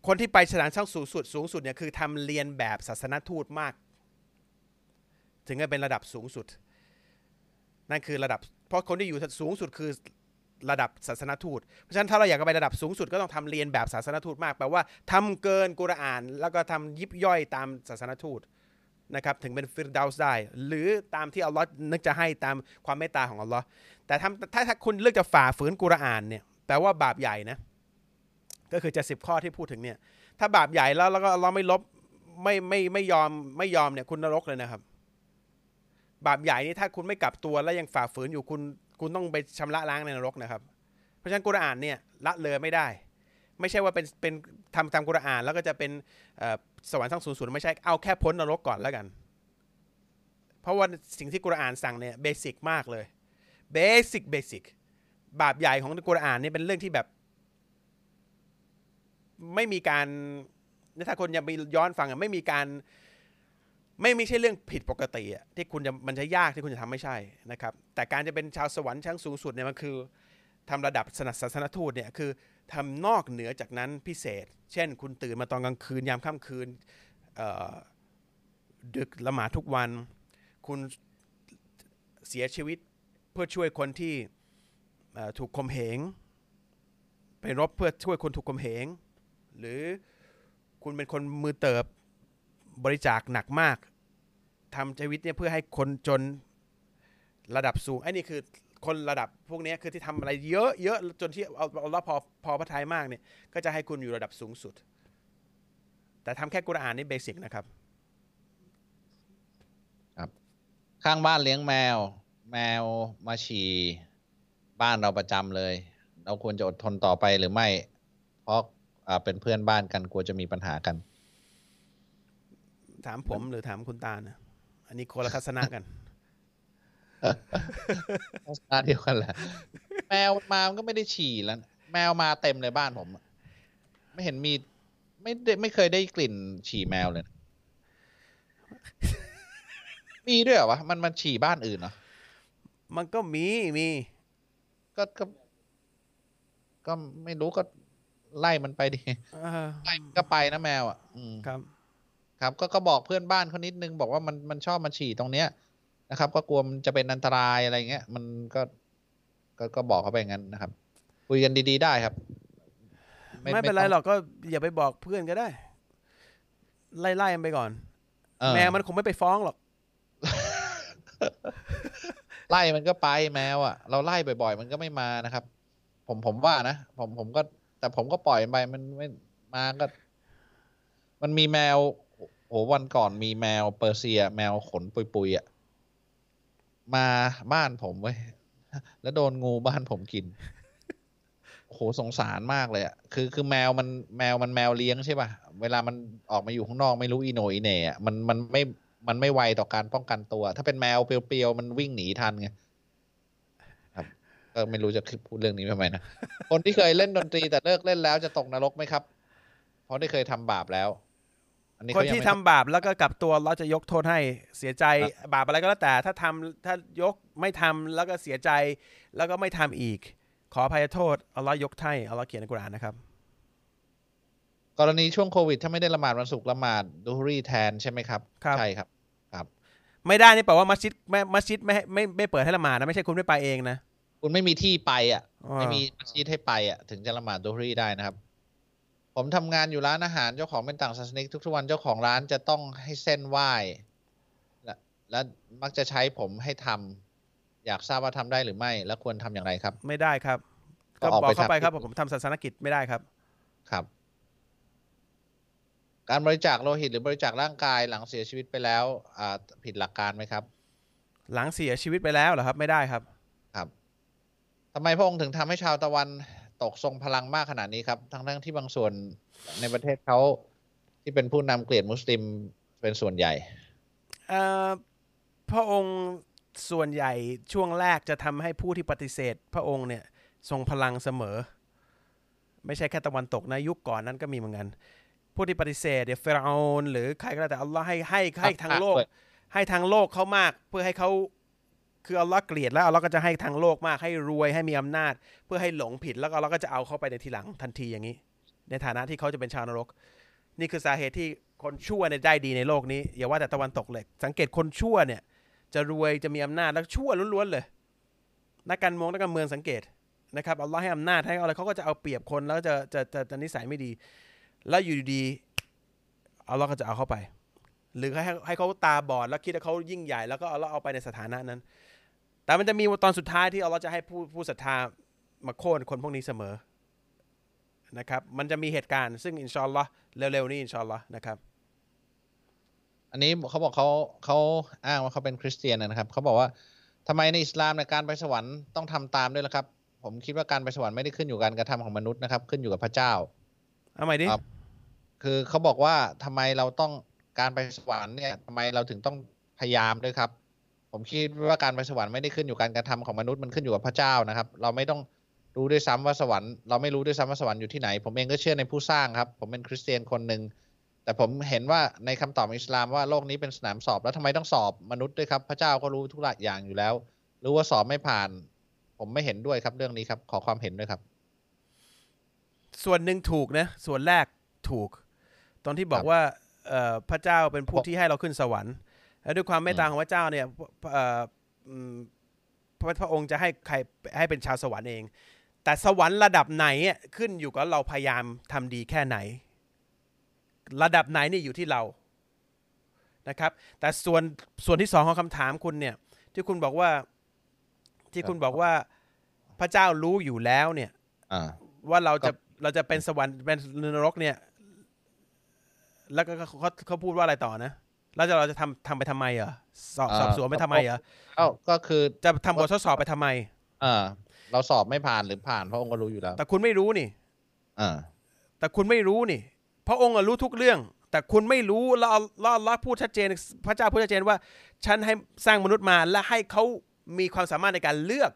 คนที่ไปสถานช่างสูงสุดสูงสุดเนี่ยคือทำเรียนแบบศาสนทูตมาก ถึงจะเป็นระดับสูงสุด นั่นคือระดับ เพราะคนที่อยู่สูงสุดคือระดับศาสนทูต เพราะฉะนั้นถ้าเราอยากจะไประดับสูงสุดก็ต้องทำเรียนแบบศาสนทูตมากแปลว่าทำเกินกุรอาน แล้วก็ทำยิบย่อยตามศาสนทูตนะครับถึงเป็นฟิรดาวส์ได้ หรือตามที่อัลลอฮ์นึกจะให้ตามความเมตตาของอัลลอฮ์แต่ทำถ้าถ้าคุณเลือกจะฝ่าฝืนกุรอานเนี่ยแปลว่าบาปใหญ่นะ ก็คือจะสิบข้อที่พูดถึงเนี่ย ถ้าบาปใหญ่แล้วแล้วก็อัลลอฮ์ไม่ลบไม่ไม่ไม่ยอมไม่ยอมเนี่ยคุณนรกเลยนะครับ บาปใหญ่นี่ถ้าคุณไม่กลับตัวแล้วยังฝ่าฝืนอยู่คุณคุณต้องไปชำระล้างในนรกนะครับ เพราะฉะนั้นกุรอานเนี่ยละเลยไม่ได้ ไม่ใช่ว่าเป็นเป็นทำตามกุรอานแล้วก็จะเป็นอ่อสวรรค์ทั้งสูงสุดไม่ใช่เอาแค่พ้นนรกก่อนแล้วกัน เพราะว่าสิ่งที่กุรอานสั่งเนี่ยเบสิกมากเลยเบสิกเบสิกบาปใหญ่ของกุรอานนี่เป็นเรื่องที่แบบ ไม่มีการถ้าคนยังไปย้อนฟังอะไม่มีการ ไม่ไม่ใช่เรื่องผิดปกติอะที่คุณจะมันจะยากที่คุณจะทำไม่ใช่นะครับ แต่การจะเป็นชาวสวรรค์ชั้นสูงสุดเนี่ยมันคือทำระดับสนัศาสนทูตเนี่ยคือทำนอกเหนือจากนั้นพิเศษ เช่น คุณตื่นมาตอนกลางคืนยามค่ำคืนดึกละหมาดทุกวัน คุณเสียชีวิตเพื่อช่วยคนที่ถูกข่มเหง ไปรบเพื่อช่วยคนถูกข่มเหง หรือคุณเป็นคนมือเติบบริจาคหนักมากทำชีวิตเนี่ยเพื่อให้คนจนระดับสูงไอ้นี่คือคนระดับพวกนี้คือที่ทำอะไรเยอะเยอะจนที่เอาเอาละพอพอพระทัยมากเนี่ย ก็จะให้คุณอยู่ระดับสูงสุด แต่ทำแค่กุรอานนี่เบสิกนะครับ ครับ ข้างบ้านเลี้ยงแมว แมวมาฉี่บ้านเราประจำเลย เราควรจะอดทนต่อไปหรือไม่ เพราะ เป็นเพื่อนบ้านกันกลัวจะมีปัญหากัน ถามผมหรือถามคุณตานะอันนี้คนละทัศนะกันลักษณะเดียวกันแหละแมวมามันก็ไม่ได้ฉี่แล้ว แมวมาเต็มเลยบ้านผมอะไม่เห็นมีไม่ได้ไม่เคยได้กลิ่นฉี่แมวเลยนะมีด้วยเหรอวะมันมันฉี่บ้านอื่นเหรอมันก็มีมี ก็ก็ ก็ไม่รู้ก็ ไล่มันไปดิเออไล่มันก็ไปนะแมวอะอืมครับ ครับก็ก็บอกเพื่อนบ้านเขานิดนึงบอกว่ามันมันชอบมาฉี่ตรงเนี้ยนะครับ ก็กลัวมันจะเป็นอันตรายอะไรเงี้ยมันก็ก็ก็บอกเขาไปอย่างนั้นนะครับคุยกันดี ๆ ได้ครับ ไม่เป็นไรต้องหรอกก็อย่าไปบอกเพื่อนก็ได้ ไล่ไล่มันไปก่อนเออแมวมันคงไม่ไปฟ้องหรอกไล่มันก็ไปแมวอะ เราไล่บ่อย ๆ มันก็ไม่มานะครับ ผมผมว่านะผมผมก็ แต่ผมก็ปล่อยไปมันไม่มาก็ มันมีแมวโหวันก่อนมีแมวเปอร์เซีย แมวขนปุยๆอะมาบ้านผมเว้ยแล้วโดนงูบ้านผมกินโหสงสารมากเลยอะคือคือแมวมันแมวมันแมวเลี้ยงใช่ป่ะ เวลามันออกมาอยู่ข้างนอกไม่รู้อีโนอีเน่อะมันมันไม่มันไม่ไวต่อการป้องกันตัว ถ้าเป็นแมวเปรียวๆมันวิ่งหนีทันไง ก็ไม่รู้จะพูดเรื่องนี้ทำไมนะ คนที่เคยเล่นดนตรีแต่เลิกเล่นแล้วจะตกนรกไหมครับ เพราะได้เคยทำบาปแล้ว อันนี้คนเขายังที่ไม่ทำบาปแล้วก็กลับตัวเราจะยกโทษให้เสียใจบาปอะไรก็แล้วแต่ ถ้าทำถ้ายกไม่ทำแล้วก็เสียใจแล้วก็ไม่ทำอีก ขออภัยโทษอัลลอฮ์ยกให้อัลลอฮ์เขียนในกุรอานนะครับ กรณีช่วงโควิด ถ้าไม่ได้ละหมาดวันศุกร์ละหมาดดูฮุรีแทนใช่ไหมครับครับใช่ครับครับ ไม่ได้นี่แปลว่ามัสยิดไม่มัสยิดไม่ให้ไม่ไม่เปิดให้ละหมาดนะไม่ใช่คุณไม่ไปเองนะ คุณไม่มีที่ไปอะอ่าไม่มีมัสยิดให้ไปอะ ถึงจะละหมาดดูฮุรีได้นะครับ ผมทำงานอยู่ร้านอาหารเจ้าของเป็นต่างศาสนิกทุกๆวันเจ้าของร้านจะต้องให้เส้นไหว้และและมักจะใช้ผมให้ทำอยากทราบว่าทำได้หรือไม่ และควรทำอย่างไรครับ ไม่ได้ครับ ก็ก็ออกบอกไปเข้าไปทำครับที่ผมทำศาสนกิจไม่ได้ครับ ครับ การบริจาคโลหิตหรือบริจาคร่างกายหลังเสียชีวิตไปแล้วอ่าผิดหลักการไหมครับ หลังเสียชีวิตไปแล้วเหรอครับ ไม่ได้ครับ ครับ ทำไมพระองค์ถึงทำให้ชาวตะวันตกทรงพลังมากขนาดนี้ครับ ทั้งทั้งที่บางส่วนในประเทศเขาที่เป็นผู้นำเกลียดมุสลิมเป็นส่วนใหญ่เอ่อพระองค์ส่วนใหญ่ช่วงแรกจะทำให้ผู้ที่ปฏิเสธ พระองค์เนี่ยทรงพลังเสมอ ไม่ใช่แค่ตะวันตกนะยุคก่อนนั้นก็มีเหมือนกัน ผู้ที่ปฏิเสธเนี่ยเฟรเอานหรือใครก็แล้วแต่อัลลอฮ์ให้ให้ให้ทางโลกด้วยให้ทางโลกเขามากเพื่อให้เขา คืออัลลอฮ์เกลียดแล้วอัลลอฮ์ก็จะให้ทางโลกมากให้รวยให้มีอำนาจ เพื่อให้หลงผิดแล้วก็อัลลอฮ์ก็จะเอาเขาไปในทีหลังทันทีอย่างนี้ ในฐานะที่เขาจะเป็นชาวนรก นี่คือสาเหตุที่คนชั่วเนี่ยได้ดีในโลกนี้ อย่าว่าแต่ตะวันตกเลย สังเกตคนชั่วเนี่ย จะรวยจะมีอำนาจแล้วชั่วล้วนๆเลยนักการเมืองนักการเมืองสังเกตนะครับอัลลอฮ์ให้อำนาจให้อะไรเขาก็จะเอาเปรียบคนแล้วจะจะจะจะนิสัยไม่ดี แล้วอยู่ดีอัลลอฮ์ก็จะเอาเข้าไป หรือให้ให้เขาตาบอดแล้วคิดว่าเขายิ่งใหญ่แล้วก็อัลลอฮ์เอาไปในสถานะนั้น แต่มันจะมีตอนสุดท้ายที่อัลลอฮ์จะให้ผู้ผู้ศรัทธามาโค่นคนพวกนี้เสมอนะครับ มันจะมีเหตุการณ์ซึ่งอินชาอัลลอฮ์เร็วๆนี้อินชาอัลลอฮ์นะครับ อันนี้เขาบอกเขาเขาอ้างว่าเขาเป็นคริสเตียนนะครับเขาบอกว่าทำไมในอิสลามในยการไปสวรรค์ต้องทำตามด้วยล่ะครับ ผมคิดว่าการไปสวรรค์ไม่ได้ขึ้นอยู่กับการกระทำของมนุษย์นะครับ ขึ้นอยู่กับพระเจ้าเอาใหม่ดิครับคือเขาบอกว่าทำไมเราต้องการไปสวรรค์เนี่ยทำไมเราถึงต้องพยายามด้วยครับ ผมคิดว่าการไปสวรรค์ไม่ได้ขึ้นอยู่กับการกระทำของมนุษย์มันขึ้นอยู่กับพระเจ้านะครับ เราไม่ต้องรู้ด้วยซ้ำว่าสวรรค์เราไม่รู้ด้วยซ้ำว่าสวรรค์อยู่ที่ไหน ผมเองก็เชื่อในผู้สร้างครับ ผมเป็นคริสเตียนคนหนึ่งแต่ผมเห็นว่าในคำตอบอิสลามว่าโลกนี้เป็นสนามสอบแล้วทำไมต้องสอบมนุษย์ด้วยครับพระเจ้าก็รู้ทุกอย่างอยู่แล้ว รู้ว่าสอบไม่ผ่าน ผมไม่เห็นด้วยครับเรื่องนี้ครับ ขอความเห็นด้วยครับ ส่วนหนึ่งถูกนะ ส่วนแรกถูก ตอนที่บอคกรับว่าเอ่อพระเจ้าเป็นผู้ผมที่ให้เราขึ้นสวรรค์ และด้วยความเมตตาอืมของพระเจ้าเนี่ยเอ่ออืมพระพระองค์จะให้ใครให้เป็นชาวสวรรค์เอง แต่สวรรค์ระดับไหนอะขึ้นอยู่กับเราพยายามทำดีแค่ไหน ระดับไหนนี่อยู่ที่เรานะครับ แต่ส่วนส่วนที่สองของคำถามคุณเนี่ย ที่คุณบอกว่าที่คุณบอกว่าพระเจ้ารู้อยู่แล้วเนี่ยอ่าว่าเราจะก็เราจะเป็นสวรรค์เป็นนรกเนี่ย แล้วก็เขาเขาเขาพูดว่าอะไรต่อนะ แล้วจะเราจะทำทำไปทำไมเหรอสอบอ่าสอบสวนไปทำไมเหรอเอ้าก็คือจะทำบททดสอบไปทำไมอ่าเราสอบไม่ผ่านหรือผ่านพระองค์ก็รู้อยู่แล้ว แต่คุณไม่รู้นี่อ่าแต่คุณไม่รู้นี่ พระองค์อะรู้ทุกเรื่อง แต่คุณไม่รู้แล้วอัลแล้วอัลลอฮ์พูดชัดเจน พระเจ้าพูดชัดเจนว่า ฉันให้สร้างมนุษย์มาและให้เขามีความสามารถในการเลือก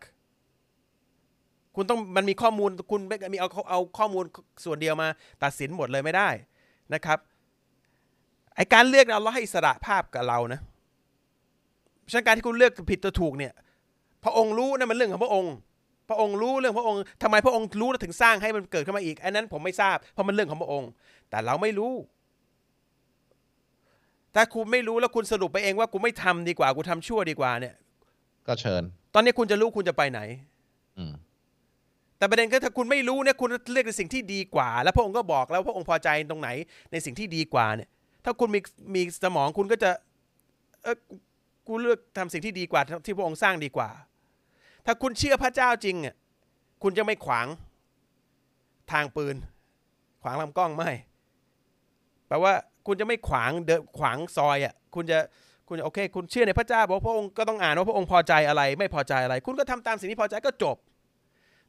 คุณต้องมันมีข้อมูลคุณไม่มีเอาเอาข้อมูลส่วนเดียวมา ตัดสินหมดเลยไม่ได้นะครับ ไอการเลือกเนี่ยอัลลอฮ์ให้อิสระภาพกับเรานะฉะนั้นการที่คุณเลือกผิดตัวถูกเนี่ย พระองค์รู้นั่นมันเรื่องของพระองค์ พระองค์รู้เรื่องพระองค์ทำไมพระองค์รู้แล้วถึงสร้างให้มันเกิดขึ้นมาอีกอันนั้นผมไม่ทราบเพราะมันเรื่องของพระองค์ แต่เราไม่รู้ ถ้าคุณไม่รู้แล้วคุณสรุปไปเองว่ากูไม่ทำดีกว่ากูทำชั่วดีกว่าเนี่ย ก็เชิญ ตอนนี้คุณจะรู้คุณจะไปไหน อืมแต่ประเด็นคือถ้าคุณไม่รู้เนี่ยคุณเลือกในสิ่งที่ดีกว่า แล้วพระองค์ก็บอกแล้วพระองค์พอใจตรงไหนในสิ่งที่ดีกว่าเนี่ย ถ้าคุณมีมีสมองคุณก็จะ เออกูเลือกทำสิ่งที่ดีกว่าที่พระองค์สร้างดีกว่า ถ้าคุณเชื่อพระเจ้าจริงอะคุณจะไม่ขวางทางปืน ขวางลำกล้องไม่แปลว่าคุณจะไม่ขวางเดนขวางซอยอะคุณจะคุณจะโอเค คุณเชื่อในพระเจ้าบอกพระองค์ก็ต้องอ่านว่าพระองค์พอใจอะไร ไม่พอใจอะไร คุณก็ทำตามสิ่งที่พอใจก็จบ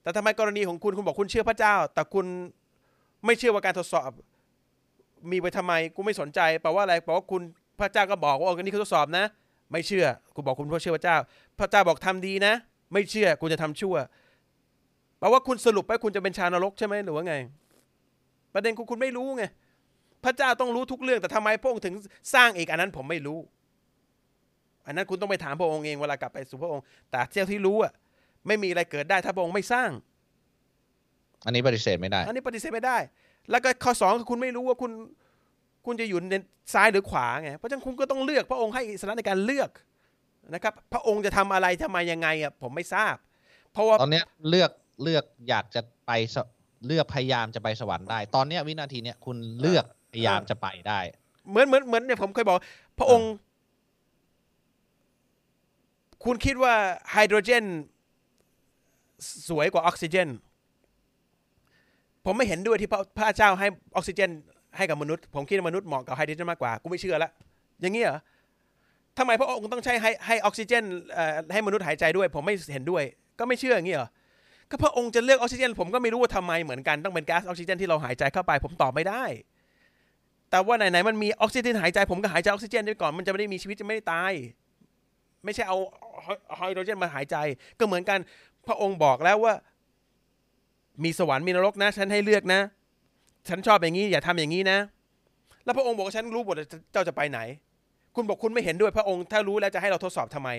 แต่ทำไมกรณีของคุณคุณบอกคุณเชื่อพระเจ้า แต่คุณไม่เชื่อว่าการทดสอบ มีไปทำไมกูไม่สนใจแปลว่าอะไรแปลว่าคุณพระเจ้าก็บอกว่าอันนี้คือทดสอบนะ ไม่เชื่อคุณบอกคุณเชื่อพระเจ้า พระเจ้าบอกทำดีนะ ไม่เชื่อคุณจะทำชั่วแปลว่าคุณสรุปไปคุณจะเป็นชาวนรกใช่ไหมหรือว่าไง ประเด็นคุณคุณไม่รู้ไงพระเจ้าต้องรู้ทุกเรื่องแต่ทำไมพระองค์ถึงสร้างอีกอันนั้นผมไม่รู้ อันนั้นคุณต้องไปถามพระองค์เองเวลากลับไปสู่พระองค์ แต่เจ้าที่รู้อะไม่มีอะไรเกิดได้ถ้าพระองค์ไม่สร้าง อันนี้ปฏิเสธไม่ได้ อันนี้ปฏิเสธไม่ได้ แล้วก็ข้อสองคือคุณไม่รู้ว่าคุณคุณจะอยู่ในซ้ายหรือขวาไงเพราะฉะนั้นคุณก็ต้องเลือกพระองค์ให้อิสระในการเลือกนะครับ พระองค์จะทำอะไรทำไมยังไงอะผมไม่ทราบ เพราะว่าตอนเนี้ยเลือกเลือกอยากจะไปสเลือกพยายามจะไปสวรรค์ได้ ตอนเนี้ยวินาทีเนี้ยคุณเลือกพยายามจะไปได้ เหมือนเหมือนเหมือนเนี่ยผมเคยบอก พระองค์ คุณคิดว่าไฮโดรเจน สวยกว่าออกซิเจน ผมไม่เห็นด้วยที่พระพระเจ้าให้ออกซิเจน ให้กับมนุษย์ ผมคิดว่ามนุษย์เหมาะกับไฮโดรเจนมากกว่า กูไม่เชื่อละ อย่างนี้เหรอทำไมพระองค์ต้องใช้ให้ให้ออกซิเจนให้มนุษย์หายใจด้วย ผมไม่เห็นด้วย ก็ไม่เชื่ออย่างนี้เหรอ ก็พระองค์จะเลือกออกซิเจน ผมก็ไม่รู้ว่าทำไมเหมือนกัน ต้องเป็นก๊าซออกซิเจนที่เราหายใจเข้าไป ผมตอบไม่ได้ แต่ว่าไหนๆมันมีออกซิเจนหายใจ ผมก็หายใจออกซิเจนด้วยก่อน มันจะไม่ได้มีชีวิตจะไม่ได้ตาย ไม่ใช่เอาไฮโดรเจนมาหายใจ ก็เหมือนกัน พระองค์บอกแล้วว่า มีสวรรค์มีนรกนะ ฉันให้เลือกนะ ฉันชอบอย่างนี้อย่าทำอย่างนี้นะ แล้วพระองค์บอกว่าฉันรู้หมดเจ้าจะไปไหน คุณบอกคุณไม่เห็นด้วยพระองค์ถ้ารู้แล้วจะให้เราทดสอบทำไม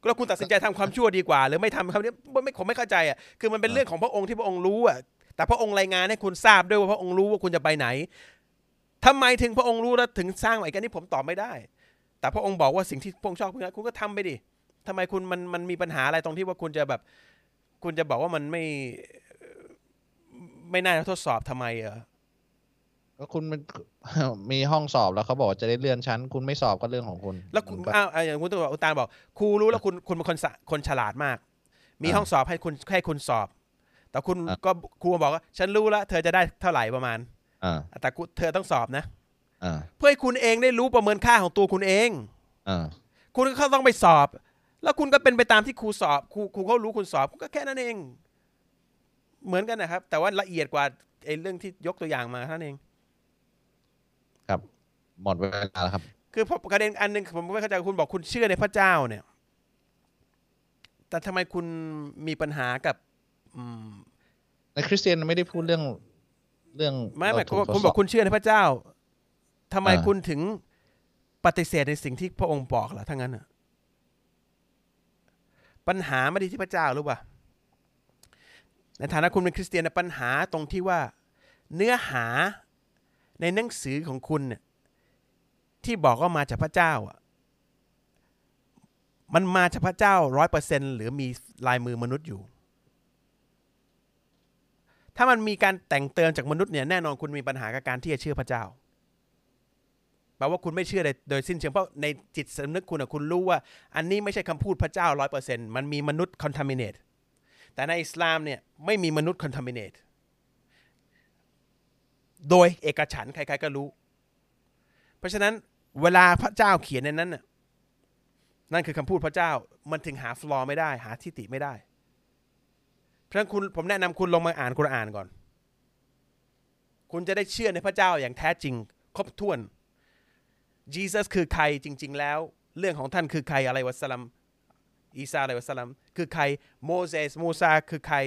ก็แล้วคุณตัดสินใจทำความชั่วดีกว่า หรือไม่ทำคำนี้ไม่ผมไม่เข้าใจอะคือมันเป็นเรื่องของพระองค์ที่พระองค์รู้อะแต่พระองค์รายงานให้คุณทราบด้วยว่าพระองค์รู้ว่าคุณจะไปไหนทำไมถึงพระองค์รู้แล้วถึงสร้างไอ้กันนี่ผมตอบไม่ได้ แต่พระองค์บอกว่าสิ่งที่พระองค์ชอบคุณคุณก็ทำไปดิทำไมคุณมันมันมีปัญหาอะไรตรงที่ว่าคุณจะแบบ คุณจะบอกว่ามันไม่ ไม่น่าจะทดสอบทำไมเออก็คุณมันมีห้องสอบแล้วเขาบอกว่าจะได้เลื่อนชั้น คุณไม่สอบก็เรื่องของคุณ แล้วคุณมันก็อ้าวอะอย่างคุณตัวอุตานบอกครูรู้แล้วคุณคุณเป็นคนสะคนฉลาดมาก มีอ่าห้องสอบให้คุณให้คุณสอบ แต่คุณอะก็ครูบอกว่าฉันรู้แล้วเธอจะได้เท่าไหร่ประมาณอ่าแต่คุณเธอต้องสอบนะอ่าเพื่อให้คุณเองได้รู้ประเมินค่าของตัวคุณเองอ่าคุณก็ต้องไปสอบ แล้วคุณก็เป็นไปตามที่ครูสอบครูครูเขารู้คุณสอบก็แค่นั้นเอง เหมือนกันนะครับ แต่ว่าละเอียดกว่าไอ้เรื่องที่ยกตัวอย่างมาเท่านั้นเอง ครับหมดเวลาแล้วครับ คือพอประเด็นอันหนึ่งผมไม่เข้าใจคุณบอกคุณเชื่อในพระเจ้าเนี่ย แต่ทำไมคุณมีปัญหากับอืมในคริสเตียนไม่ได้พูดเรื่องเรื่องไม่ไม่เราถูคุณทดคุณสบอกคุณเชื่อในพระเจ้าทำไมอ่าคุณถึงปฏิเสธในสิ่งที่พระองค์บอกล่ะถ้างั้นน่ะ ปัญหาไม่ได้ที่พระเจ้าหรือเปล่าในฐานะคุณเป็นคริสเตียนนะปัญหาตรงที่ว่า เนื้อหาในหนังสือของคุณเนี่ยที่บอกว่ามาจากพระเจ้าอะมันมาจากพระเจ้าร้อยเปอร์เซ็นหรือมีลายมือมนุษย์อยู่ ถ้ามันมีการแต่งเติมจากมนุษย์เนี่ยแน่นอนคุณมีปัญหากับการที่จะเชื่อพระเจ้า แปลว่าคุณไม่เชื่อโดยโดยสิ้นเชิงเพราะในจิตสำนึกคุณอะคุณรู้ว่า อันนี้ไม่ใช่คำพูดพระเจ้าร้อยเปอร์เซ็นมันมีมนุษย์ contaminate แต่ในอิสลามเนี่ยไม่มีมนุษย์ contaminate โดยเอกฉันใครๆก็รู้ เพราะฉะนั้นเวลาพระเจ้าเขียนในนั้นน่ะนั่นคือคำพูดพระเจ้ามันถึงหาฟลอไม่ได้ หาทิฏฐิไม่ได้ เพราะฉะนั้นคุณผมแนะนำคุณลงมาอ่านคุรอานก่อน คุณจะได้เชื่อในพระเจ้าอย่างแท้จริง ครบถ้วน Jesus คือใครจริง ๆ แล้ว เรื่องของท่านคือใครอะไรวะสลัมอีซาอะไรวะสลัมคือใครโมเสสโมซาคือใคร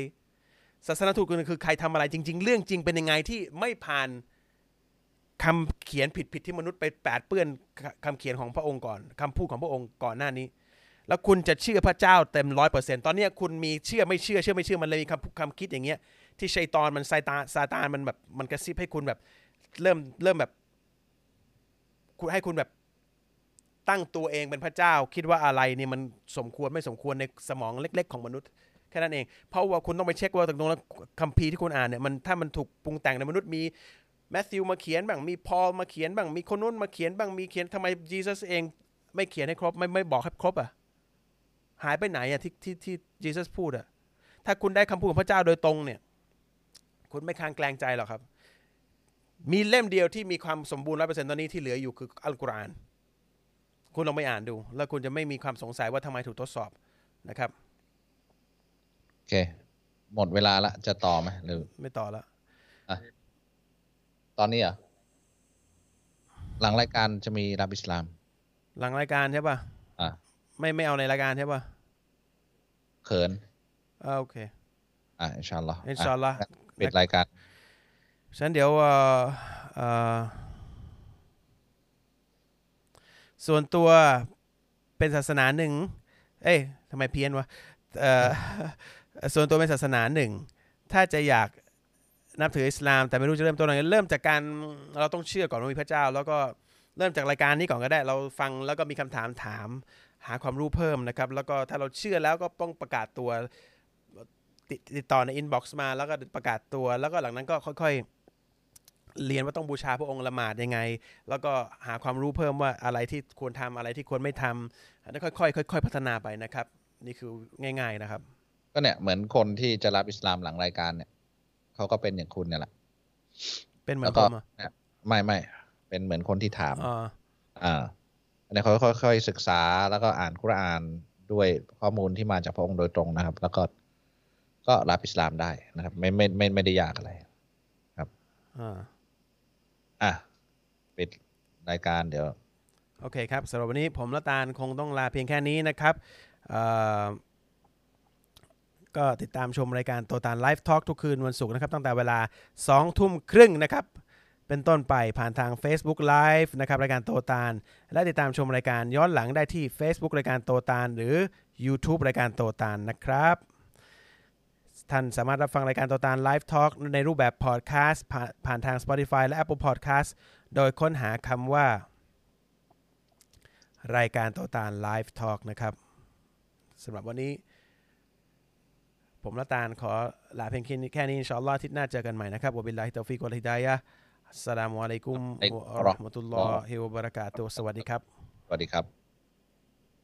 ศาสนทูตคนคือใครทำอะไรจริง ๆ เรื่องจริงเป็นยังไงที่ไม่ผ่านคำเขียนผิดๆที่มนุษย์ไปแปดเปื้อนคำเขียนของพระองค์ก่อนคำพูดของพระองค์ก่อนหน้านี้ แล้วคุณจะเชื่อพระเจ้าเต็มร้อยเปอร์เซ็นต์ตอนนี้คุณมีเชื่อไม่เชื่อเชื่อไม่เชื่อมันเลยมีคำคำคิดอย่างเงี้ยที่ชัยตอนมันซาตานซาตานมันแบบมันกระซิบให้คุณแบบเริ่มเริ่มแบบ คุณให้คุณแบบตั้งตัวเองเป็นพระเจ้า คิดว่าอะไรเนี่ยมันสมควรไม่สมควรในสมองเล็ก ๆ ของมนุษย์แค่นั้นเอง เพราะว่าคุณต้องไปเช็คว่าตกลงแล้วคัมภีร์ที่คุณอ่านเนี่ยมันถ้ามันถูกปรุงแต่งในมนุษย์มีแมทธิวมาเขียนบ้างมีพอลมาเขียนบ้างมีคนนู้นมาเขียนบ้างมีเขียนทำไม Jesus เอง ไม่เขียนให้ครบไม่ไม่บอกให้ครบอะหายไปไหนอะที่ที่ที่จีซัสพูดอะถ้าคุณได้คำพูดของพระเจ้าโดยตรงเนี่ย คุณไม่คลางแกลงใจหรอกครับ มีเล่มเดียวที่มีความสมบูรณ์ร้อยเปอร์เซ็นต์ตอนนี้ที่เหลืออยู่คืออัลกุรอาน คุณลองไปอ่านดู แล้วคุณจะไม่มีความสงสัยว่าทำไมถูกทดสอบนะครับ โอเค หมดเวลาละ จะต่อไหมหรือ ไม่ต่อแล้วตอนนี้เหรอะหลังรายการจะมีรับอิสลาม หลังรายการใช่ป่ะอะไม่ไม่เอาในรายการใช่ป่ะเขินอ่าโอเค อะอินชาอัลลอฮ์อินชาอัลลอฮ์ะปิดรายการ ฉะนั้นเดี๋ยวส่วนตัวเป็นศาสนาหนึ่ง เอ้ยทำไมเพี้ยนวะส่วนตัวเป็นศาสนาหนึ่ง ถ้าจะอยากนับถืออิสลาม แต่ไม่รู้จะเริ่มต้นยังไงเริ่มจากการเราต้องเชื่อก่อนว่ามีพระเจ้า แล้วก็เริ่มจากรายการนี้ก่อนก็ได้ เราฟังแล้วก็มีคำถามถาม หาความรู้เพิ่มนะครับ แล้วก็ถ้าเราเชื่อแล้วก็ต้องประกาศตัวติดติดต่อใน inbox มา แล้วก็ประกาศตัวแล้วก็หลังนั้นก็ค่อย ๆ เรียนว่าต้องบูชาพระองค์ละหมาดยังไง แล้วก็หาความรู้เพิ่มว่าอะไรที่ควรทำอะไรที่ควรไม่ทำอันนั้นค่อยๆค่อยๆพัฒนาไปนะครับ นี่คือง่าย ๆนะครับ ก็เนี่ยเหมือนคนที่จะรับอิสลามหลังรายการเนี่ยเขาก็เป็นอย่างคุณเนี่ยแหละเป็นเหมือแล้วนก็ผมอะเนี่ยไม่ไม่เป็นเหมือนคนที่ถามอ่าอ่าอันนี้เขาค่อยๆศึกษาแล้วก็อ่านคุรอานด้วยข้อมูลที่มาจากพระองค์โดยตรงนะครับ แล้วก็ก็รับอิสลามได้นะครับ ไม่ไม่ไม่ไม่ได้ยากอะไรอ่า อะปิดรายการเดี๋ยว โอเคครับสำหรับวันนี้ผมและตาลคงต้องลาเพียงแค่นี้นะครับเอ่อก็ติดตามชมรายการโตตาล Live Talk ทุกคืนวันศุกร์นะครับตั้งแต่เวลา 2 ทุ่มครึ่งนะครับ เป็นต้นไปผ่านทาง Facebook Live นะครับรายการโตตาลและติดตามชมรายการย้อนหลังได้ที่ Facebook รายการโตตาลหรือ YouTube รายการโตตาลนะครับ ท่านสามารถรับฟังรายการโตตาล Live Talk ในรูปแบบพอดแคสต์ผ่านผ่านทาง Spotify และ Apple Podcast โดยค้นหาคำว่า รายการโตตาล Live Talk นะครับสำหรับวันนี้ ผมและตาลขอลาเพียงแค่นี้إن شاء الله อาทิตย์หน้าเจอกันใหม่นะครับوبالله التوفيق والهداية السلام عليكم ورحمة الله وبركاته สวัสดีครับ สวัสดีครับ